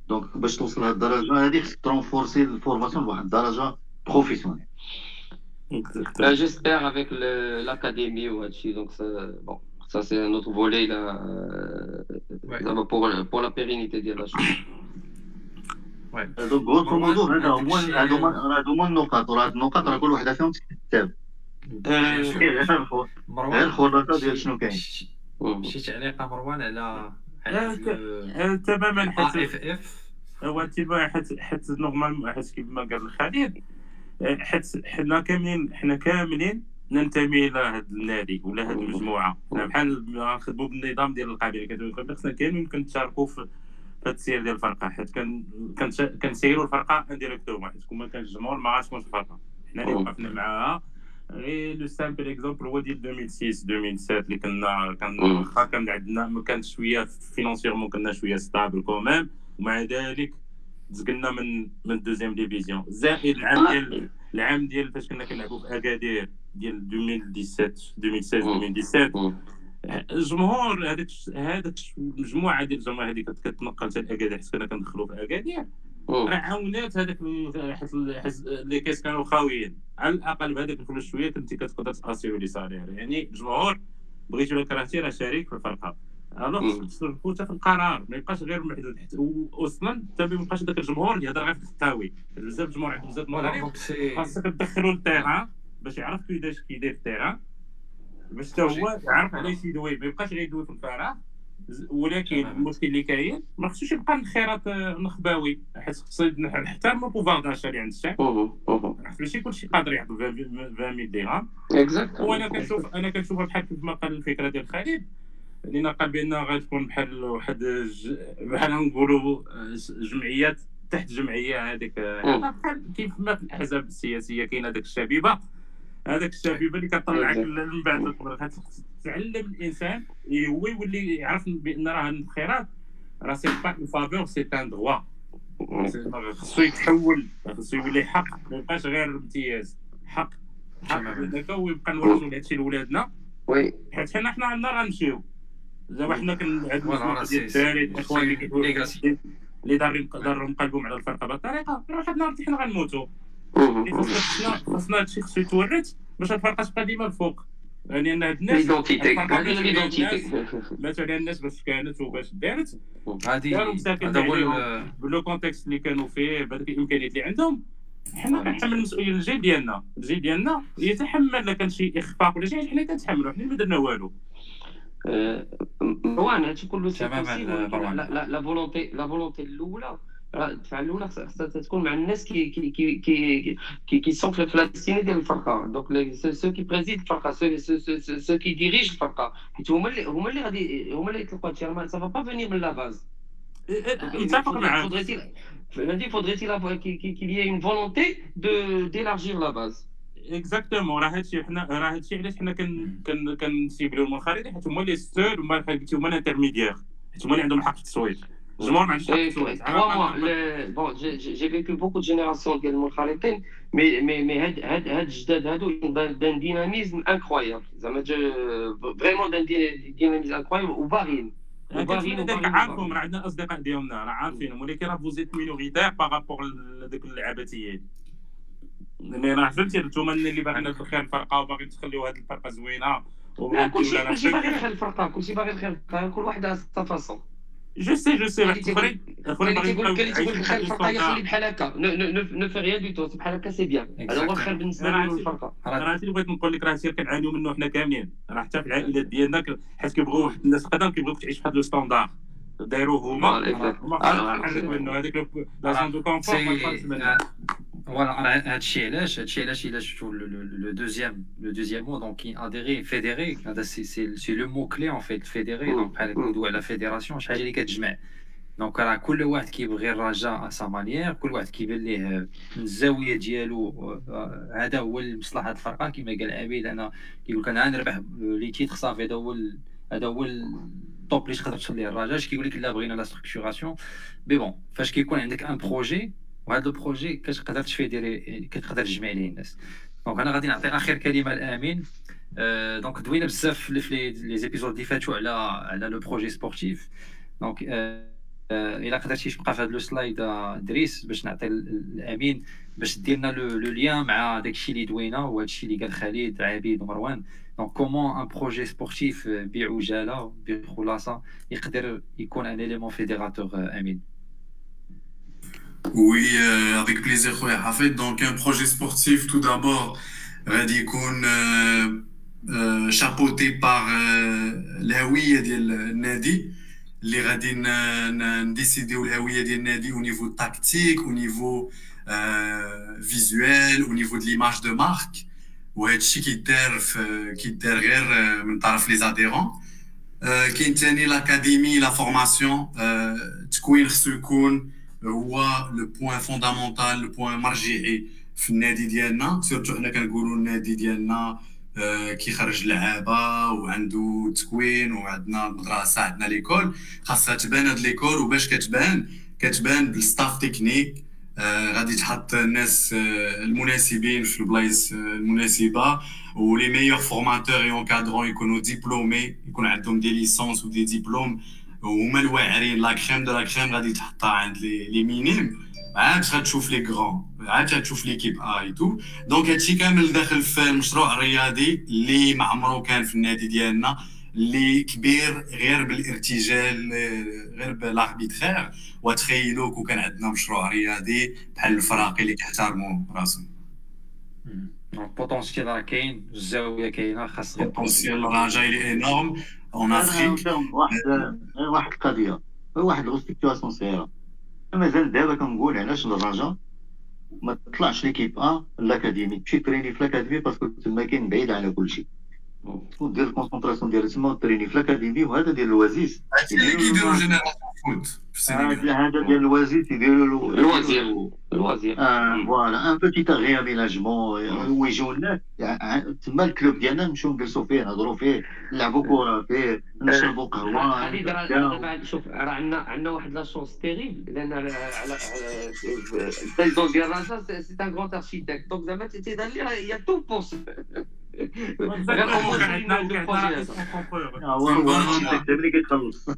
دونك باش توصل لهاد الدرجه هادي خصك ترونفورسي الفورماسيون بواحد الدرجه بروفيسيونيل J'espère avec l'académie ou donc ça, bon, ça c'est un autre volet là, ouais. pour, pour la pérennité de la chose. donc grosso modo هذا هو هادو هما النقاط هاد النقاط راه كل وحده فيهم تكتب غير الخلاصه ديال شنو كاين شي تعليق مروان على تماما حيت هو تيبا حيت حيت normal حيت كيما قال خالد حيت حنا كاملين حنا كاملين ننتمي إلى هذا النادي ولا هذه المجموعة. بحال نخدموا بالنظام ديال القبيلة كتقول خصنا كاملين كنتشاركوا في في التسيير ديال الفرقة حيت كنسيروا الفرقة indirectement حيت كون ما كانش الجمهور ما غاتكونش الفرقة. حنا اللي وقفنا معاها. غير le simple exemple هو ديال 2006 2007 اللي كنا كان واخا كان عندنا ما كانت شوية financièrement كنا شوية stable quand même ومع ذلك تزقلنا من من deuxième division زائد العام ديال العام ديال فاش كنا كنلعبوا في اكادير ديال 2017 2016 2017 الجمهور هذاك هذاك المجموعه ديال الجماهير هذيك كتنقل حتى الاكادير حيت كنا كندخلوا في اكادير راه عاونات هذاك لي كيس كانوا خاويين. على الأقل بهذاك الفلوس شوية كنتي كتقدر t'assurer les salaires يعني الجمهور بغيتي ولا كرهتي راه شريك في الفرقة. alors تصرفوا حتى في القرار. ما يبقاش غير محدود. حتى واصلا حتى ما يبقاش ذاك الجمهور اللي يهضر غير في الخطاوي بزاف الجمهور بزاف المغاربه خاصك تدخلوا للتيران. باش يعرف كيفاش كيدير التيران باش حتى هو يعرف علاش يدوي. ما يبقاش غير يدوي في الفراغ ولكن المشكل اللي كاين ما خصوش يبقى الخيرات نخباوي. حيت خصو نحترموا بوفار داشا اللي عند الشعب ماشي كلشي قادر يعطي 20000 درهم وأنا كنشوف أنا كنشوف بحال كيما قال الفكرة ديال خالد. اللي نقال بان غتكون بحال واحد بحال نقولوا جمعيات تحت جمعية هذيك. بحال كيف ما في الأحزاب السياسية كاين هذاك الشبيبة. هذاك الشبيبه اللي كطلعك من بعد تعلم الإنسان هو يولي يعرف بأن راه الخيرات. راه c'est pas une faveur c'est un droit خصو يتحول خصو يولي حق ما يبقاش غير امتياز حق. حق. هذاك ويبقى نورثوا هادشي لولادنا. oui. حيت حنا حنا عندنا غنمشيو زعما حنا ديال الدراري الإخوان اللي اللي دارهم قلبهم على الفرقة. بهذه الطريقة واحد النهار حنا غنموتوا خاصنا خاصنا هادشي خصو يتورث باش الفرقه تبقى ديما الفوق يعني ان هاد الناس ماتوا على الناس باش كانت وباش دارت هذه هذا هو ب le contexte اللي كانوا فيه بهذيك الامكانيات اللي عندهم حنا كنحمل المسؤوليه الجيل ديالنا الجيل ديالنا يتحمل كان شي اخفاق ولا شي حنا كنتحملوا حنا ما درنا والو مروان هادشي كله تماما la volonté la volonté الاولى الدفعه الاولى خصها تكون مع الناس qui qui qui qui qui qui sont في ال destinée ديال الفرقه donc ceux qui président الفرقه ceux qui dirigent الفرقه حيت هما اللي هما اللي غادي هما اللي يطلقوا هادشي راه ça va pas venir من la base يتفق معاه فهمتي faudrait qu'il y ait une volonté d'élargir la base exactement راه هادشي حنا راه هادشي علاش حنا كن كن كن ciblو المنخرطين حيت هما لي ستور هما قلتي هما ال intermédiaires حيت هما اللي عندهم حق التصويت j'ai vécu beaucoup de générations ديال المنخرطين مي مي مي هاد هاد هاد الجداد هادو دان ديناميزم انكرويابل زعما vraiment d'un dynamisme incroyable وباغيين عارفهم راه عندنا اصدقاء ديالنا راه عارفينهم ولكن راه vous êtes minoritaires par rapport لذوك اللعباتيين mais راه فهمتي نتوما اللي باغيين الخير الفرقه وباغيين تخليو هذه الفرقه زوينه كلشي باغي الخير الفرقه كلشي باغي الخير الفرقه كل واحد على sa façon. je sais je sais واحد اخرين اخرين باغي يقول لك تقول الخير الفرقه يخلي بحال هكا ne fait rien du tout بحال هكا c'est bien هذا هو الخير بالنسبة للفرقه راه اللي بغيت نقول لك راه هادشي كنعانيو منه حنا كاملين راه حتى في العائلات ديالنا حيت كيبغيو واحد الناس قدام كيبغيوك تعيش بواحد le standard دايروه هما هما هذيك la zone de confort voilà هادشي علاش هادشي علاش الا شفتو le deuxième le deuxième mot donc كاين adhérer fédérer هذا c'est c'est c'est le mot clé en fait fédérer donc بحال نقولوا على fédération شحال اللي كتجمع donc راه كل واحد كيبغي الرجاء sa manière كل واحد كيبان ليه من الزاويه ديالو هذا هو لمصلحه الفرقه كما قال عبيد أنا كيقول لك أنا نربح les titres صافي هذا هو هذا هو ال top اللي تقدر توصل ليه الرجاء اش كيقول لك لا بغينا la structuration mais bon فاش كيكون عندك un projet وهذا ال projet كتقدر تfédérer كتقدر تجمع ليه الناس. donc أنا غادي نعطي آخر كلمة لأمين. donc دوينا بزاف في les épisodes اللي فاتوا على على le projet sportif donc إلا قدرتي تبقى في هذا le slide دريس باش نعطي الامين باش دير لنا le lien مع داكشي اللي دوينا وهذا الشيء اللي قال خالد عبيد ومروان donc comment un projet sportif بعجاله بخلاصه يقدر يكون un élément fédérateur أمين؟ Oui, euh, avec plaisir, خويا حفيظ. Donc, un projet sportif, tout d'abord, غادي يكون chapeauté par الهوية ديال النادي اللي غادي نديسيديو الهوية ديال النادي au niveau tactique, au niveau visuel, au niveau de l'image de marque. وهذا الشيء كيدار كيدار غير من طرف لي زاديرون كاين ثاني l'académie la formation تكوين خصو يكون هو le point fondamental le point مرجعي في النادي ديالنا surtout حنا كنقولوا النادي ديالنا كيخرج لعابه وعنده تكوين وعندنا مدرسه عندنا l'école خاصها تبان هاد l'école وباش كتبان كتبان بال staff technique غادي تحط الناس المناسبين في البلايص المناسبه و les meilleurs formateurs et encadrants يكونوا diplômés يكون عندهم des licences و des diplômes هما الواعرين. la crème de la crème غادي تحطها عند les les minimes. عاد غتشوف les grands عاد غتشوف l'équipe A et tout donc هادشي كامل داخل في المشروع الرياضي اللي ما عمرو كان في النادي ديالنا اللي كبير غير بالارتجال غير بال arbitraire. وتخيلوا كون كان عندنا مشروع رياضي بحال الفراقي اللي كيحترموا راسهم. البوتونسيال راه كاين الزاوية كاينة خاص البوتونسيال راه جاي لي انورم اون افريك واحد واحد القضية واحد الغوستيكتواسيون صغيره مازال دابا كنقول علاش الرجاء ما تطلعش ليكيب ا لاكاديمي تمشي تريني في لاكاديمي باسكو تما كاين بعيد على كل شيء ودير الكونسونطراسيون ديال تما وتريني في لاكاديمي وهذا ديال الوزيز اللي كيديروا جينيراسيون فوت هذا ديال الوزيز يديروا الوزير الوزير فوالا ان بوتي ريابيلاجمون ويجيو الناس تما الكلوب ديالنا نمشيو نجلسوا فيه نهضروا فيه نلعبوا كره فيه نشربوا قهوه هذه شوف راه عندنا عندنا واحد لا شونس تيريبل لأن على البريزون ديال راسا سي ان غران ارشيتكت دونك زعما تيدار لي يا تو بوس اللي كيخلص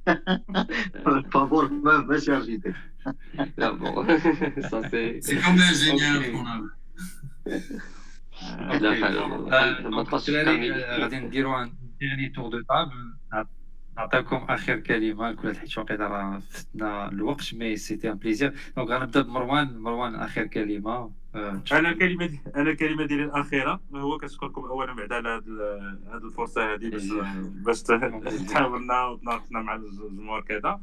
فابور ماشي architecte là bon ça c'est c'est comme l'ingénieur ما تبقاش غادي نديرو un dernier tour de table نعطيكم آخر كلمة لكل حيت وقيلا راه فتنا الوقت mais c'était un plaisir donc غنبدأ بمروان مروان آخر كلمة. أنا الكلمة دي أنا الكلمة ديالي الأخيرة. هو كنشكركم أولا بعد على هذه الفرصة هذه باش باش تحاورنا وتناقشنا مع الجمهور كذا.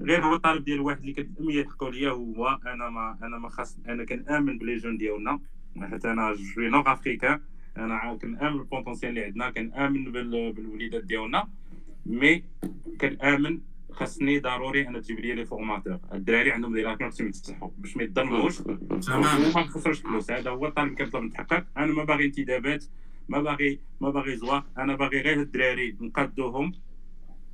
غير هو الطالب ديال واحد اللي كتم يحقوا ليا هو أنا ما أنا ما خاص أنا كنأمن ب les jeunes ديالنا. حيت أنا je suis nord-africain أنا كنأمن بال potentiel اللي عندنا كنأمن بالوليدات ديالنا. mais كنامن خاصني ضروري أنا تجيب les les formateurs الدراري عندهم des lacunes خصهم يتصلحوا باش ما يضربوش وما نخسروش فلوس هذا هو الطالب كيطلب نتحقق أنا ما باغي انتدابات ما باغي ما باغي زواق أنا باغي غير الدراري نقادوهم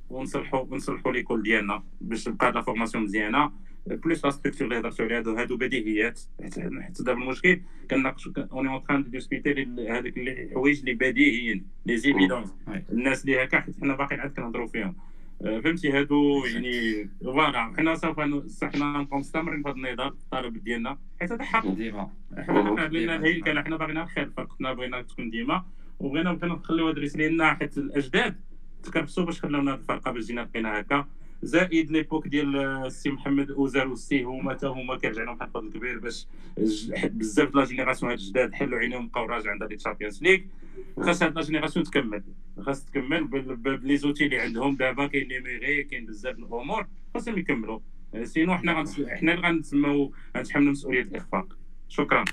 ونصلحوا ونصلحوا l'école ديالنا باش تبقى la formation مزيانة. plus la structure اللي هضرتوا عليها هادو بديهيات حيت دابا المشكل كنناقشوا on est en train de discuter هذوك الحوايج اللي بديهيين les évidences الناس اللي هكا حيت حنا باقيين عاد كنهضروا فيهم فهمتي هادو يعني voilà حنا سوف حنا نبقاو مستمرين في هذا النضال الطالب ديالنا حيت هذا حق ديما حنا بغينا الهيكله حنا باغيين الخير فرقتنا بغينا تكون ديما وبغينا نخليو هاد الرسالة لنا حيت الاجداد تكرفسوا باش خلاونا هاد الفرقه باش جينا بقينا هكا زائد l'époque ديال السي محمد أوزار والسي هما حتى هما كيرجع لهم واحد الفضل كبير باش بزاف la génération هاد الجداد حلوا عينيهم بقاو راجع عندها les Champions League خاص هاد la génération تكمل. خاص تكمل ب les outils اللي عندهم دابا كاين numérique كاين بزاف الأمور خاصهم يكملوا. sinon حنا حنا اللي غنتسماو غنتحملوا مسؤولية الإخفاق. شكرا.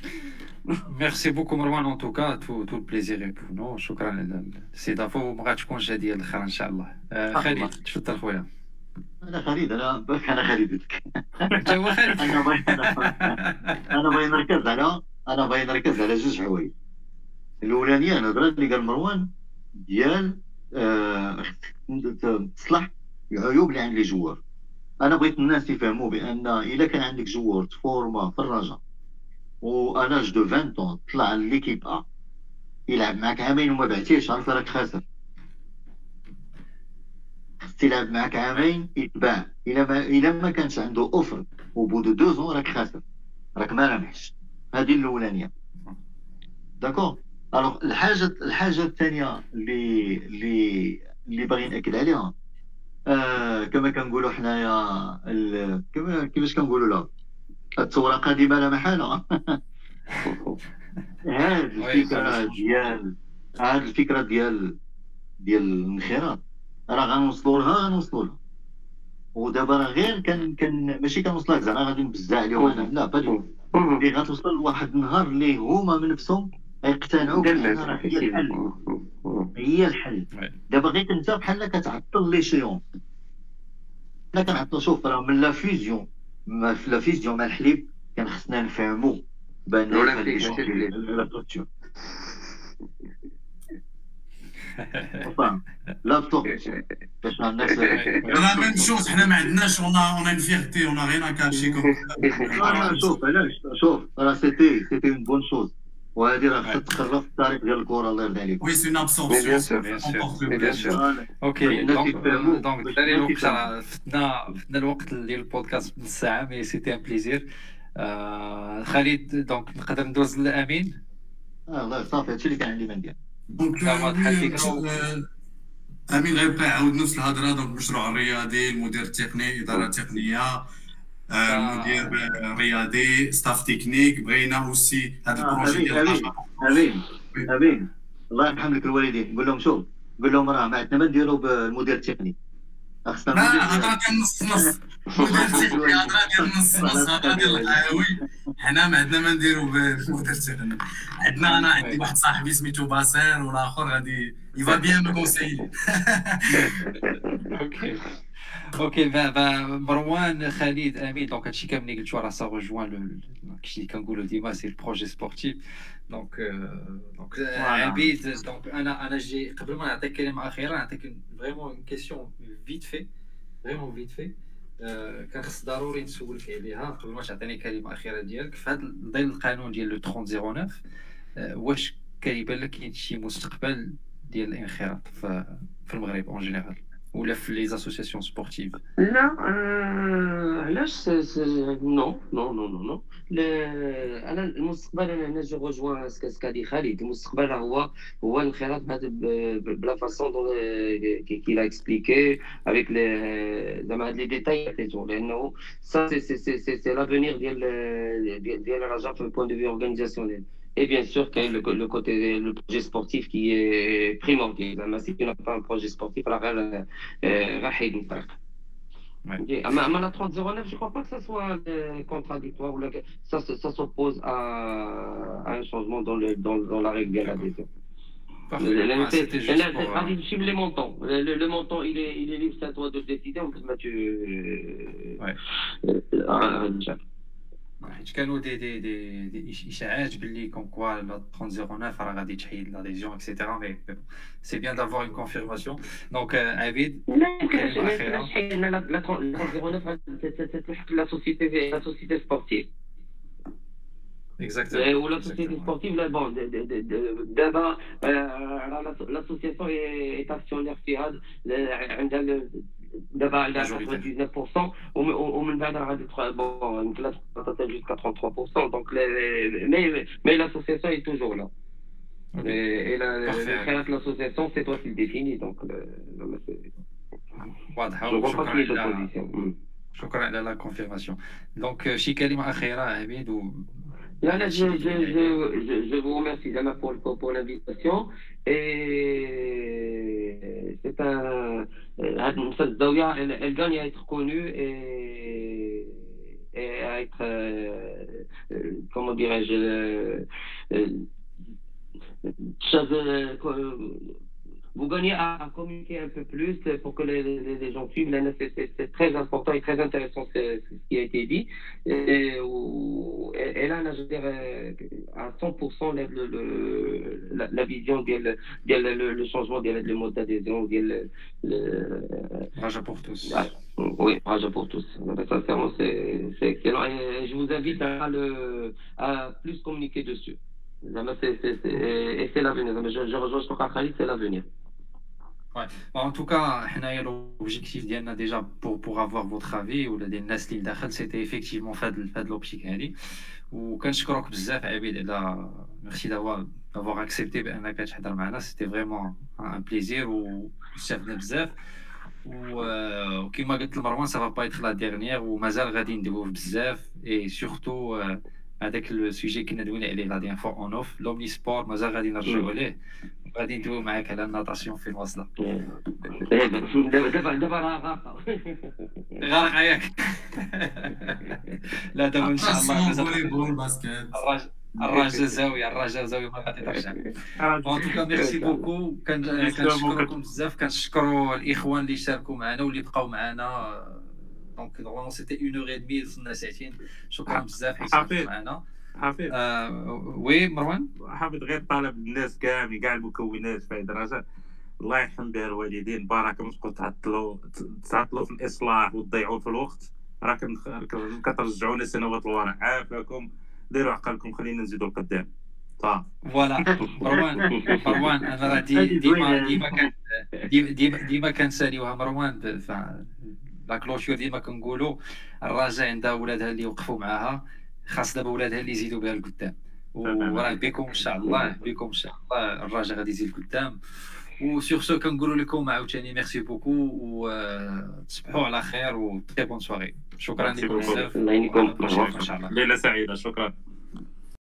merci beaucoup مروان en tout cas tout tout le plaisir nous شكرا للاستضافه وما تكون جديه الاخرى ان شاء الله خالد تفضل خويا. أنا خالد أنا أنا خالد انت هو خالد أنا بغيت أنا بغيت نركز على أنا بغيت نركز على جوج حوايج. الأولانية الهضره اللي قال مروان ديال تصلح العيوب اللي عند les joueurs. أنا بغيت الناس يفهموا بأن إلا كان عندك joueur تفورما في الرجاء و âge de 20 ans طلع l'équipe A يلعب معك عامين وما بعتيش عرفت راك خاسر. خص يلعب معك عامين يتباع الا ما الا ما كانش عنده offre و au bout de deux ans راك خاسر راك ما رابحش هذه الاولانيه d'accord alors الحاجة الحاجة الثانية اللي اللي اللي باغي ناكد عليها آه كما كنقولوا حنايا كما كيفاش كنقولوا لها الثوره قادمه لا محاله هاد الفكرة ديال هاد الفكرة ديال ديال الانخراط راه غنوصلوا لها غنوصلوا لها ودابا راه غير كان كان ماشي كنوصل لك زعما غادي نبزع عليهم أنا لا بالي اللي غتوصل لواحد النهار اللي هما من نفسهم يقتنعوا بان راه هي الحل هي الحل دابا غير انت بحال كتعطل لي شيون حنا كنعطلوا شوف راه من لا فيزيون في لا فيزيون مع الحليب كان خصنا نفهموا بان لا ميم شوز حنا ما عندناش اون اون ان فيغتي اون رينا كاشي شوف علاش شوف راه c'était c'était une bonne chose وهذه راه خصها تقرب في التاريخ ديال الكره الله يرضي عليكم oui c'est une absorption bien sûr bien sûr OK donc donc الوقت فتنا فتنا الوقت ديال البودكاست نص ساعه mais c'était un plaisir خالد donc نقدر ندوز لامين الله صافي هادشي اللي كان عندي ما ندير donc أمين غيبقى يعاود نفس الهضرة donc المشروع الرياضي المدير التقني الاداره التقنيه مدير رياضي staff technique بغينا aussi هذا ال projet ديال أمين أمين الله يرحم لك الوالدين. قول لهم شوف قول لهم راه ما عندنا ما نديروا بالمدير التقني. لا هضره ديال نص نص. هضره ديال نص نص. هضره ديال القهاوي حنا ما عندنا ما نديروا بالمدير التقني عندنا أنا عندي واحد صاحبي سميتو باسير والآخر غادي il va bien me conseiller OK OK مروان خالد امين donc هادشي كامل اللي قلتو راه ça rejoint داكشي اللي كنقولوا ديما c'est le projet sportif donc donc عبيد donc أنا أنا جي قبل ما نعطيك كلمه اخيره نعطيك vraiment une question vite fait فريمون فيت في كان خص ضروري نسولك عليها قبل ما تعطيني كلمه اخيره ديالك في هذا ضمن القانون ديال loi 3009 واش كيبان لك كاين شي مستقبل ديال الانخراط في المغرب en général ولا في les associations sportives لا علاش non non non non non أنا المستقبل أنا هنا je rejoins ce qu'a dit خالد. المستقبل هو هو الانخراط بهذا ب la façon dont il l'a expliqué avec زعما هاد les détails لأنه سا سي سي سي سي لافونيغ ديال ديال الرجاء في البوان دو في اورغانيزاسيونيل Et bien sûr, qu'il y a le, le, côté, le projet sportif qui est primordial. Mais si tu n'as pas un projet sportif, alors Rahid Ouais. Mais la 3009, je ne crois pas que ça soit contradictoire. Ça, ça s'oppose à, à, un changement dans, le, dans, dans la règle de l'adhésion. Les montants. Le, le, montant, il est, il est libre, c'est à toi de le décider. En plus, Mathieu. Ouais. Euh, حيت كانوا دي دي دي, دي اشاعات باللي comme quoi la 3009 راه غادي تحيد l'adhésion et cetera mais c'est bien d'avoir une confirmation donc عبيد كلمه لا la 3009 تحت la société la société sportive Exactement. Ou la société sportive, là, bon, d'abord, l'association est actionnaire FIAD, دابا على 99% ومن بعد راه غادي بون يمكن توصل jusqu'à 33% دونك مي مي l'association est toujours là et la création de l'association c'est toi qui le définis donc واضحه وشكرا على شكرا على لا كونفيرماسيون دونك شي كلمه اخيره عبيد و Là, là, je, je, je, je, vous remercie Dama pour, pour, pour l'invitation et c'est un elle, elle, gagne à être connue et, et à être, euh, euh, comment dirais-je, vous gagnez à, communiquer un peu plus pour que les, gens suivent. C'est très important et très intéressant ce, qui a été dit. Et, là, je dirais à 100% la, vision, de, le, changement de mode d'adhésion. Raja pour tous. Oui, Raja pour tous. Sincèrement, c'est excellent. Et je vous invite à, le, à plus communiquer dessus. Et c'est l'avenir. Je, je rejoins ce Khalid, c'est l'avenir. Ouais. en tout cas, l'objectif déjà pour, pour avoir votre avis ou des nas c'était effectivement faire de l'optique. Ou quand je crois que merci d'avoir d'avoir accepté c'était vraiment un plaisir ou بزاف وكما قلت لمروان ça va pas être la dernière ومازال غادي ندويو بزاف et surtout هذاك السوجي كنا دوينا عليه لا ديان فوا اون اوف لومني سبور مازال غادي نرجعوا ليه غادي ندويو معاك على ال natation فين واصله دابا دابا راه غارقه غارقه ياك لا دابا ان شاء الله الرجاء زاويه الرجاء زاويه ما غادي ترجع en tout cas merci beaucoup كنشكركم بزاف كنشكروا الاخوان اللي شاركوا معنا واللي بقاو معنا donc normalement c'était une heure et demie وصلنا ساعتين شكرا بزاف حيت معنا حفيظ oui مروان؟ حافظ غير طالب الناس كامل كاع المكونات في درجه الله يرحم بها الوالدين. بارك تبقوا تعطلوا تعطلوا في الإصلاح وتضيعوا في الوقت. راه كترجعونا سنوات الوراء عافاكم. ديروا عقلكم. خلينا نزيدوا القدام. صافي voilà. مروان مروان أنا راه ديما ديما كان ديما ديما كنساليوها مروان. la clôture ديما كنقولوا الرجاء عندها ولادها اللي وقفوا معاها. خاص دابا ولادها اللي يزيدوا بها لقدام وراه بكم إن شاء الله بكم إن شاء الله الرجاء غادي يزيد لقدام و sur ce كنقولوا لكم عاوتاني merci beaucoup وتصبحوا على خير و très bonne soirée شكرا لكم بزاف. ليله سعيدة شكرا.